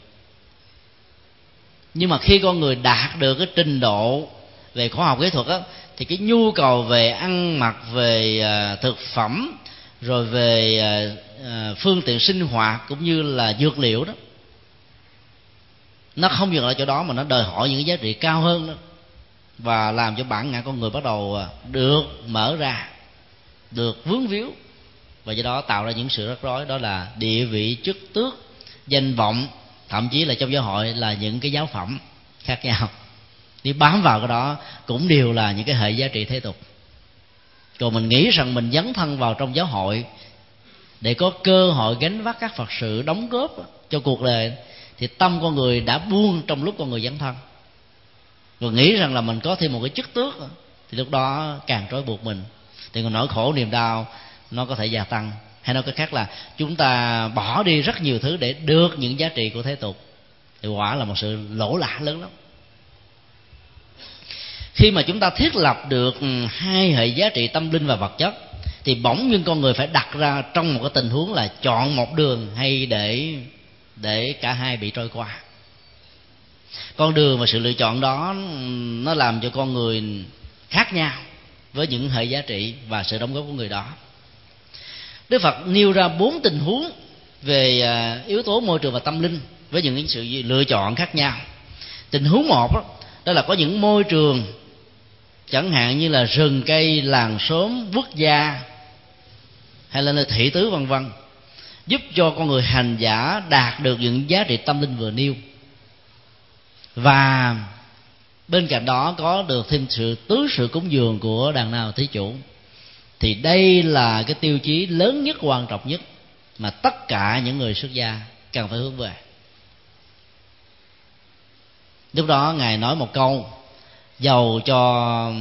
nhưng mà khi con người đạt được cái trình độ về khoa học kỹ thuật á thì cái nhu cầu về ăn mặc về uh, thực phẩm rồi về uh, phương tiện sinh hoạt cũng như là dược liệu đó nó không dừng lại chỗ đó mà nó đòi hỏi những cái giá trị cao hơn đó và làm cho bản ngã con người bắt đầu được mở ra được vướng víu và do đó tạo ra những sự rắc rối đó là địa vị chức tước danh vọng thậm chí là trong giáo hội là những cái giáo phẩm khác nhau. Đi bám vào cái đó cũng đều là những cái hệ giá trị thế tục. Còn mình nghĩ rằng mình dấn thân vào trong giáo hội để có cơ hội gánh vác các phật sự đóng góp cho cuộc đời, thì tâm con người đã buông trong lúc con người dấn thân. Rồi nghĩ rằng là mình có thêm một cái chức tước, thì lúc đó càng trói buộc mình. Thì còn nỗi khổ, niềm đau nó có thể gia tăng hay nói cách khác là chúng ta bỏ đi rất nhiều thứ để được những giá trị của thế tục. Thì quả là một sự lỗ lã lớn lắm. Khi mà chúng ta thiết lập được ừ, hai hệ giá trị tâm linh và vật chất, thì bỗng nhiên con người phải đặt ra trong một cái tình huống là chọn một đường hay để để cả hai bị trôi qua. Con đường và sự lựa chọn đó ừ, nó làm cho con người khác nhau với những hệ giá trị và sự đóng góp của người đó đức phật nêu ra bốn tình huống về à, yếu tố môi trường và tâm linh với những sự lựa chọn khác nhau. Tình huống một đó, đó là có những môi trường chẳng hạn như là rừng cây làng xóm quốc gia hay là nơi thị tứ vân vân giúp cho con người hành giả đạt được những giá trị tâm linh vừa nêu. Và bên cạnh đó có được thêm sự tứ sự cúng dường của đàn nào thí chủ thì đây là cái tiêu chí lớn nhất, quan trọng nhất mà tất cả những người xuất gia cần phải hướng về. Lúc đó ngài nói một câu giàu cho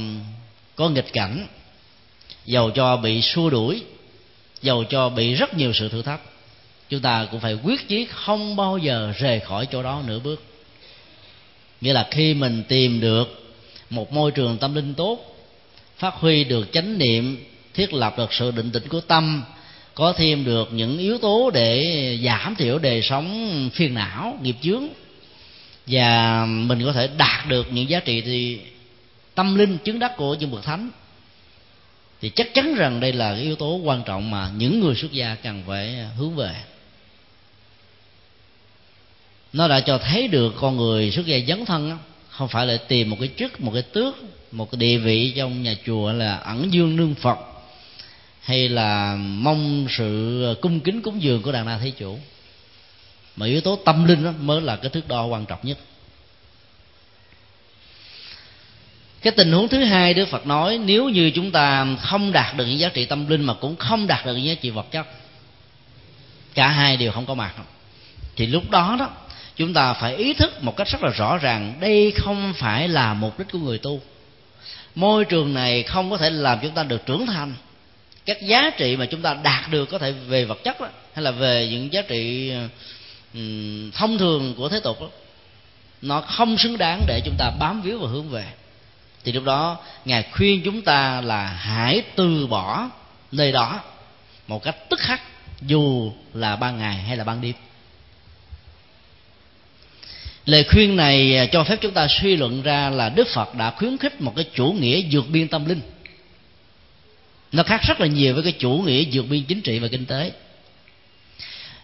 có nghịch cảnh giàu cho bị xua đuổi giàu cho bị rất nhiều sự thử thách, chúng ta cũng phải quyết chí không bao giờ rời khỏi chỗ đó nửa bước. Nghĩa là khi mình tìm được một môi trường tâm linh tốt, phát huy được chánh niệm thiết lập được sự định tĩnh của tâm, có thêm được những yếu tố để giảm thiểu đời sống phiền não, nghiệp chướng. Và mình có thể đạt được những giá trị thì tâm linh chứng đắc của những bậc thánh. Thì chắc chắn rằng đây là cái yếu tố quan trọng mà những người xuất gia cần phải hướng về. Nó đã cho thấy được con người xuất gia dấn thân không phải là tìm một cái chức một cái tước, một cái địa vị trong nhà chùa là ẩn dương nương phật hay là mong sự cung kính cúng dường của đàn na thế chủ? Mà yếu tố tâm linh đó mới là cái thước đo quan trọng nhất. Cái tình huống thứ hai đức phật nói, nếu như chúng ta không đạt được những giá trị tâm linh mà cũng không đạt được những giá trị vật chất, cả hai đều không có mặt. Thì lúc đó đó, chúng ta phải ý thức một cách rất là rõ ràng, đây không phải là mục đích của người tu. Môi trường này không có thể làm chúng ta được trưởng thành các giá trị mà chúng ta đạt được có thể về vật chất đó, hay là về những giá trị um, thông thường của thế tục đó, nó không xứng đáng để chúng ta bám víu và hướng về. Thì lúc đó ngài khuyên chúng ta là hãy từ bỏ nơi đó một cách tức khắc dù là ban ngày hay là ban đêm. Lời khuyên này cho phép chúng ta suy luận ra là đức phật đã khuyến khích một cái chủ nghĩa vượt biên tâm linh nó khác rất là nhiều với cái chủ nghĩa vượt biên chính trị và kinh tế.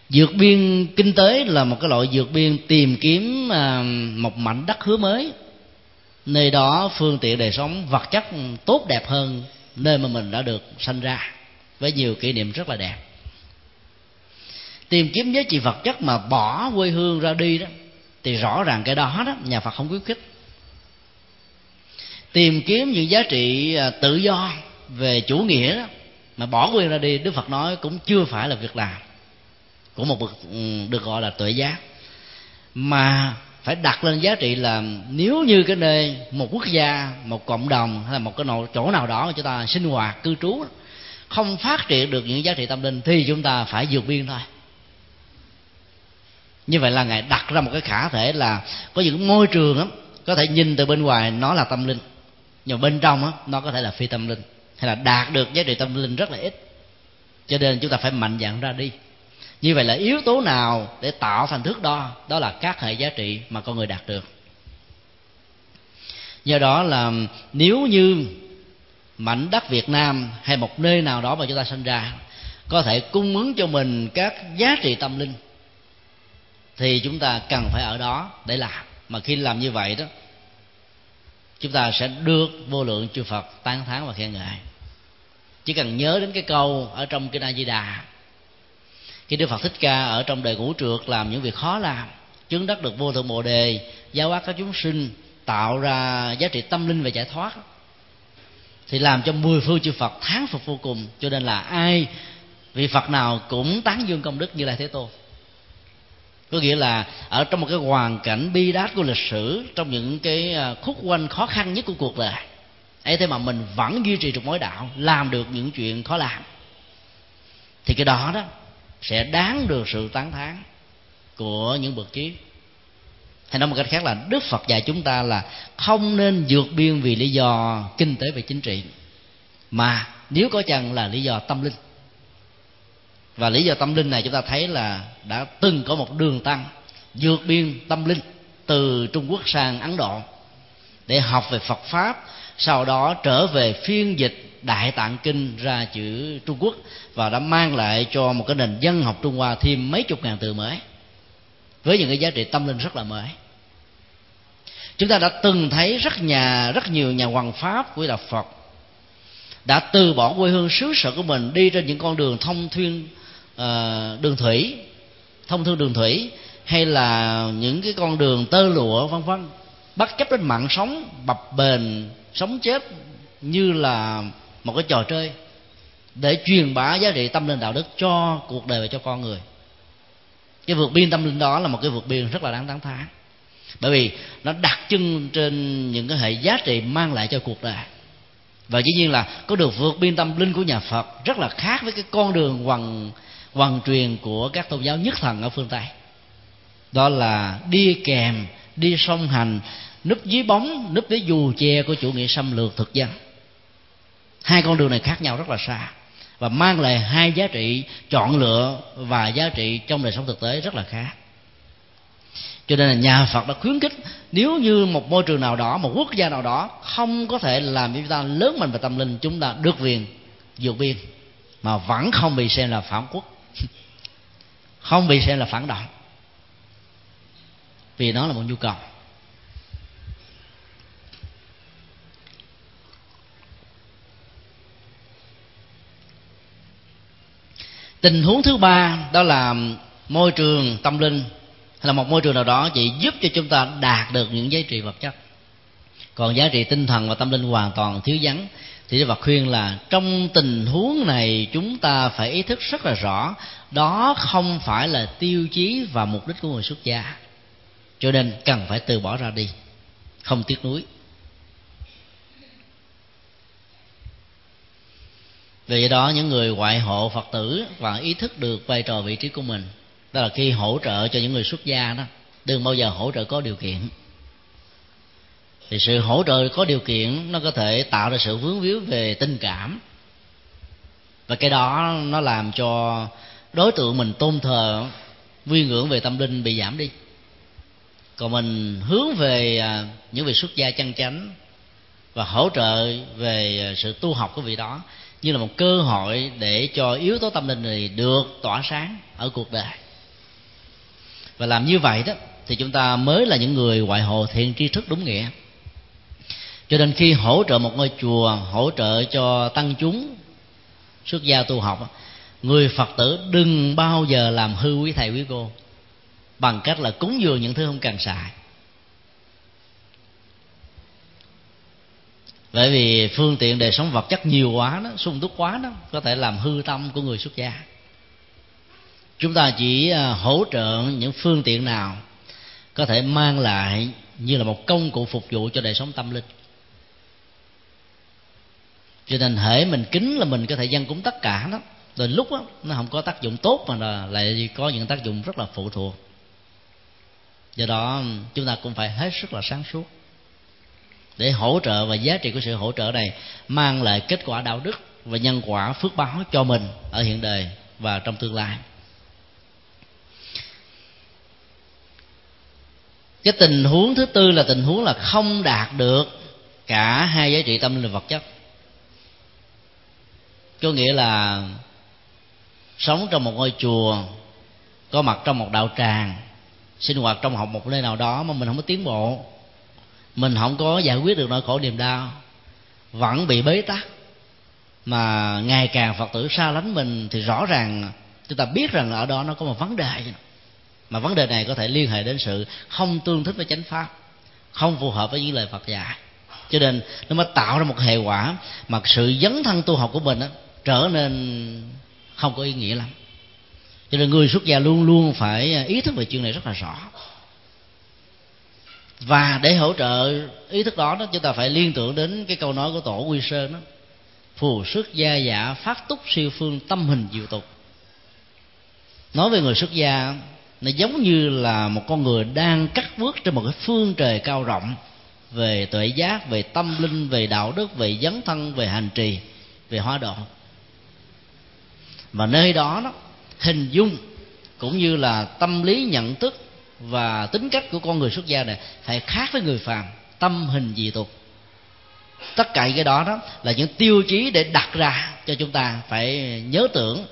Vượt biên kinh tế là một cái loại vượt biên tìm kiếm à, một mảnh đất hứa mới. Nơi đó phương tiện đời sống vật chất tốt đẹp hơn nơi mà mình đã được sanh ra, với nhiều kỷ niệm rất là đẹp. Tìm kiếm giá trị vật chất mà bỏ quê hương ra đi đó, thì rõ ràng cái đó đó nhà phật không khuyến khích. Tìm kiếm những giá trị à, tự do về chủ nghĩa đó, mà bỏ quyền ra đi đức phật nói cũng chưa phải là việc làm của một bậc ừ, được gọi là tuệ giác. Mà phải đặt lên giá trị là nếu như cái nơi một quốc gia một cộng đồng hay là một cái chỗ nào đó mà chúng ta sinh hoạt cư trú không phát triển được những giá trị tâm linh thì chúng ta phải vượt biên thôi. Như vậy là ngài đặt ra một cái khả thể là có những môi trường á có thể nhìn từ bên ngoài nó là tâm linh nhưng bên trong á nó có thể là phi tâm linh hay là đạt được giá trị tâm linh rất là ít. Cho nên chúng ta phải mạnh dạn ra đi. Như vậy là yếu tố nào để tạo thành thước đo? Đó là các hệ giá trị mà con người đạt được. Do đó là nếu như mảnh đất việt nam hay một nơi nào đó mà chúng ta sinh ra có thể cung ứng cho mình các giá trị tâm linh, thì chúng ta cần phải ở đó để làm. Mà khi làm như vậy đó, chúng ta sẽ được vô lượng chư phật tán thán và khen ngợi chỉ cần nhớ đến cái câu ở trong kinh a di đà khi đức phật thích ca ở trong đời ngũ trượt làm những việc khó làm, chứng đắc được vô thượng bồ đề, giáo hóa các chúng sinh, tạo ra giá trị tâm linh và giải thoát. Thì làm cho mười phương chư phật thán phục vô cùng, cho nên là ai, vị phật nào cũng tán dương công đức như lai thế tôn. Có nghĩa là ở trong một cái hoàn cảnh bi đát của lịch sử, trong những cái à, khúc quanh khó khăn nhất của cuộc đời ấy thế mà mình vẫn duy trì được mối đạo, làm được những chuyện khó làm. Thì cái đó đó sẽ đáng được sự tán thán của những bậc trí. Hay nói một cách khác là đức phật dạy chúng ta là không nên vượt biên vì lý do kinh tế và chính trị, mà nếu có chăng là lý do tâm linh. Và lý do tâm linh này chúng ta thấy là đã từng có một đường tăng, vượt biên tâm linh từ trung quốc sang ấn độ để học về phật pháp sau đó trở về phiên dịch đại tạng kinh ra chữ trung quốc và đã mang lại cho một cái nền dân học trung hoa thêm mấy chục ngàn từ mới với những cái giá trị tâm linh rất là mới. Chúng ta đã từng thấy rất nhà rất nhiều nhà hoàng pháp của đạo phật đã từ bỏ quê hương xứ sở của mình đi trên những con đường thông thuyên uh, ờ, đường thủy thông thương đường thủy hay là những cái con đường tơ lụa vân vân bất chấp đến mạng sống bập bềnh sống chết như là một cái trò chơi để truyền bá giá trị tâm linh đạo đức cho cuộc đời và cho con người. Cái vượt biên tâm linh đó là một cái vượt biên rất là đáng tán thán bởi vì nó đặt chân trên những cái hệ giá trị mang lại cho cuộc đời. Và dĩ nhiên là có được vượt biên tâm linh của nhà Phật rất là khác với cái con đường hoàng hoàng truyền của các tôn giáo nhất thần ở phương Tây. Đó là đi kèm, đi song hành núp dưới bóng, núp dưới dù che của chủ nghĩa xâm lược thực dân. Hai con đường này khác nhau rất là xa và mang lại hai giá trị chọn lựa và giá trị trong đời sống thực tế rất là khác cho nên là nhà phật đã khuyến khích nếu như một môi trường nào đó, một quốc gia nào đó không có thể làm cho chúng ta lớn mạnh về tâm linh, chúng ta được quyền vượt biên mà vẫn không bị xem là phản quốc, không bị xem là phản động vì nó là một nhu cầu. Tình huống thứ ba đó là môi trường tâm linh. Hay là một môi trường nào đó chỉ giúp cho chúng ta đạt được những giá trị vật chất. Còn giá trị tinh thần và tâm linh hoàn toàn thiếu vắng. Thì Đức Phật khuyên là trong tình huống này chúng ta phải ý thức rất là rõ, đó không phải là tiêu chí và mục đích của người xuất gia. Cho nên cần phải từ bỏ ra đi, không tiếc nuối. Vì vậy đó, những người ngoại hộ phật tử và ý thức được vai trò vị trí của mình, đó là khi hỗ trợ cho những người xuất gia đó, đừng bao giờ hỗ trợ có điều kiện. Thì sự hỗ trợ có điều kiện, nó có thể tạo ra sự vướng víu về tình cảm. Và cái đó, nó làm cho đối tượng mình tôn thờ quy ngưỡng về tâm linh bị giảm đi. Còn mình hướng về à, những vị xuất gia chân chánh và hỗ trợ về sự tu học của vị đó như là một cơ hội để cho yếu tố tâm linh này được tỏa sáng ở cuộc đời. Và làm như vậy đó, thì chúng ta mới là những người ngoại hồ thiện tri thức đúng nghĩa. Cho nên khi hỗ trợ một ngôi chùa, hỗ trợ cho tăng chúng xuất gia tu học, người phật tử đừng bao giờ làm hư quý thầy quý cô bằng cách là cúng dường những thứ không cần xài. Bởi vì phương tiện đời sống vật chất nhiều quá đó sung túc quá đó có thể làm hư tâm của người xuất gia. Chúng ta chỉ à, hỗ trợ những phương tiện nào có thể mang lại như là một công cụ phục vụ cho đời sống tâm linh. Cho nên hễ mình kính là mình có thể dân cúng tất cả đó. Rồi lúc đó, nó không có tác dụng tốt mà là lại có những tác dụng rất là phụ thuộc. Do đó chúng ta cũng phải hết sức là sáng suốt để hỗ trợ và giá trị của sự hỗ trợ này mang lại kết quả đạo đức và nhân quả phước báo cho mình ở hiện đời và trong tương lai. Cái tình huống thứ tư là tình huống là không đạt được cả hai giá trị tâm linh và vật chất. Có nghĩa là sống trong một ngôi chùa, có mặt trong một đạo tràng, sinh hoạt trong học một nơi nào đó mà mình không có tiến bộ mình không có giải quyết được nỗi khổ niềm đau. Vẫn bị bế tắc. Mà ngày càng phật tử xa lánh mình thì rõ ràng chúng ta biết rằng ở đó nó có một vấn đề. Mà vấn đề này có thể liên hệ đến sự không tương thích với chánh pháp không phù hợp với những lời phật dạy. Cho nên nó mới tạo ra một hệ quả mà sự dấn thân tu học của mình đó, trở nên không có ý nghĩa lắm. Cho nên người xuất gia luôn luôn phải ý thức về chuyện này rất là rõ và để hỗ trợ ý thức đó, đó chúng ta phải liên tưởng đến cái câu nói của tổ quy sơn đó. Phù xuất gia giả phát túc siêu phương tâm hình diệu tục. Nói về người xuất gia nó giống như là một con người đang cắt bước trên một cái phương trời cao rộng về tuệ giác về tâm linh về đạo đức về dấn thân về hành trì về hóa độ. Và nơi đó đó hình dung cũng như là tâm lý nhận thức và tính cách của con người xuất gia này phải khác với người phàm, tâm hình dị tục. Tất cả cái đó đó là những tiêu chí để đặt ra cho chúng ta phải nhớ tưởng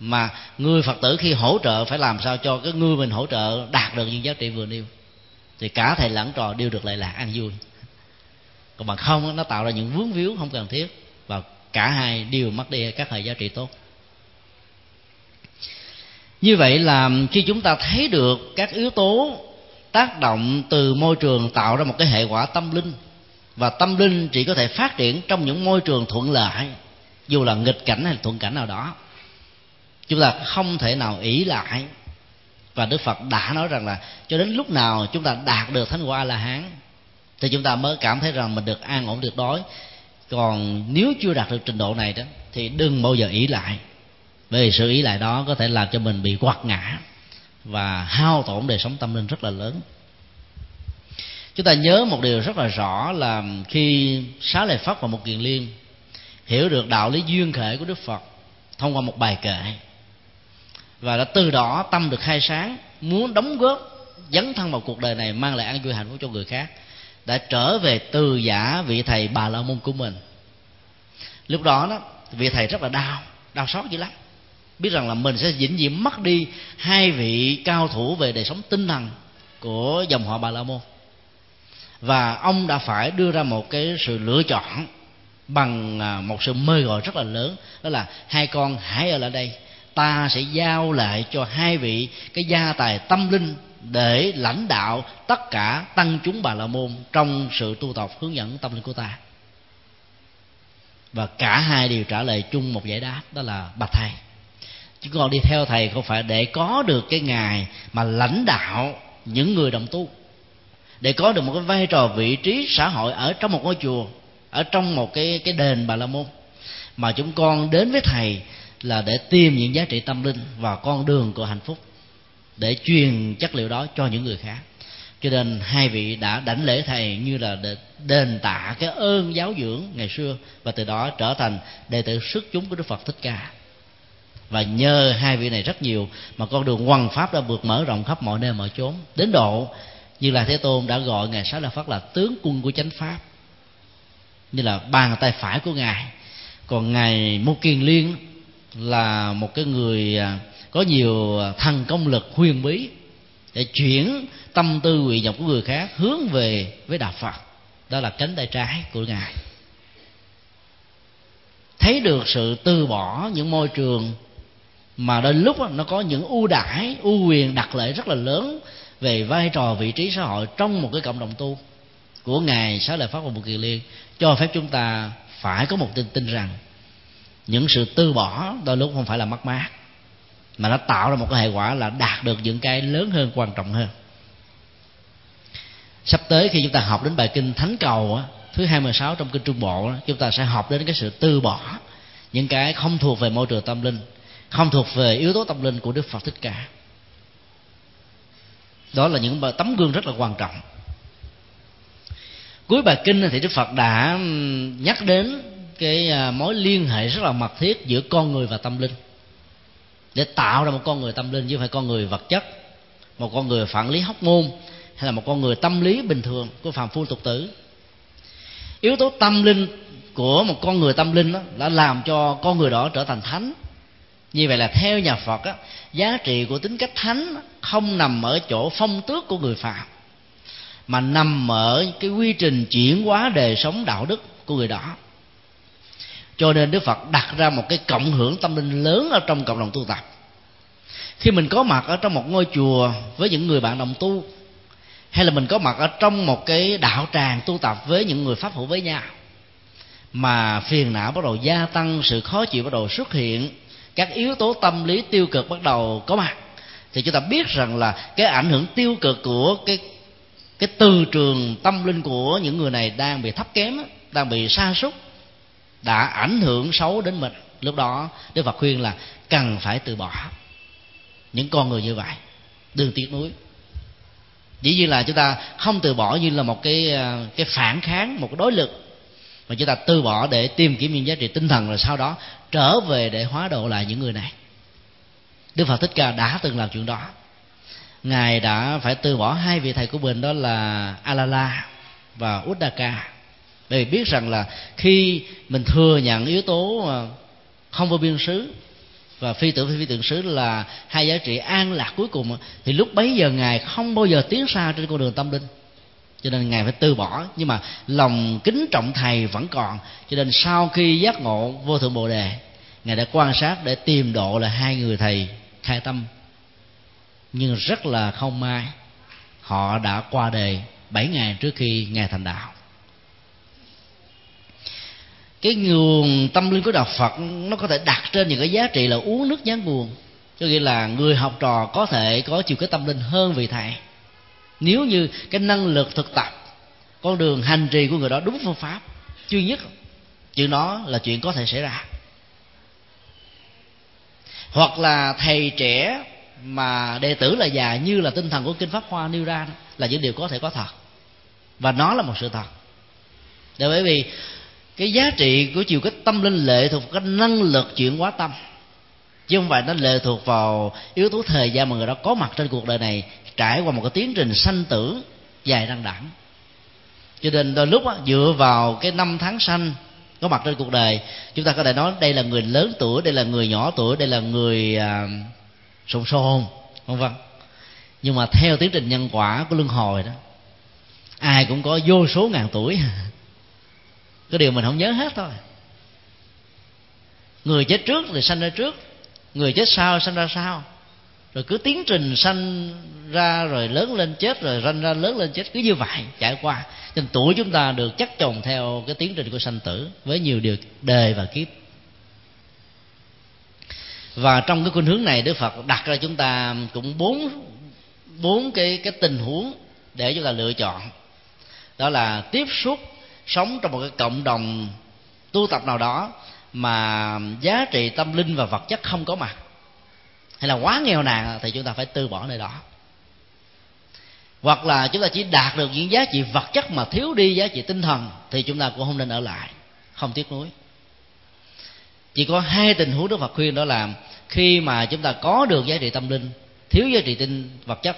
mà người phật tử khi hỗ trợ phải làm sao cho cái người mình hỗ trợ đạt được những giá trị vừa nêu. Thì cả thầy lẫn trò đều được lợi lạc, ăn vui. Còn bằng không, nó tạo ra những vướng víu không cần thiết và cả hai đều mất đi các hệ giá trị tốt như vậy là khi chúng ta thấy được các yếu tố tác động từ môi trường tạo ra một cái hệ quả tâm linh, và tâm linh chỉ có thể phát triển trong những môi trường thuận lợi, dù là nghịch cảnh hay thuận cảnh nào đó, chúng ta không thể nào ỷ lại. Và đức phật đã nói rằng là cho đến lúc nào chúng ta đạt được thánh quả la hán thì chúng ta mới cảm thấy rằng mình được an ổn tuyệt đối còn nếu chưa đạt được trình độ này đó, thì đừng bao giờ ỷ lại bởi vì sự ý lại đó có thể làm cho mình bị quạt ngã và hao tổn đời sống tâm linh rất là lớn. Chúng ta nhớ một điều rất là rõ là khi xá lợi phất và một kiền liên hiểu được đạo lý duyên khể của đức phật thông qua một bài kệ và đã từ đó tâm được khai sáng, muốn đóng góp dấn thân vào cuộc đời này mang lại an vui hạnh phúc cho người khác, đã trở về từ giả vị thầy bà la môn của mình. Lúc đó đó, vị thầy rất là đau đau xót dữ lắm biết rằng là mình sẽ vĩnh viễn mất đi hai vị cao thủ về đời sống tinh thần của dòng họ bà la môn. Và ông đã phải đưa ra một cái sự lựa chọn bằng à, một sự mời gọi rất là lớn, đó là hai con hãy ở lại đây, ta sẽ giao lại cho hai vị cái gia tài tâm linh để lãnh đạo tất cả tăng chúng bà la môn trong sự tu tập hướng dẫn tâm linh của ta. Và cả hai đều trả lời chung một giải đáp, đó là bạch thầy chúng con đi theo thầy không phải để có được cái ngài mà lãnh đạo những người đồng tu. Để có được một cái vai trò vị trí xã hội ở trong một ngôi chùa, ở trong một cái cái đền bà la môn. Mà chúng con đến với thầy là để tìm những giá trị tâm linh và con đường của hạnh phúc, để truyền chất liệu đó cho những người khác. Cho nên hai vị đã đảnh lễ thầy như là để đền tạ cái ơn giáo dưỡng ngày xưa và từ đó trở thành đệ tử xuất chúng của đức phật thích ca và nhờ hai vị này rất nhiều mà con đường hoằng pháp đã vượt mở rộng khắp mọi nơi mọi chốn. Đến độ như là thế tôn đã gọi ngài sáu la phát là tướng quân của chánh pháp. Như là bàn tay phải của ngài. Còn ngài mô kiền liên là một cái người à, có nhiều à, thần công lực huyền bí để chuyển tâm tư nguyện vọng của người khác hướng về với đạo phật. Đó là cánh tay trái của ngài. Thấy được sự từ bỏ những môi trường mà đôi lúc nó có những ưu đãi ưu quyền đặc lệ rất là lớn về vai trò vị trí xã hội trong một cái cộng đồng tu của ngài xá lợi pháp và Bồ kỳ liên cho phép chúng ta phải có một tin tin rằng những sự từ bỏ đôi lúc không phải là mất mát mà nó tạo ra một cái hệ quả là đạt được những cái lớn hơn quan trọng hơn. Sắp tới khi chúng ta học đến bài kinh thánh cầu á, thứ 26 trong kinh trung bộ chúng ta sẽ học đến cái sự từ bỏ những cái không thuộc về môi trường tâm linh không thuộc về yếu tố tâm linh của đức phật thích ca. Đó là những tấm gương rất là quan trọng. Cuối bài kinh thì đức phật đã nhắc đến cái à, mối liên hệ rất là mật thiết giữa con người và tâm linh. Để tạo ra một con người tâm linh chứ không phải con người vật chất, một con người phản lý hóc môn hay là một con người tâm lý bình thường của phàm phu tục tử. Yếu tố tâm linh của một con người tâm linh đó đã làm cho con người đó trở thành thánh như vậy là theo nhà phật á, giá trị của tính cách thánh không nằm ở chỗ phong tước của người phạm mà nằm ở cái quy trình chuyển hóa đời sống đạo đức của người đó. Cho nên đức phật đặt ra một cái cộng hưởng tâm linh lớn ở trong cộng đồng tu tập. Khi mình có mặt ở trong một ngôi chùa với những người bạn đồng tu hay là mình có mặt ở trong một cái đạo tràng tu tập với những người pháp hữu với nhau mà phiền não bắt đầu gia tăng sự khó chịu bắt đầu xuất hiện các yếu tố tâm lý tiêu cực bắt đầu có mặt. Thì chúng ta biết rằng là cái ảnh hưởng tiêu cực của cái cái từ trường tâm linh của những người này đang bị thấp kém đang bị sa sút, đã ảnh hưởng xấu đến mình. Lúc đó, đức phật khuyên là cần phải từ bỏ những con người như vậy, đừng tiếc nuối. Dĩ nhiên là chúng ta không từ bỏ như là một cái cái phản kháng, một cái đối lực, mà chúng ta từ bỏ để tìm kiếm những giá trị tinh thần, rồi sau đó trở về để hóa độ lại những người này. Đức phật thích ca đã từng làm chuyện đó. Ngài đã phải từ bỏ hai vị thầy của mình, đó là alala và uddaka bởi vì biết rằng là khi mình thừa nhận yếu tố ờ, không vô biên xứ và phi tưởng phi tưởng xứ là hai giá trị an lạc cuối cùng, thì lúc bấy giờ ngài không bao giờ tiến xa trên con đường tâm linh cho nên ngài phải từ bỏ. Nhưng mà lòng kính trọng thầy vẫn còn. Cho nên sau khi giác ngộ vô thượng bồ đề, ngài đã quan sát để tìm độ là hai người thầy khai tâm. Nhưng rất là không may, họ đã qua đời bảy ngày trước khi ngài thành đạo. Cái nguồn tâm linh của đạo phật nó có thể đặt trên những cái giá trị là uống nước nhán nguồn. Cho nghĩa là người học trò có thể có chiều cái tâm linh hơn vị thầy nếu như cái năng lực thực tập, con đường hành trì của người đó đúng phương pháp duy nhất chuyện đó là chuyện có thể xảy ra. Hoặc là thầy trẻ mà đệ tử là già như là tinh thần của kinh pháp hoa nêu ra là những điều có thể có thật. Và nó là một sự thật. Để bởi vì cái giá trị của chiều kích tâm linh lệ thuộc cái năng lực chuyển hóa tâm, chứ không phải nó lệ thuộc vào yếu tố thời gian mà người đó có mặt trên cuộc đời này trải qua một cái tiến trình sanh tử dài đằng đẳng cho nên đôi lúc đó, dựa vào cái năm tháng sanh có mặt trên cuộc đời chúng ta có thể nói đây là người lớn tuổi đây là người nhỏ tuổi đây là người à, sồn sồn vân vân. Nhưng mà theo tiến trình nhân quả của luân hồi đó ai cũng có vô số ngàn tuổi. Cái điều mình không nhớ hết thôi. Người chết trước thì sanh ra trước người chết sau sanh ra sau rồi cứ tiến trình sanh ra, rồi lớn lên chết, rồi ranh ra lớn lên chết, cứ như vậy trải qua. Nên tuổi chúng ta được chắc chồng theo cái tiến trình của sanh tử với nhiều điều đề và kiếp. Và trong cái khuynh hướng này, đức phật đặt ra chúng ta cũng bốn bốn cái cái tình huống để chúng ta lựa chọn. Đó là tiếp xúc, sống trong một cái cộng đồng tu tập nào đó mà giá trị tâm linh và vật chất không có mặt hay là quá nghèo nàn, thì chúng ta phải từ bỏ nơi đó. Hoặc là chúng ta chỉ đạt được những giá trị vật chất mà thiếu đi giá trị tinh thần, thì chúng ta cũng không nên ở lại, không tiếc nuối. Chỉ có hai tình huống đức phật khuyên đó là, khi mà chúng ta có được giá trị tâm linh, thiếu giá trị tinh vật chất,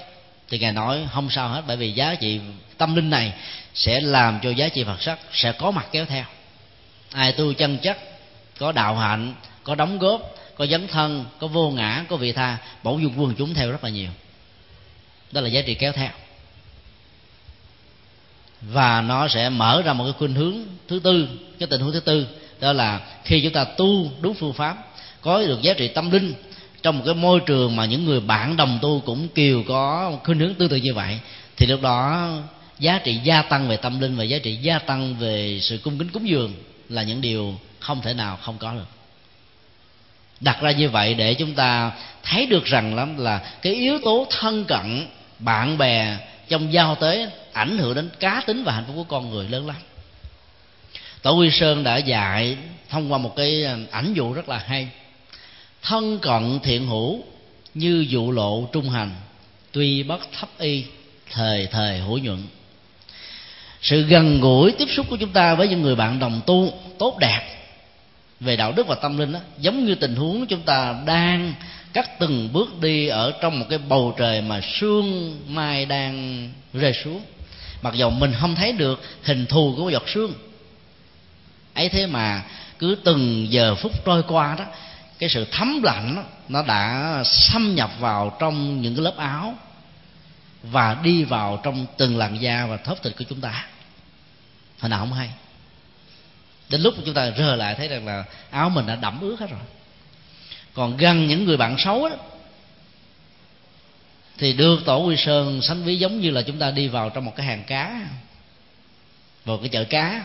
thì ngài nói không sao hết, bởi vì giá trị tâm linh này sẽ làm cho giá trị vật chất sẽ có mặt kéo theo. Ai tu chân chất, có đạo hạnh, có đóng góp có dấn thân, có vô ngã, có vị tha. Bổn dung quần chúng theo rất là nhiều. Đó là giá trị kéo theo. Và nó sẽ mở ra một cái khuynh hướng thứ tư, cái tình huống thứ tư, đó là khi chúng ta tu đúng phương pháp, có được giá trị tâm linh, trong một cái môi trường mà những người bạn đồng tu cũng kiều có khuynh hướng tương tự như vậy, thì lúc đó giá trị gia tăng về tâm linh và giá trị gia tăng về sự cung kính cúng dường là những điều không thể nào không có được đặt ra như vậy để chúng ta thấy được rằng lắm là cái yếu tố thân cận, bạn bè trong giao tế ảnh hưởng đến cá tính và hạnh phúc của con người lớn lắm. Tổ quy sơn đã dạy thông qua một cái ờ, ảnh dụ rất là hay. Thân cận thiện hữu như dụ lộ trung hành, tuy bất thấp y thời thời hữu nhuận. Sự gần gũi tiếp xúc của chúng ta với những người bạn đồng tu tốt đẹp về đạo đức và tâm linh đó giống như tình huống chúng ta đang cắt từng bước đi ở trong một cái bầu trời mà sương mai đang rơi xuống. Mặc dù mình không thấy được hình thù của giọt sương ấy thế mà cứ từng giờ phút trôi qua đó cái sự thấm lạnh đó, nó đã xâm nhập vào trong những cái lớp áo và đi vào trong từng làn da và thớp thịt của chúng ta. Hồi nào không hay? Đến lúc chúng ta rờ lại thấy rằng là áo mình đã đẫm ướt hết rồi. Còn gần những người bạn xấu đó thì được tổ quy sơn sánh ví giống như là chúng ta đi vào trong một cái hàng cá, vào cái chợ cá.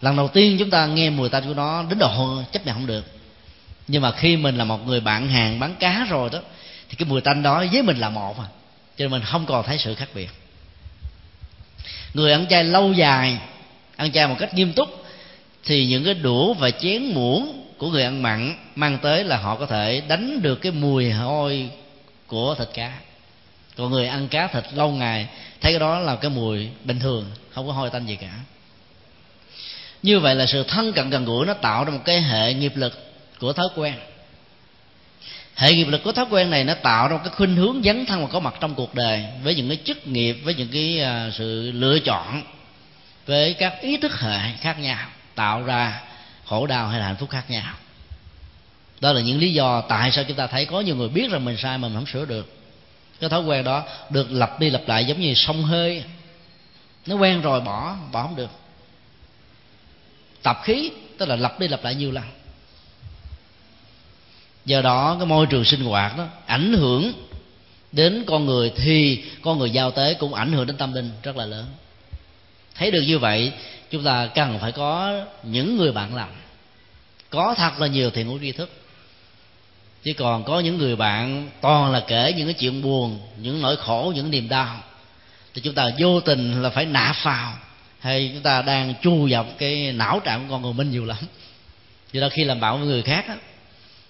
Lần đầu tiên chúng ta nghe mùi tanh của nó, đến độ chấp nhận không được. Nhưng mà khi mình là một người bạn hàng, bán cá rồi đó, thì cái mùi tanh đó với mình là một à. Cho nên mình không còn thấy sự khác biệt. Người ăn chay lâu dài ăn chay một cách nghiêm túc, thì những cái đũa và chén muỗng của người ăn mặn mang tới là họ có thể đánh được cái mùi hôi của thịt cá. Còn người ăn cá thịt lâu ngày, thấy cái đó là cái mùi bình thường, không có hôi tanh gì cả. Như vậy là sự thân cận gần gũi nó tạo ra một cái hệ nghiệp lực của thói quen. Hệ nghiệp lực của thói quen này nó tạo ra một cái khuynh hướng dấn thân và có mặt trong cuộc đời với những cái chức nghiệp, với những cái à, sự lựa chọn với các ý thức hệ khác nhau, tạo ra khổ đau hay là hạnh phúc khác nhau. Đó là những lý do tại sao chúng ta thấy có nhiều người biết rằng mình sai mà mình không sửa được. Cái thói quen đó được lặp đi lặp lại giống như sông hơi. Nó quen rồi bỏ bỏ không được. Tập khí, tức là lặp đi lặp lại nhiều lần. Do đó, cái môi trường sinh hoạt đó ảnh hưởng đến con người thì con người giao tế cũng ảnh hưởng đến tâm linh rất là lớn thấy được như vậy chúng ta cần phải có những người bạn làm. Có thật là nhiều thiện ngũ tri thức. Chứ còn có những người bạn toàn là kể những cái chuyện buồn những nỗi khổ những niềm đau thì chúng ta vô tình là phải nạp vào. Hay chúng ta đang chu dọc cái não trạng của con người mình nhiều lắm. Do đó khi làm bạn với người khác á,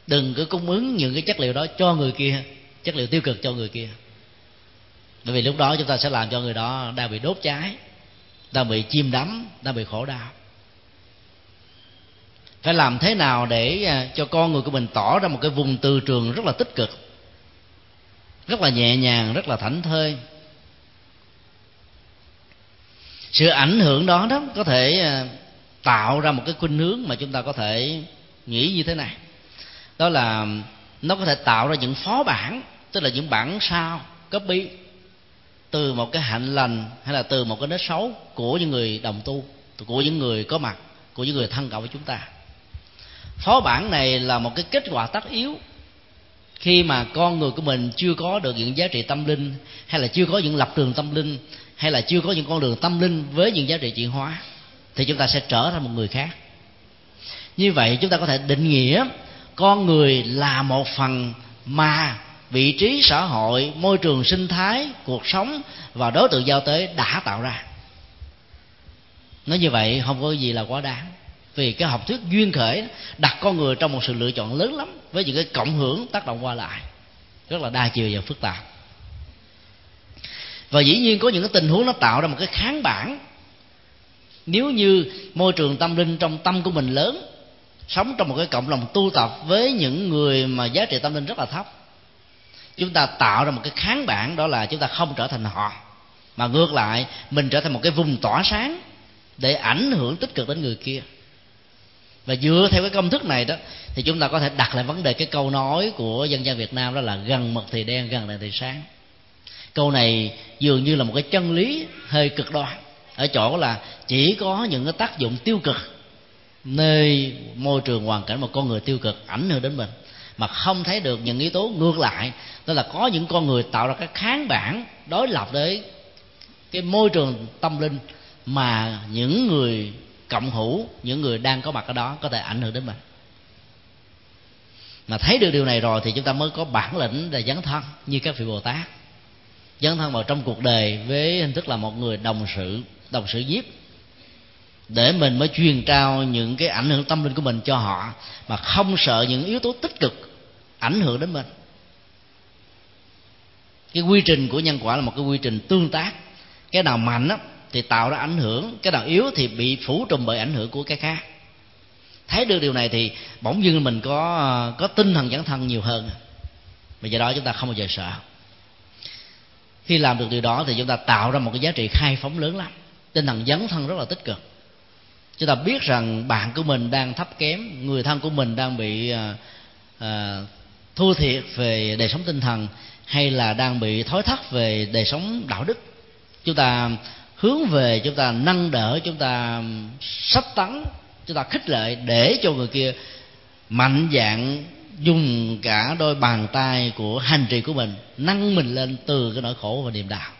đừng cứ cung ứng những cái chất liệu đó cho người kia chất liệu tiêu cực cho người kia. Bởi vì lúc đó chúng ta sẽ làm cho người đó đang bị đốt cháy đang bị chim đắm đang bị khổ đau. Phải làm thế nào để à, cho con người của mình tỏ ra một cái vùng từ trường rất là tích cực, rất là nhẹ nhàng, rất là thảnh thơi. Sự ảnh hưởng đó đó có thể à, tạo ra một cái khuynh hướng mà chúng ta có thể nghĩ như thế này. Đó là nó có thể tạo ra những phó bản, tức là những bản sao, copy từ một cái hạnh lành hay là từ một cái nết xấu của những người đồng tu, của những người có mặt, của những người thân cận với chúng ta. Phó bản này là một cái kết quả tất yếu khi mà con người của mình chưa có được những giá trị tâm linh, hay là chưa có những lập trường tâm linh, hay là chưa có những con đường tâm linh với những giá trị chuyển hóa, thì chúng ta sẽ trở thành một người khác. Như vậy chúng ta có thể định nghĩa con người là một phần mà vị trí xã hội, môi trường sinh thái, cuộc sống và đối tượng giao tế đã tạo ra. Nói như vậy không có gì là quá đáng. Vì cái học thuyết duyên khởi đặt con người trong một sự lựa chọn lớn lắm với những cái cộng hưởng tác động qua lại. Rất là đa chiều và phức tạp. Và dĩ nhiên có những cái tình huống nó tạo ra một cái kháng bản. Nếu như môi trường tâm linh trong tâm của mình lớn, sống trong một cái cộng đồng tu tập với những người mà giá trị tâm linh rất là thấp chúng ta tạo ra một cái kháng bản đó là chúng ta không trở thành họ, mà ngược lại, mình trở thành một cái vùng tỏa sáng để ảnh hưởng tích cực đến người kia. Và dựa theo cái công thức này đó, thì chúng ta có thể đặt lại vấn đề cái câu nói của dân gian Việt Nam đó là gần mực thì đen, gần đèn thì sáng. Câu này dường như là một cái chân lý hơi cực đoan, ở chỗ là chỉ có những cái tác dụng tiêu cực nơi môi trường hoàn cảnh một con người tiêu cực ảnh hưởng đến mình, mà không thấy được những yếu tố ngược lại tức là có những con người tạo ra cái kháng bản đối lập với cái môi trường tâm linh mà những người cộng hữu, những người đang có mặt ở đó có thể ảnh hưởng đến mình. Mà thấy được điều này rồi thì chúng ta mới có bản lĩnh để dấn thân như các vị bồ tát. Dấn thân vào trong cuộc đời với hình thức là một người đồng sự đồng sự giúp để mình mới truyền trao những cái ảnh hưởng tâm linh của mình cho họ mà không sợ những yếu tố tích cực ảnh hưởng đến mình cái quy trình của nhân quả là một cái quy trình tương tác. Cái nào mạnh á, thì tạo ra ảnh hưởng. Cái nào yếu thì bị phủ trùm bởi ảnh hưởng của cái khác. Thấy được điều này thì bỗng dưng mình có có tinh thần dẫn thân nhiều hơn. Và do đó chúng ta không bao giờ sợ. Khi làm được điều đó thì chúng ta tạo ra một cái giá trị khai phóng lớn lắm. Tinh thần dấn thân rất là tích cực. Chúng ta biết rằng bạn của mình đang thấp kém người thân của mình đang bị uh, thua thiệt về đời sống tinh thần hay là đang bị thối thắt về đời sống đạo đức? Chúng ta hướng về chúng ta nâng đỡ chúng ta sắp tấn chúng ta khích lệ để cho người kia mạnh dạng dùng cả đôi bàn tay của hành trì của mình nâng mình lên từ cái nỗi khổ và niềm đau.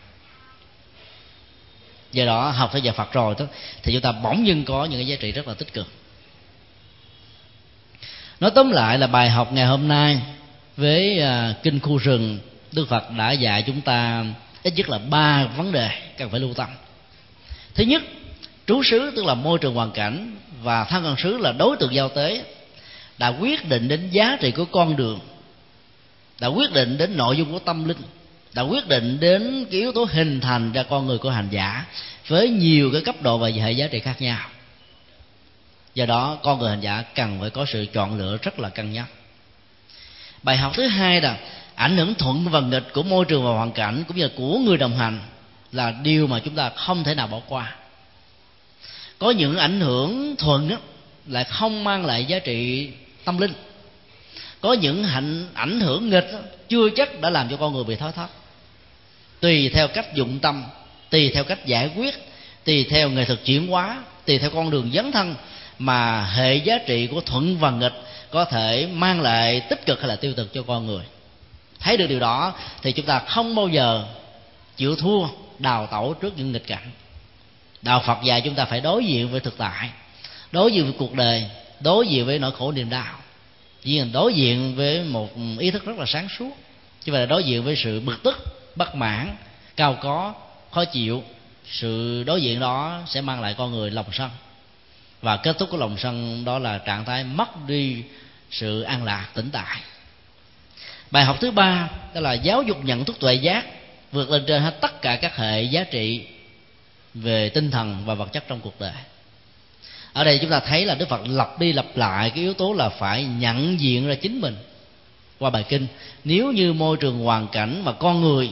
Do đó học theo giờ Phật rồi đó thì chúng ta bỗng dưng có những cái giá trị rất là tích cực. Nói tóm lại là bài học ngày hôm nay với uh, kinh khu rừng Đức Phật đã dạy chúng ta ít nhất là ba vấn đề cần phải lưu tâm. Thứ nhất, trú xứ tức là môi trường hoàn cảnh và thân cần xứ là đối tượng giao tế đã quyết định đến giá trị của con đường, đã quyết định đến nội dung của tâm linh, đã quyết định đến cái yếu tố hình thành ra con người của hành giả với nhiều cái cấp độ và hệ giá trị khác nhau. Do đó, con người hành giả cần phải có sự chọn lựa rất là cân nhắc. Bài học thứ hai là ảnh hưởng thuận và nghịch của môi trường và hoàn cảnh cũng như là của người đồng hành là điều mà chúng ta không thể nào bỏ qua. Có những ảnh hưởng thuận là không mang lại giá trị tâm linh. Có những hạnh, ảnh hưởng nghịch chưa chắc đã làm cho con người bị thói thất tùy theo cách dụng tâm, tùy theo cách giải quyết, tùy theo nghệ thuật chuyển hóa, tùy theo con đường dấn thân mà hệ giá trị của thuận và nghịch có thể mang lại tích cực hay là tiêu cực cho con người thấy được điều đó, thì chúng ta không bao giờ chịu thua, đào tẩu trước những nghịch cảnh. Đạo phật dạy chúng ta phải đối diện với thực tại, đối diện với cuộc đời, đối diện với nỗi khổ niềm đau. Chỉ đối diện với một ý thức rất là sáng suốt, chứ phải là đối diện với sự bực tức, bất mãn, cao có, khó chịu, sự đối diện đó sẽ mang lại con người lòng sân. Và kết thúc của lòng sân đó là trạng thái mất đi sự an lạc tĩnh tại bài học thứ ba, đó là giáo dục nhận thức tuệ giác, vượt lên trên hết tất cả các hệ giá trị về tinh thần và vật chất trong cuộc đời. Ở đây chúng ta thấy là đức phật lặp đi lặp lại cái yếu tố là phải nhận diện ra chính mình qua bài kinh. Nếu như môi trường hoàn cảnh và con người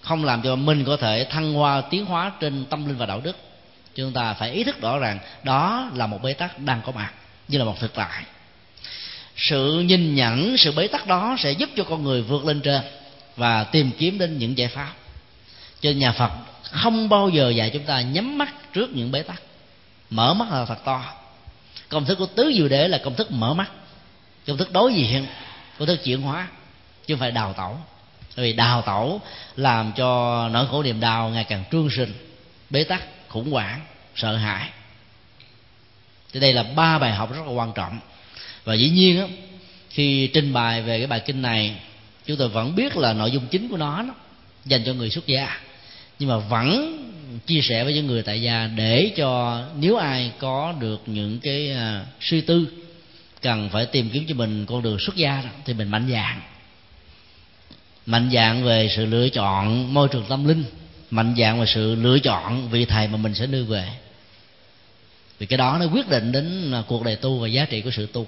không làm cho mình có thể thăng hoa, tiến hóa trên tâm linh và đạo đức, chúng ta phải ý thức rõ ràng đó là một bế tắc đang có mặt, như là một thực tại sự nhìn nhận, sự bế tắc đó sẽ giúp cho con người vượt lên trên và tìm kiếm đến những giải pháp. Cho nhà phật không bao giờ dạy chúng ta nhắm mắt trước những bế tắc. Mở mắt là thật to. Công thức của tứ diệu đế là công thức mở mắt. Công thức đối diện, công thức chuyển hóa, chứ không phải đào tẩu. Bởi vì đào tẩu làm cho nỗi khổ niềm đau ngày càng trương sinh bế tắc, khủng hoảng, sợ hãi. Thì đây là ba bài học rất là quan trọng và dĩ nhiên á, khi trình bày về cái bài kinh này chúng tôi vẫn biết là nội dung chính của nó nó dành cho người xuất gia. Nhưng mà vẫn chia sẻ với những người tại gia để cho nếu ai có được những cái uh, suy tư cần phải tìm kiếm cho mình con đường xuất gia đó, thì mình mạnh dạng mạnh dạng về sự lựa chọn môi trường tâm linh mạnh dạng về sự lựa chọn vị thầy mà mình sẽ đưa về. Vì cái đó nó quyết định đến à, cuộc đời tu và giá trị của sự tu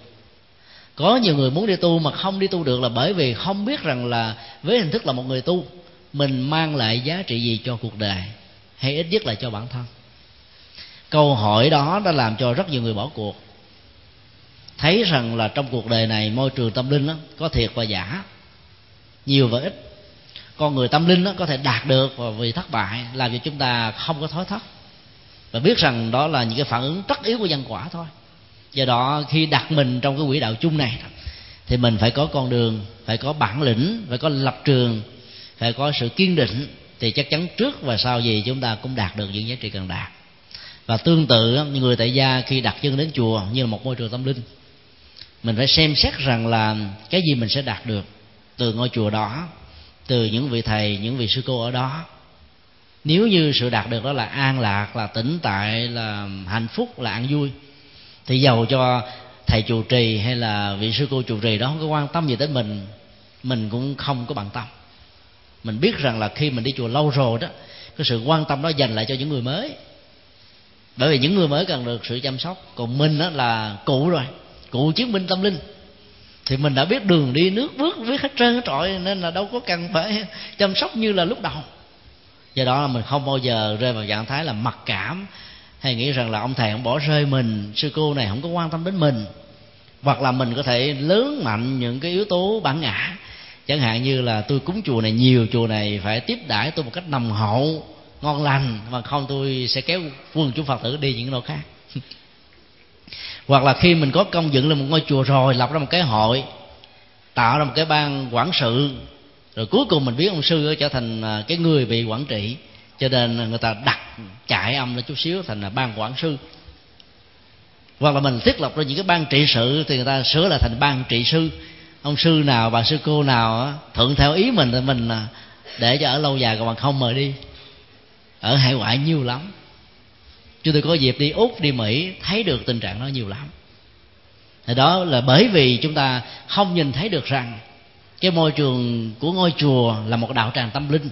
có nhiều người muốn đi tu mà không đi tu được là bởi vì không biết rằng là với hình thức là một người tu mình mang lại giá trị gì cho cuộc đời hay ít nhất là cho bản thân. Câu hỏi đó đã làm cho rất nhiều người bỏ cuộc. Thấy rằng là trong cuộc đời này môi trường tâm linh đó, có thiệt và giả nhiều và ít. Con người tâm linh đó có thể đạt được và vì thất bại làm cho chúng ta không có thói thất. Và biết rằng đó là những cái phản ứng tất yếu của nhân quả thôi do đó, khi đặt mình trong cái quỹ đạo chung này, thì mình phải có con đường, phải có bản lĩnh, phải có lập trường, phải có sự kiên định, thì chắc chắn trước và sau gì chúng ta cũng đạt được những giá trị cần đạt. Và tương tự người tại gia khi đặt chân đến chùa, như là một môi trường tâm linh, mình phải xem xét rằng là cái gì mình sẽ đạt được từ ngôi chùa đó, từ những vị thầy, những vị sư cô ở đó. Nếu như sự đạt được đó là an lạc, là tĩnh tại, là hạnh phúc, là an vui thì giàu cho thầy chủ trì hay là vị sư cô chủ trì đó không có quan tâm gì tới mình mình cũng không có bằng tâm. Mình biết rằng là khi mình đi chùa lâu rồi đó, cái sự quan tâm đó dành lại cho những người mới. Bởi vì những người mới cần được sự chăm sóc. Còn mình đó là cụ rồi cụ chiến minh tâm linh. Thì mình đã biết đường đi, nước bước biết hết trơn hết trọi, nên là đâu có cần phải chăm sóc như là lúc đầu. Do đó là mình không bao giờ rơi vào trạng thái là mặc cảm hay nghĩ rằng là ông thầy không bỏ rơi mình, sư cô này không có quan tâm đến mình. Hoặc là mình có thể lớn mạnh những cái yếu tố bản ngã. Chẳng hạn như là tôi cúng chùa này, nhiều chùa này phải tiếp đãi tôi một cách nồng hậu, ngon lành, mà không tôi sẽ kéo quân chúng phật tử đi những nơi khác. Hoặc là khi mình có công dựng lên một ngôi chùa rồi, lập ra một cái hội, tạo ra một cái ban quản sự, rồi cuối cùng mình biết ông sư trở thành à, cái người bị quản trị cho nên người ta đặt chạy âm lên chút xíu thành là ban quản sư. Hoặc là mình thiết lập ra những cái ban trị sự thì người ta sửa lại thành ban trị sư. Ông sư nào, bà sư cô nào thuận theo ý mình thì mình để cho ở lâu dài còn bằng không mời đi. Ở hải ngoại nhiều lắm. Chúng tôi có dịp đi úc, đi mỹ, thấy được tình trạng đó nhiều lắm. Thì đó là bởi vì chúng ta không nhìn thấy được rằng cái môi trường của ngôi chùa là một đạo tràng tâm linh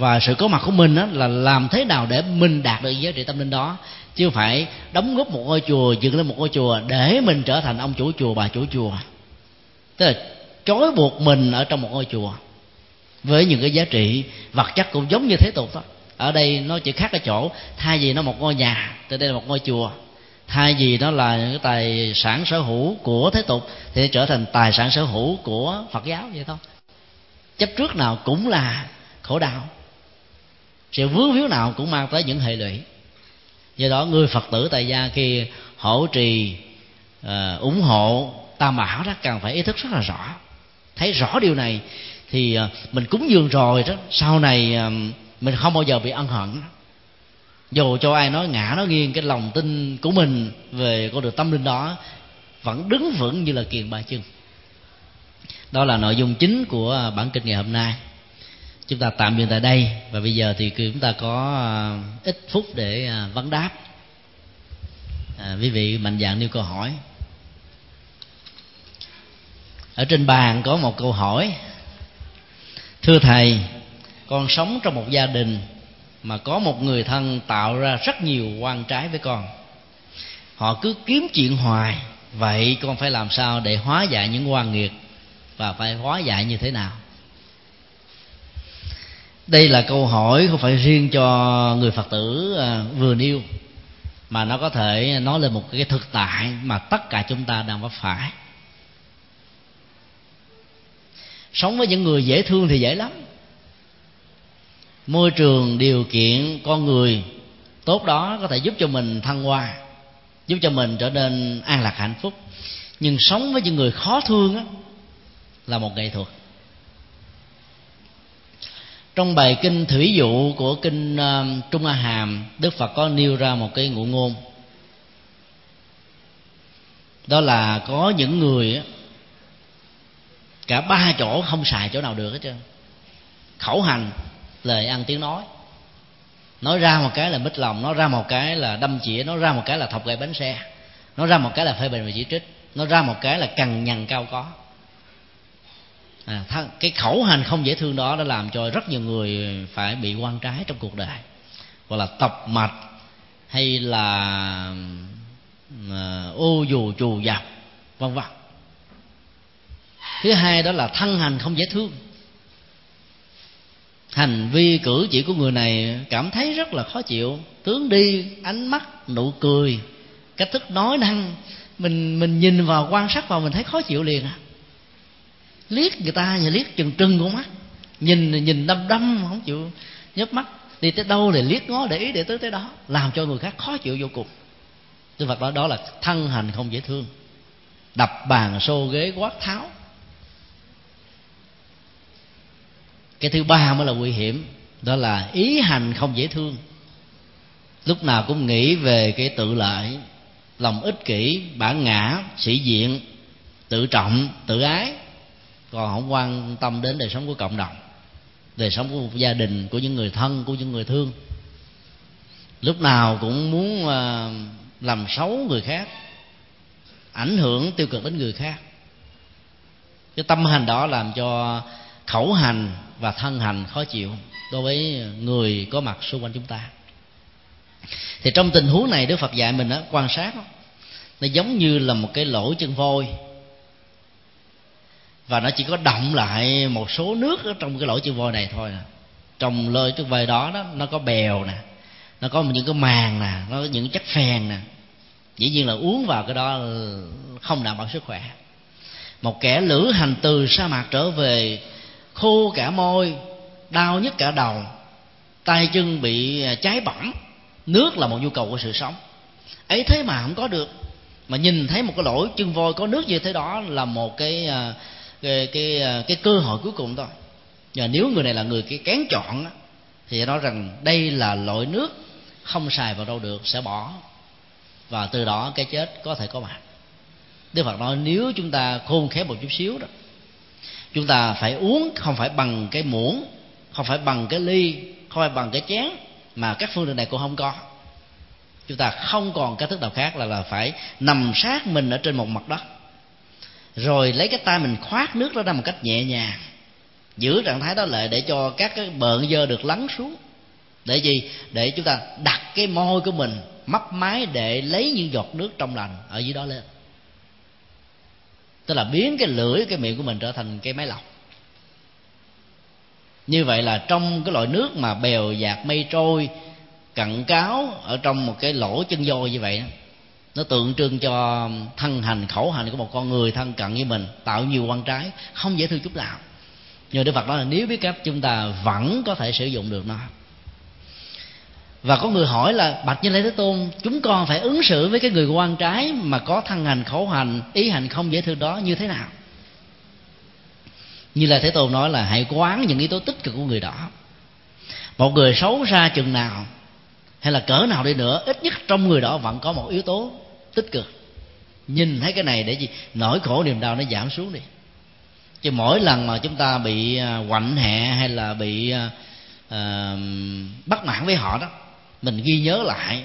và sự có mặt của mình đó là làm thế nào để mình đạt được giá trị tâm linh đó. Chứ không phải đóng góp một ngôi chùa, dựng lên một ngôi chùa để mình trở thành ông chủ chùa, bà chủ chùa. Tức là trói buộc mình ở trong một ngôi chùa với những cái giá trị vật chất cũng giống như thế tục đó. Ở đây nó chỉ khác ở chỗ, thay vì nó một ngôi nhà, thì đây là một ngôi chùa. Thay vì nó là những cái tài sản sở hữu của thế tục, thì trở thành tài sản sở hữu của phật giáo vậy thôi. Chấp trước nào cũng là khổ đau sự vướng víu nào cũng mang tới những hệ lụy. Do đó người phật tử tại gia khi hỗ trì uh, ủng hộ tam bảo đó cần phải ý thức rất là rõ. Thấy rõ điều này thì uh, mình cúng dường rồi đó sau này uh, mình không bao giờ bị ân hận dù cho ai nói ngã nó nghiêng cái lòng tin của mình về con đường tâm linh đó vẫn đứng vững như là kiền ba chân đó là nội dung chính của bản kinh ngày hôm nay chúng ta tạm dừng tại đây. Và bây giờ thì chúng ta có à, ít phút để à, vấn đáp. À, quý vị mạnh dạng nêu câu hỏi. Ở trên bàn có một câu hỏi. Thưa thầy con sống trong một gia đình mà có một người thân tạo ra rất nhiều quan trái với con. Họ cứ kiếm chuyện hoài. Vậy con phải làm sao để hóa giải những quan nghiệt? Và phải hóa giải như thế nào? Đây là câu hỏi không phải riêng cho người phật tử à, vừa nêu mà nó có thể nói lên một cái thực tại mà tất cả chúng ta đang vấp phải. Sống với những người dễ thương thì dễ lắm. Môi trường điều kiện con người tốt đó có thể giúp cho mình thăng hoa giúp cho mình trở nên an lạc hạnh phúc. Nhưng sống với những người khó thương á, là một nghệ thuật trong bài kinh thủy dụ của kinh ờ, trung a hàm, đức phật có nêu ra một cái ngụ ngôn. Đó là có những người cả ba chỗ không xài chỗ nào được hết trơn. Khẩu hành, lời ăn tiếng nói. Nói ra một cái là mít lòng, nói ra một cái là đâm chĩa, nói ra một cái là thọc gậy bánh xe, nói ra một cái là phê bình và chỉ trích, nói ra một cái là cằn nhằn cao có à, th- cái khẩu hành không dễ thương đó đã làm cho rất nhiều người phải bị quan trái trong cuộc đời. Hoặc là tập mạch hay là à, ô dù trù dập vân vân. Thứ hai đó là thân hành không dễ thương. Hành vi cử chỉ của người này cảm thấy rất là khó chịu. Tướng đi ánh mắt nụ cười cách thức nói năng mình mình nhìn vào quan sát vào mình thấy khó chịu liền à liếc người ta và liếc chừng trừng con mắt. Nhìn nhìn đăm đăm không chịu nhấp mắt. Đi tới đâu thì liếc ngó để ý để tới tới đó. Làm cho người khác khó chịu vô cùng. Đức Phật nói đó là thân hành không dễ thương. Đập bàn xô ghế quát tháo. Cái thứ ba mới là nguy hiểm. Đó là ý hành không dễ thương. Lúc nào cũng nghĩ về cái tự lợi. Lòng ích kỷ, bản ngã, sĩ diện, tự trọng, tự ái còn không quan tâm đến đời sống của cộng đồng đời sống của gia đình của những người thân của những người thương. Lúc nào cũng muốn à, làm xấu người khác ảnh hưởng tiêu cực đến người khác. Cái tâm hành đó làm cho khẩu hành và thân hành khó chịu đối với người có mặt xung quanh chúng ta. Thì trong tình huống này đức phật dạy mình đó, quan sát đó, nó giống như là một cái lỗ chân voi và nó chỉ có động lại một số nước ở trong cái lỗ chân voi này thôi à. trong lơi chân voi đó đó, nó có bèo nè, nó có những cái màng nè, nó có những chất phèn nè. Dĩ nhiên là uống vào cái đó không đảm bảo sức khỏe. Một kẻ lữ hành từ sa mạc trở về, khô cả môi, đau nhức cả đầu, tay chân bị à, cháy bỏng, nước là một nhu cầu của sự sống. Ấy thế mà không có được. Mà nhìn thấy một cái lỗ chân voi có nước như thế đó là một cái à, cái cái, à, cái cơ hội cuối cùng thôi. Và nếu người này là người cái kén chọn thì nói rằng đây là loại nước không xài vào đâu được sẽ bỏ. Và từ đó cái chết có thể có mặt đức phật nói nếu chúng ta khôn khéo một chút xíu đó chúng ta phải uống không phải bằng cái muỗng không phải bằng cái ly không phải bằng cái chén mà các phương tiện này cũng không có. Chúng ta không còn cách thức nào khác là là phải nằm sát mình ở trên một mặt đất rồi lấy cái tay mình khoát nước đó ra một cách nhẹ nhàng. Giữ trạng thái đó lại để cho các cái bợn dơ được lắng xuống. Để gì? Để chúng ta đặt cái môi của mình, mấp máy để lấy những giọt nước trong lành ở dưới đó lên. Tức là biến cái lưỡi, cái miệng của mình trở thành cái máy lọc. Như vậy là trong cái loại nước mà bèo dạt mây trôi, cặn cáo ở trong một cái lỗ chân voi như vậy nó tượng trưng cho thân hành, khẩu hành của một con người thân cận với mình, tạo nhiều quan trái, không dễ thương chút nào. Nhưng đức phật nói là nếu biết cách, chúng ta vẫn có thể sử dụng được nó. Và có người hỏi là, bạch như lai thế tôn, chúng con phải ứng xử với cái người quan trái mà có thân hành, khẩu hành, ý hành không dễ thương đó như thế nào? Như là thế tôn nói là hãy quán những yếu tố tích cực của người đó. Một người xấu xa chừng nào hay là cỡ nào đi nữa ít nhất trong người đó vẫn có một yếu tố tích cực. Nhìn thấy cái này để gì? Nỗi khổ niềm đau nó giảm xuống đi. Chứ mỗi lần mà chúng ta bị à, quạnh hẹ hay là bị uh, bất mãn với họ đó mình ghi nhớ lại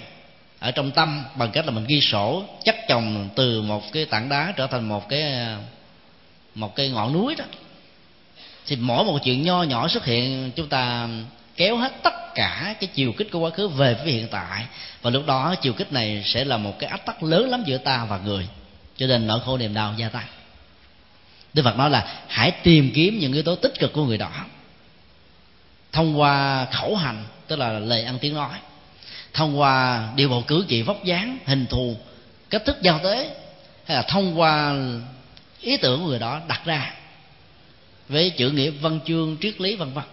ở trong tâm bằng cách là mình ghi sổ chắc chồng từ một cái tảng đá trở thành một cái một cái ngọn núi đó. Thì mỗi một chuyện nho nhỏ xuất hiện chúng ta kéo hết tất cả cái chiều kích của quá khứ về với hiện tại. Và lúc đó chiều kích này sẽ là một cái áp tắc lớn lắm giữa ta và người. Cho nên nỗi khổ niềm đau gia tăng. Đức Phật nói là hãy tìm kiếm những yếu tố tích cực của người đó. Thông qua khẩu hành, tức là lời ăn tiếng nói. Thông qua điều bộ cử chỉ vóc dáng, hình thù, cách thức giao tế, hay là thông qua ý tưởng của người đó đặt ra. Với chữ nghĩa văn chương, triết lý, vân vân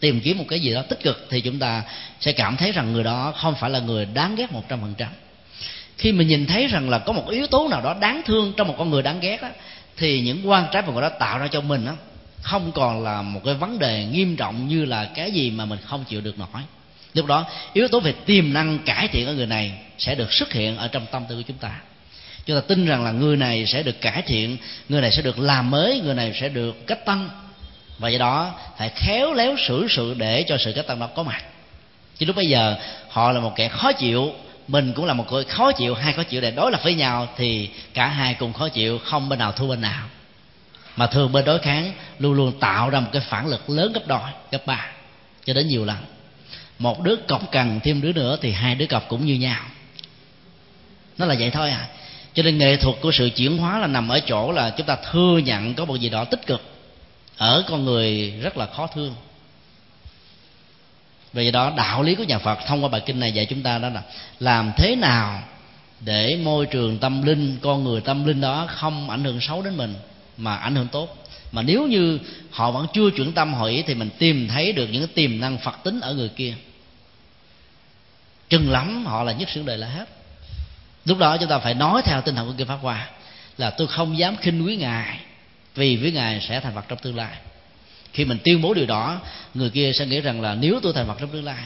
tìm kiếm một cái gì đó tích cực thì chúng ta sẽ cảm thấy rằng người đó không phải là người đáng ghét một trăm phần trăm. Khi mình nhìn thấy rằng là có một yếu tố nào đó đáng thương trong một con người đáng ghét đó, thì những quan trái mà người đó tạo ra cho mình đó, không còn là một cái vấn đề nghiêm trọng như là cái gì mà mình không chịu được nổi. Lúc đó yếu tố về tiềm năng cải thiện ở người này sẽ được xuất hiện ở trong tâm tư của chúng ta. Chúng ta tin rằng là người này sẽ được cải thiện người này sẽ được làm mới người này sẽ được cách tăng và do đó, phải khéo léo xử sự để cho sự cách tâm đó có mặt. Chứ lúc bây giờ, họ là một kẻ khó chịu, mình cũng là một người khó chịu, hai khó chịu để đối lập với nhau, thì cả hai cùng khó chịu, không bên nào thua bên nào. Mà thường bên đối kháng luôn luôn tạo ra một cái phản lực lớn gấp đôi, gấp ba, cho đến nhiều lần. Một đứa cọc cần thêm đứa nữa thì hai đứa cọc cũng như nhau. Nó là vậy thôi à. Cho nên nghệ thuật của sự chuyển hóa là nằm ở chỗ là chúng ta thừa nhận có một gì đó tích cực ở con người rất là khó thương. Vì đó, đạo lý của nhà Phật thông qua bài kinh này dạy chúng ta đó là làm thế nào để môi trường tâm linh, con người tâm linh đó không ảnh hưởng xấu đến mình, mà ảnh hưởng tốt. Mà nếu như họ vẫn chưa chuyển tâm hội thì mình tìm thấy được những tiềm năng phật tính ở người kia. Chừng lắm họ là nhất xưởng đời là hết. Lúc đó chúng ta phải nói theo tinh thần của kinh pháp hoa là tôi không dám khinh quý ngài vì với ngài sẽ thành phật trong tương lai. Khi mình tuyên bố điều đó, người kia sẽ nghĩ rằng là nếu tôi thành phật trong tương lai,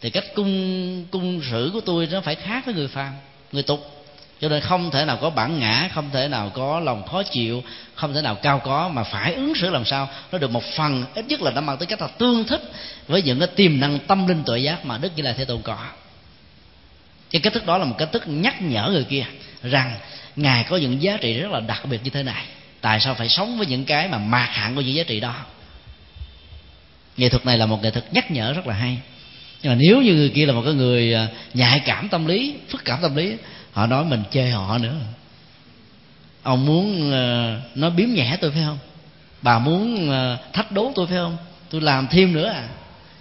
thì cách cung cung xử của tôi nó phải khác với người phàm, người tục. Cho nên không thể nào có bản ngã, không thể nào có lòng khó chịu, không thể nào cao có mà phải ứng xử làm sao. Nó được một phần, ít nhất là nó mang tới cách là tương thích với những cái tiềm năng tâm linh tội giác mà đức như là thế tôn có. Cái cách thức đó là một cách thức nhắc nhở người kia rằng ngài có những giá trị rất là đặc biệt như thế này tại sao phải sống với những cái mà mạc hạn của những giá trị đó? Nghệ thuật này là một nghệ thuật nhắc nhở rất là hay. Nhưng mà nếu như người kia là một cái người à, nhạy cảm tâm lý, phức cảm tâm lý, họ nói mình chê họ nữa. Ông muốn à, nói biếm nhẹ tôi phải không? Bà muốn à, thách đố tôi phải không? Tôi làm thêm nữa à?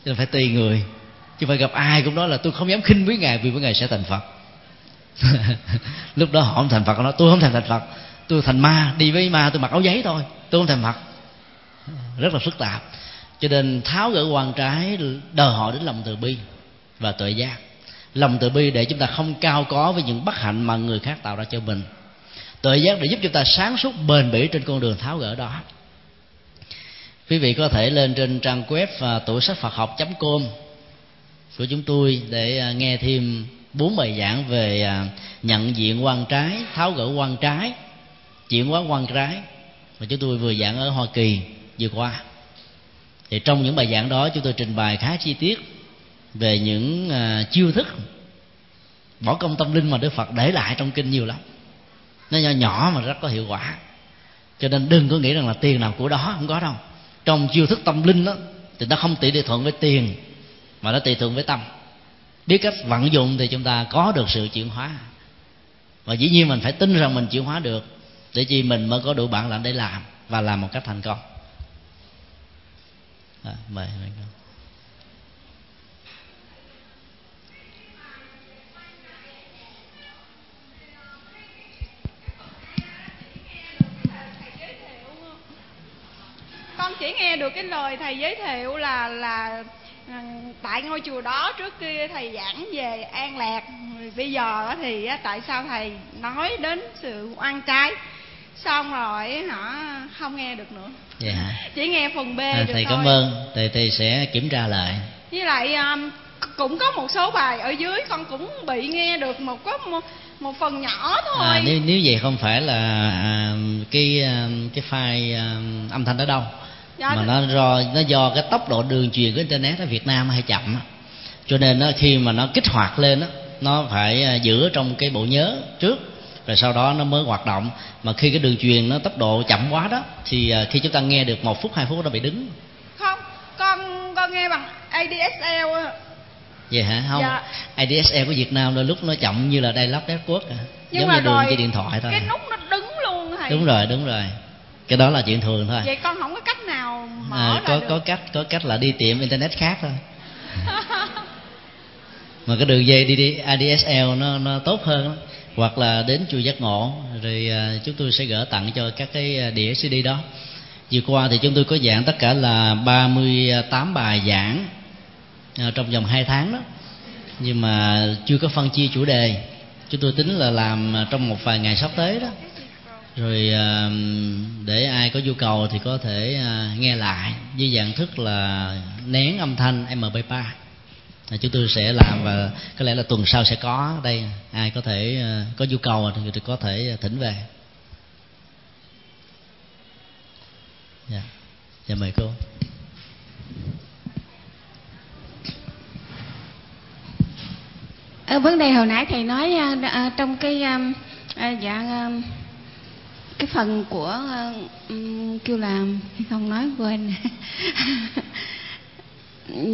Cho nên phải tùy người. Chứ phải gặp ai cũng nói là tôi không dám khinh với ngài vì với ngài sẽ thành phật. Lúc đó họ không thành phật nó tôi không thành thành phật tôi thành ma, đi với ma, tôi mặc áo giấy thôi. Tôi không thèm mặc. Rất là phức tạp. Cho nên tháo gỡ quan trái, đòi hỏi đến lòng từ bi và tuệ giác. Lòng từ bi để chúng ta không cao có với những bất hạnh mà người khác tạo ra cho mình. Tuệ giác để giúp chúng ta sáng suốt bền bỉ trên con đường tháo gỡ đó. Quý vị có thể lên trên trang web và tủ sách phật học com của chúng tôi để à, nghe thêm bốn bài giảng về à, nhận diện quan trái, tháo gỡ quan trái chuyển hóa quan trái. Mà chúng tôi vừa giảng ở hoa kỳ vừa qua. Thì trong những bài giảng đó chúng tôi trình bày khá chi tiết về những uh, chiêu thức bỏ công tâm linh mà đức phật để lại trong kinh nhiều lắm. Nó nhỏ nhỏ mà rất có hiệu quả. Cho nên đừng có nghĩ rằng là tiền nào của đó không có đâu. Trong chiêu thức tâm linh đó thì nó không tỷ lệ thuận với tiền mà nó tùy thuận với tâm. Biết cách vận dụng thì chúng ta có được sự chuyển hóa. Và dĩ nhiên mình phải tin rằng mình chuyển hóa được để chi mình mới có đủ bản lĩnh để làm và làm một cách thành công. À, mời
con chỉ nghe được cái lời thầy giới thiệu là là ừ, tại ngôi chùa đó trước kia thầy giảng về an lạc. Bây giờ thì tại sao thầy nói đến sự oan trái? Xong rồi họ không nghe được nữa.
Dạ.
Chỉ nghe phần b
à,
được
thầy
thôi.
cảm ơn. Thầy thầy sẽ kiểm tra lại.
Với lại um, cũng có một số bài ở dưới con cũng bị nghe được một có một, một phần nhỏ thôi.
À, nếu nếu vậy không phải là à, cái à, cái file à, âm thanh đó đâu. Dạ, mà nó do nó do cái tốc độ đường truyền của internet ở Việt Nam hay chậm cho nên nó khi mà nó kích hoạt lên đó, nó phải à, giữ trong cái bộ nhớ trước rồi sau đó nó mới hoạt động. Mà khi cái đường truyền nó tốc độ chậm quá đó thì à, khi chúng ta nghe được một phút hai phút nó bị đứng.
Không con con nghe bằng ADSL
vậy hả? Không. Dạ. ADSL của Việt Nam đôi lúc nó chậm như là đây lắp network à.
Nhưng
giống
mà
như đường cái điện thoại thôi.
cái nút nó đứng luôn thầy
đúng rồi đúng rồi. Cái đó là chuyện thường thôi.
Vậy con không có cách nào mở
à, có
được.
có cách có cách là đi tiệm internet khác thôi. Mà cái đường dây đi đi ADSL nó nó tốt hơn. đó hoặc là đến chùa giác ngộ, rồi à, chúng tôi sẽ gỡ tặng cho các cái à, đĩa CD đó. Vừa qua thì chúng tôi có giảng tất cả là 38 bài giảng à, trong vòng 2 tháng đó. Nhưng mà chưa có phân chia chủ đề. Chúng tôi tính là làm trong một vài ngày sắp tới đó. Rồi để ai có nhu cầu thì có thể nghe lại với dạng thức là nén âm thanh mp3 chúng tôi sẽ làm và có lẽ là tuần sau sẽ có đây. Ai có thể ờ, có nhu cầu thì có thể ờ, thỉnh về. Dạ. Dạ mời cô.
Ở vấn đề hồi nãy thầy nói trong cái dạng cái phần của kêu là, không nói quên.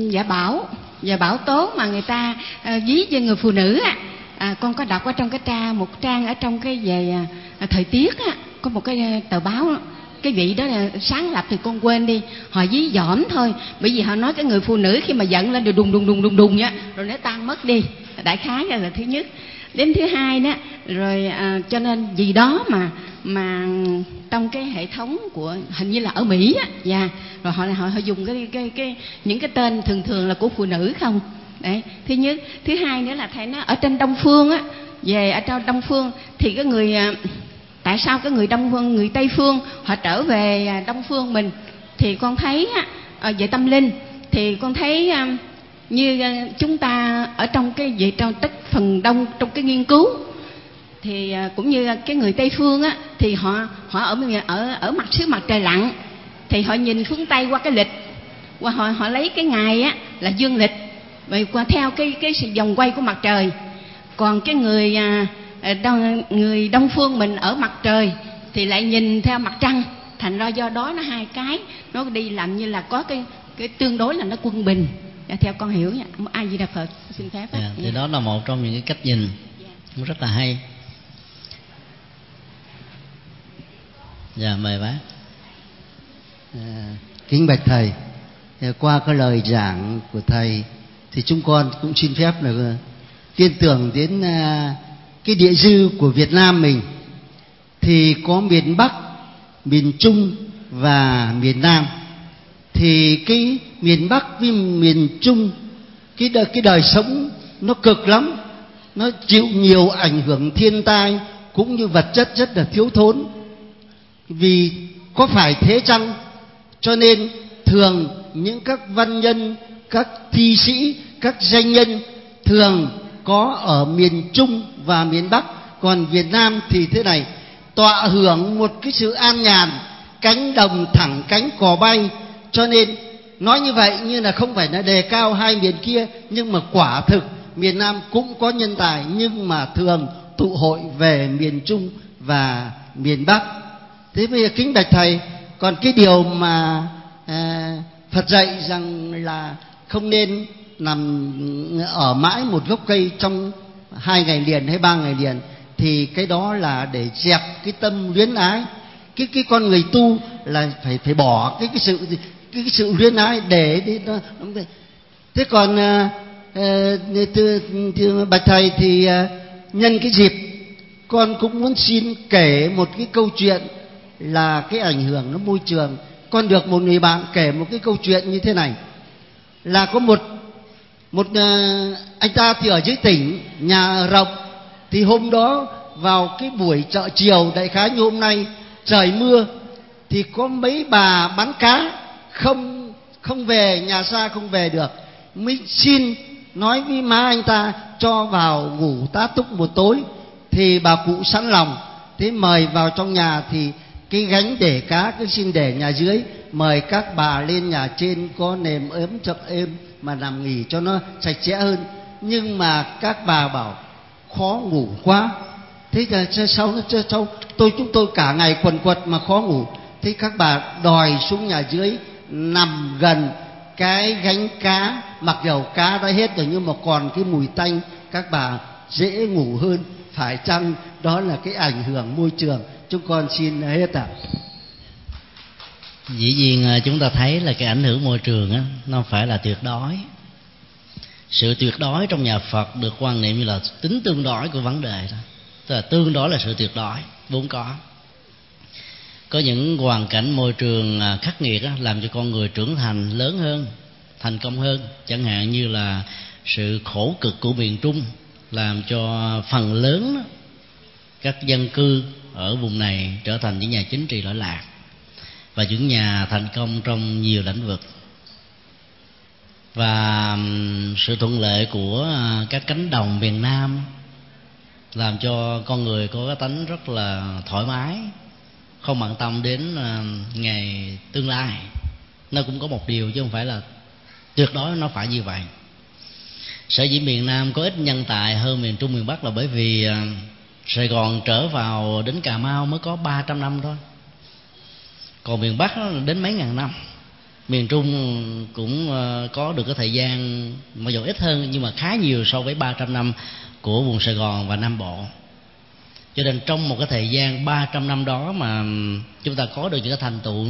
dạ bảo dạ bảo tố mà người ta à, ví cho người phụ nữ á. À, con có đọc ở trong cái trang một trang ở trong cái về à, thời tiết á có một cái ờ, tờ báo. Cái vị đó là sáng lập thì con quên đi họ dí dỏm thôi. Bởi vì họ nói cái người phụ nữ khi mà giận lên rồi đùng đùng đùng đùng đùng nhá rồi nó tan mất đi. Đại khái là thứ nhất. Đến thứ hai đó rồi à, cho nên vì đó mà mà trong cái hệ thống của, hình như là ở Mỹ á dạ. Rồi họ họ họ dùng cái cái cái, những cái tên thường thường là của phụ nữ không? Đấy, thứ nhất. Thứ hai nữa là thầy nó ở trên đông phương á, về ở trong đông phương thì cái người à, tại sao cái người đông phương, người tây phương họ trở về à, đông phương mình? Thì con thấy á ờ, về tâm linh, thì con thấy à, như chúng ta ở trong cái về trong tất phần đông, trong cái nghiên cứu thì cũng như cái người tây phương á thì họ họ ở ở ở mặt xứ mặt trời lặn thì họ nhìn phương tây qua cái lịch qua họ họ lấy cái ngày á là dương lịch vậy qua theo cái cái sự vòng quay của mặt trời. Còn cái người à, à, đông, người đông phương mình ở mặt trời thì lại nhìn theo mặt trăng thành ra do đó nó hai cái nó đi làm như là có cái cái tương đối là nó quân bình. Dạ, theo con hiểu nha. Ai gì đà phật xin phép
dạ, thì dạ. đó là một trong những cái cách nhìn dạ. rất là hay dạ mời bác
à, kính bạch thầy à, qua cái lời giảng của thầy thì chúng con cũng xin phép là à, tin tưởng đến à, cái địa dư của Việt Nam mình thì có miền Bắc, miền Trung và miền Nam. Thì cái miền Bắc với miền Trung cái đời, cái đời sống nó cực lắm, nó chịu nhiều ảnh hưởng thiên tai cũng như vật chất rất là thiếu thốn. Vì có phải thế chăng? Cho nên thường những các văn nhân, các thi sĩ, các danh nhân thường có ở miền trung và miền bắc. Còn việt nam thì thế này, tọa hưởng một cái sự an nhàn, cánh đồng thẳng cánh cò bay. Cho nên nói như vậy như là không phải là đề cao hai miền kia, nhưng mà quả thực miền nam cũng có nhân tài, nhưng mà thường tụ hội về miền trung và miền bắc thế bây giờ kính bạch thầy còn cái điều mà à, phật dạy rằng là không nên nằm ở mãi một gốc cây trong hai ngày liền hay ba ngày liền thì cái đó là để dẹp cái tâm luyến ái. Cái cái con người tu là phải phải bỏ cái cái sự cái, cái sự luyến ái để đi nó thế còn uh, từ, từ bạch thầy thì à, nhân cái dịp con cũng muốn xin kể một cái câu chuyện là cái ảnh hưởng nó môi trường. Con được một người bạn kể một cái câu chuyện như thế này. Là có một một ờ, anh ta thì ở dưới tỉnh, nhà rộng. Thì hôm đó vào cái buổi chợ chiều, đại khái như hôm nay, trời mưa, thì có mấy bà bán cá không không về, nhà xa không về được. Mới xin nói với má anh ta cho vào ngủ tá túc một tối. Thì bà cụ sẵn lòng. Thế mời vào trong nhà thì cái gánh để cá, cứ xin để nhà dưới. Mời các bà lên nhà trên, có nềm ấm chậm êm mà nằm nghỉ cho nó sạch sẽ hơn. Nhưng mà các bà bảo, khó ngủ quá. Thế là sau nó sau, tôi, chúng tôi cả ngày quần quật mà khó ngủ. Thế các bà đòi xuống nhà dưới, nằm gần cái gánh cá, mặc dầu cá đã hết rồi nhưng mà còn cái mùi tanh, các bà dễ ngủ hơn. Phải chăng đó là cái ảnh hưởng môi trường chúng con xin hết ạ. À
dĩ nhiên à, chúng ta thấy là cái ảnh hưởng môi trường á nó phải là tuyệt đối. Sự tuyệt đối trong nhà phật được quan niệm như là tính tương đối của vấn đề đó. Tức là tương đối là sự tuyệt đối vốn có. Có những hoàn cảnh môi trường à, khắc nghiệt á, làm cho con người trưởng thành lớn hơn thành công hơn. Chẳng hạn như là sự khổ cực của miền trung làm cho phần lớn các dân cư ở vùng này trở thành những nhà chính trị lỗi lạc và những nhà thành công trong nhiều lĩnh vực. Và sự thuận lợi của các cánh đồng miền Nam làm cho con người có cái tánh rất là thoải mái, không bận tâm đến ờ, ngày tương lai. Nó cũng có một điều chứ không phải là tuyệt đối nó phải như vậy. Sở dĩ miền Nam có ít nhân tài hơn miền Trung, miền Bắc là bởi vì ờ, Sài Gòn trở vào đến Cà Mau mới có 300 năm thôi. Còn miền bắc đến mấy ngàn năm. Miền trung cũng ờ, có được cái thời gian mặc dù ít hơn nhưng mà khá nhiều so với 300 năm của vùng Sài Gòn và Nam Bộ. Cho nên trong một cái thời gian 300 năm đó mà chúng ta có được những cái thành tựu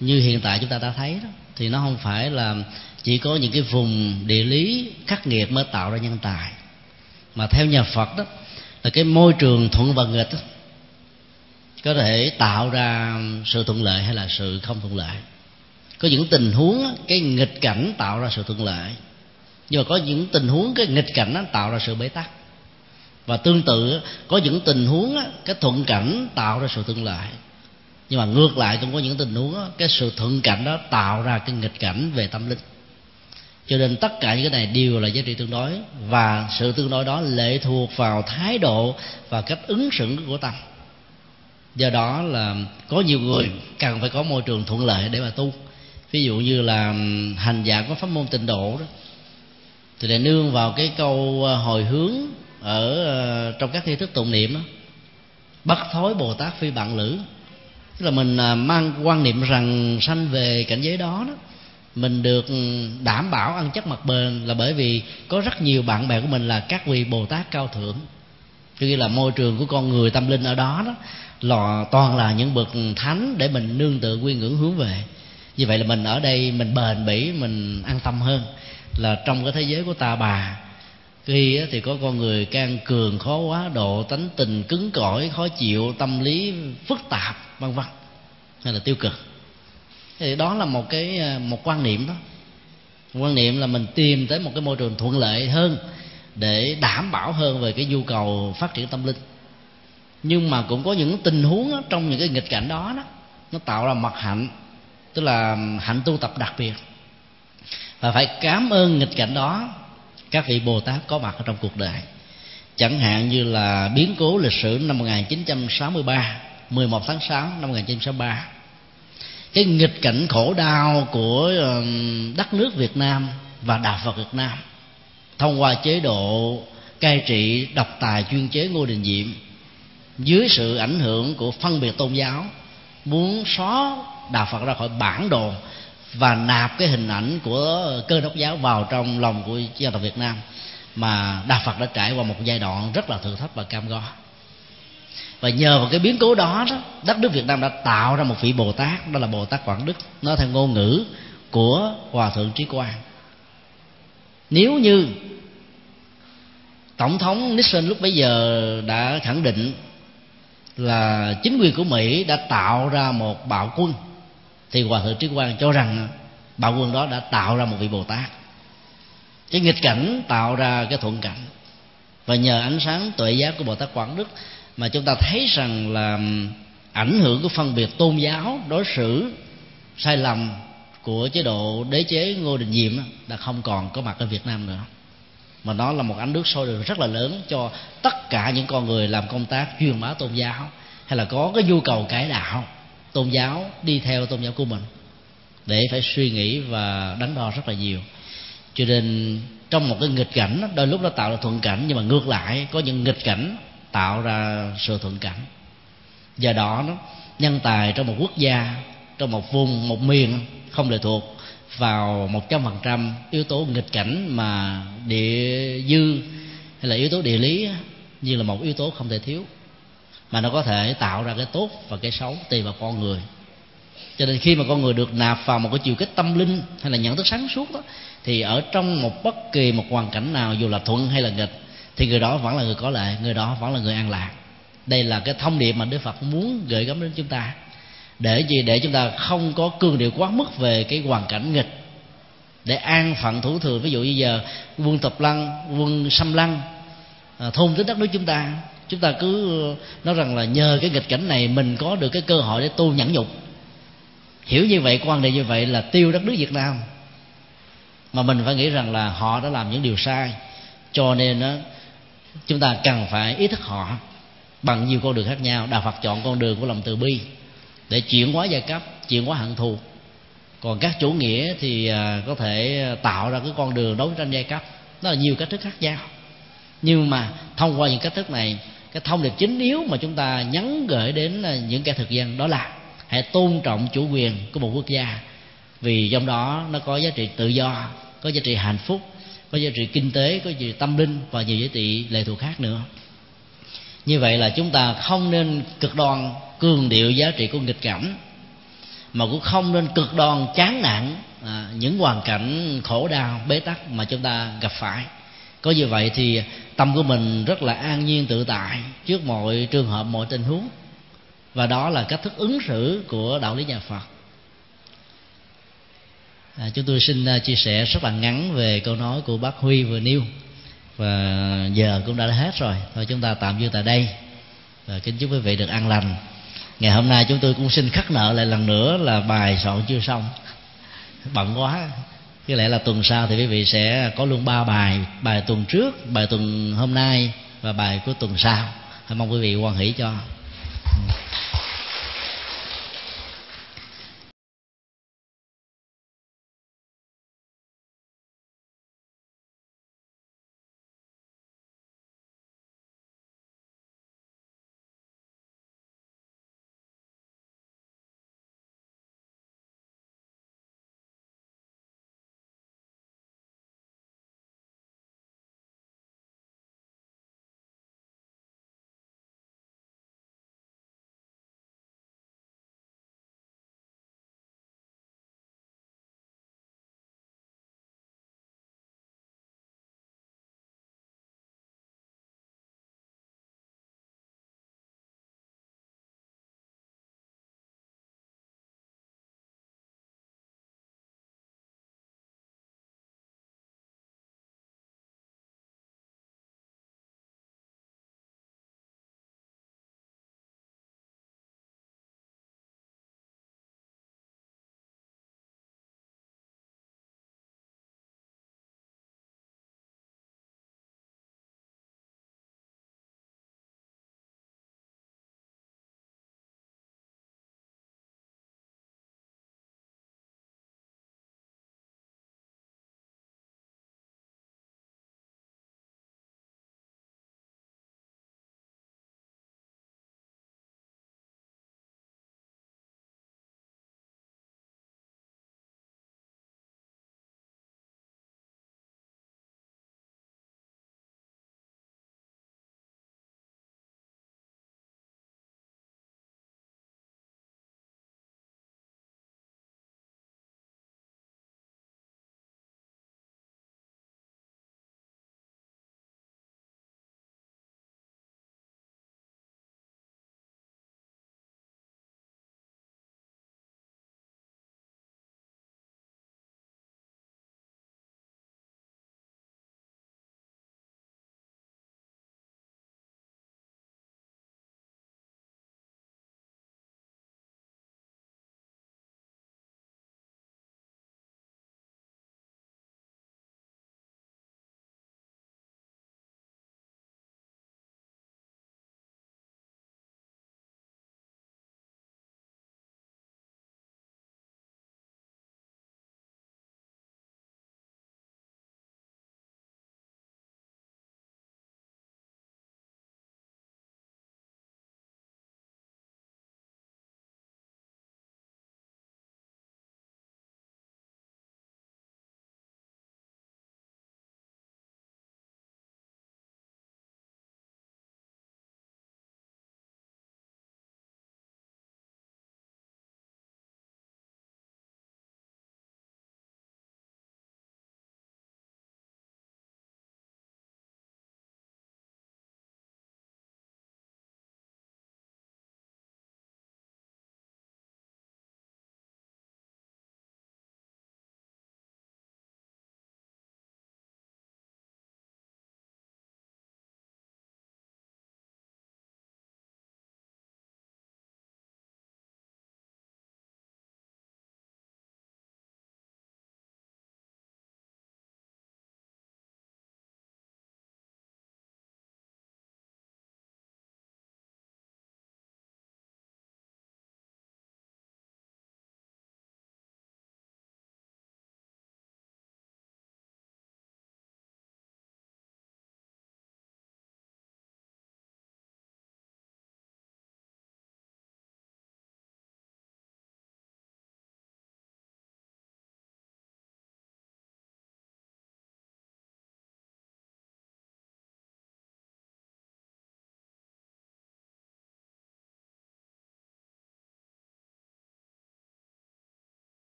như hiện tại chúng ta đã thấy đó, thì nó không phải là chỉ có những cái vùng địa lý khắc nghiệt mới tạo ra nhân tài. Mà theo nhà Phật đó là cái môi trường thuận và nghịch đó, có thể tạo ra sự thuận lợi hay là sự không thuận lợi. Có những tình huống cái nghịch cảnh tạo ra sự thuận lợi. Nhưng mà có những tình huống cái nghịch cảnh nó tạo ra sự bế tắc. Và tương tự có những tình huống cái thuận cảnh tạo ra sự thuận lợi. Nhưng mà ngược lại cũng có những tình huống cái sự thuận cảnh đó tạo ra cái nghịch cảnh về tâm linh cho nên tất cả những cái này đều là giá trị tương đối. Và sự tương đối đó lệ thuộc vào thái độ và cách ứng xử của tâm. Do đó là có nhiều người cần phải có môi trường thuận lợi để mà tu. Ví dụ như là hành giả có pháp môn tịnh độ đó. Thì lại nương vào cái câu ờ, hồi hướng ở ờ, trong các thi thức tụng niệm đó bắt thối bồ tát phi bạn lữ tức là mình ờ, mang quan niệm rằng sanh về cảnh giới đó đó mình được đảm bảo ăn chắc mặt bền là bởi vì có rất nhiều bạn bè của mình là các vị bồ tát cao thượng. Cho là môi trường của con người, tâm linh ở đó đó, là toàn là những bậc thánh để mình nương tựa quy ngưỡng hướng về. Như vậy là mình ở đây mình bền bỉ, mình an tâm hơn. Là trong cái thế giới của ta bà, khi thì có con người can cường, khó quá, độ tánh tình cứng cỏi, khó chịu, tâm lý phức tạp, vân vân. Hay là tiêu cực thì đó là một cái ờ, một quan niệm đó. Quan niệm là mình tìm tới một cái môi trường thuận lợi hơn để đảm bảo hơn về cái nhu cầu phát triển tâm linh. Nhưng mà cũng có những tình huống đó, trong những cái nghịch cảnh đó đó nó tạo ra mặt hạnh tức là hạnh tu tập đặc biệt. Và phải cảm ơn nghịch cảnh đó các vị Bồ Tát có mặt ở trong cuộc đời. Chẳng hạn như là biến cố lịch sử năm 1963 11 tháng 6 năm 1963 cái nghịch cảnh khổ đau của đất nước Việt Nam và đạo Phật Việt Nam thông qua chế độ cai trị độc tài chuyên chế Ngô Đình Diệm dưới sự ảnh hưởng của phân biệt tôn giáo muốn xóa đạo phật ra khỏi bản đồ và nạp cái hình ảnh của cơ đốc giáo vào trong lòng của dân tộc việt nam mà đạo phật đã trải qua một giai đoạn rất là thử thách và cam go và nhờ vào cái biến cố đó đó, đất nước việt nam đã tạo ra một vị bồ tát, đó là bồ tát quảng đức, nói theo ngôn ngữ của hòa thượng trí quang. Nếu như tổng thống nixon lúc bấy giờ đã khẳng định là chính quyền của mỹ đã tạo ra một bạo quân, thì hòa thượng trí quang cho rằng bạo quân đó đã tạo ra một vị bồ tát. Cái nghịch cảnh tạo ra cái thuận cảnh. Và nhờ ánh sáng tuệ giác của bồ tát quảng đức mà chúng ta thấy rằng là ảnh hưởng của phân biệt tôn giáo đối xử sai lầm của chế độ đế chế ngô đình diệm đã không còn có mặt ở việt nam nữa. Mà nó là một ánh nước sôi đường rất là lớn cho tất cả những con người làm công tác truyền bá tôn giáo, hay là có cái nhu cầu cải đạo tôn giáo, đi theo tôn giáo của mình, để phải suy nghĩ và đánh đo rất là nhiều. Cho nên trong một cái nghịch cảnh đôi lúc nó tạo ra thuận cảnh, nhưng mà ngược lại, có những nghịch cảnh tạo ra sự thuận cảnh do đó nó, nhân tài trong một quốc gia, trong một vùng, một miền không lệ thuộc vào một trăm phần trăm yếu tố nghịch cảnh mà địa dư hay là yếu tố địa lý như là một yếu tố không thể thiếu, mà nó có thể tạo ra cái tốt và cái xấu tùy vào con người. Cho nên khi mà con người được nạp vào một cái chiều kích tâm linh hay là nhận thức sáng suốt đó, thì ở trong một bất kỳ một hoàn cảnh nào, dù là thuận hay là nghịch thì người đó vẫn là người có lệ người đó vẫn là người an lạc. Đây là cái thông điệp mà đức phật muốn gửi gắm đến chúng ta. Để gì? Để chúng ta không có cương điệu quá mức về cái hoàn cảnh nghịch. Để an phận thủ thường ví dụ như giờ quân tập lăng quân xâm lăng à, thôn tính đất nước chúng ta chúng ta cứ ờ, nói rằng là nhờ cái nghịch cảnh này mình có được cái cơ hội để tu nhẫn nhục. Hiểu như vậy quan niệm như vậy là tiêu đất nước việt nam. Mà mình phải nghĩ rằng là họ đã làm những điều sai cho nên đó, chúng ta cần phải ý thức họ bằng nhiều con đường khác nhau. Đạo phật chọn con đường của lòng từ bi để chuyển hóa giai cấp, chuyển hóa hận thù. Còn các chủ nghĩa thì à, có thể tạo ra cái con đường đấu tranh giai cấp. Đó là nhiều cách thức khác nhau. Nhưng mà thông qua những cách thức này, cái thông điệp chính yếu mà chúng ta nhắn gửi đến à, những kẻ thực dân đó là hãy tôn trọng chủ quyền của một quốc gia, vì trong đó nó có giá trị tự do, có giá trị hạnh phúc có giá trị kinh tế có giá trị tâm linh và nhiều giá trị lệ thuộc khác nữa. Như vậy là chúng ta không nên cực đoan cường điệu giá trị của nghịch cảnh mà cũng không nên cực đoan chán nản à, những hoàn cảnh khổ đau bế tắc mà chúng ta gặp phải. Có như vậy thì tâm của mình rất là an nhiên tự tại trước mọi trường hợp mọi tình huống. Và đó là cách thức ứng xử của đạo lý nhà phật à, chúng tôi xin à, chia sẻ rất là ngắn về câu nói của bác huy vừa nêu. Và giờ cũng đã hết rồi. Thôi chúng ta tạm dừng tại đây. Và kính chúc quý vị được an lành. Ngày hôm nay chúng tôi cũng xin khắc nợ lại lần nữa là bài soạn chưa xong. Bận quá. Có lẽ là tuần sau thì quý vị sẽ có luôn ba bài. Bài tuần trước bài tuần hôm nay và bài của tuần sau. Mong quý vị quan hỷ cho.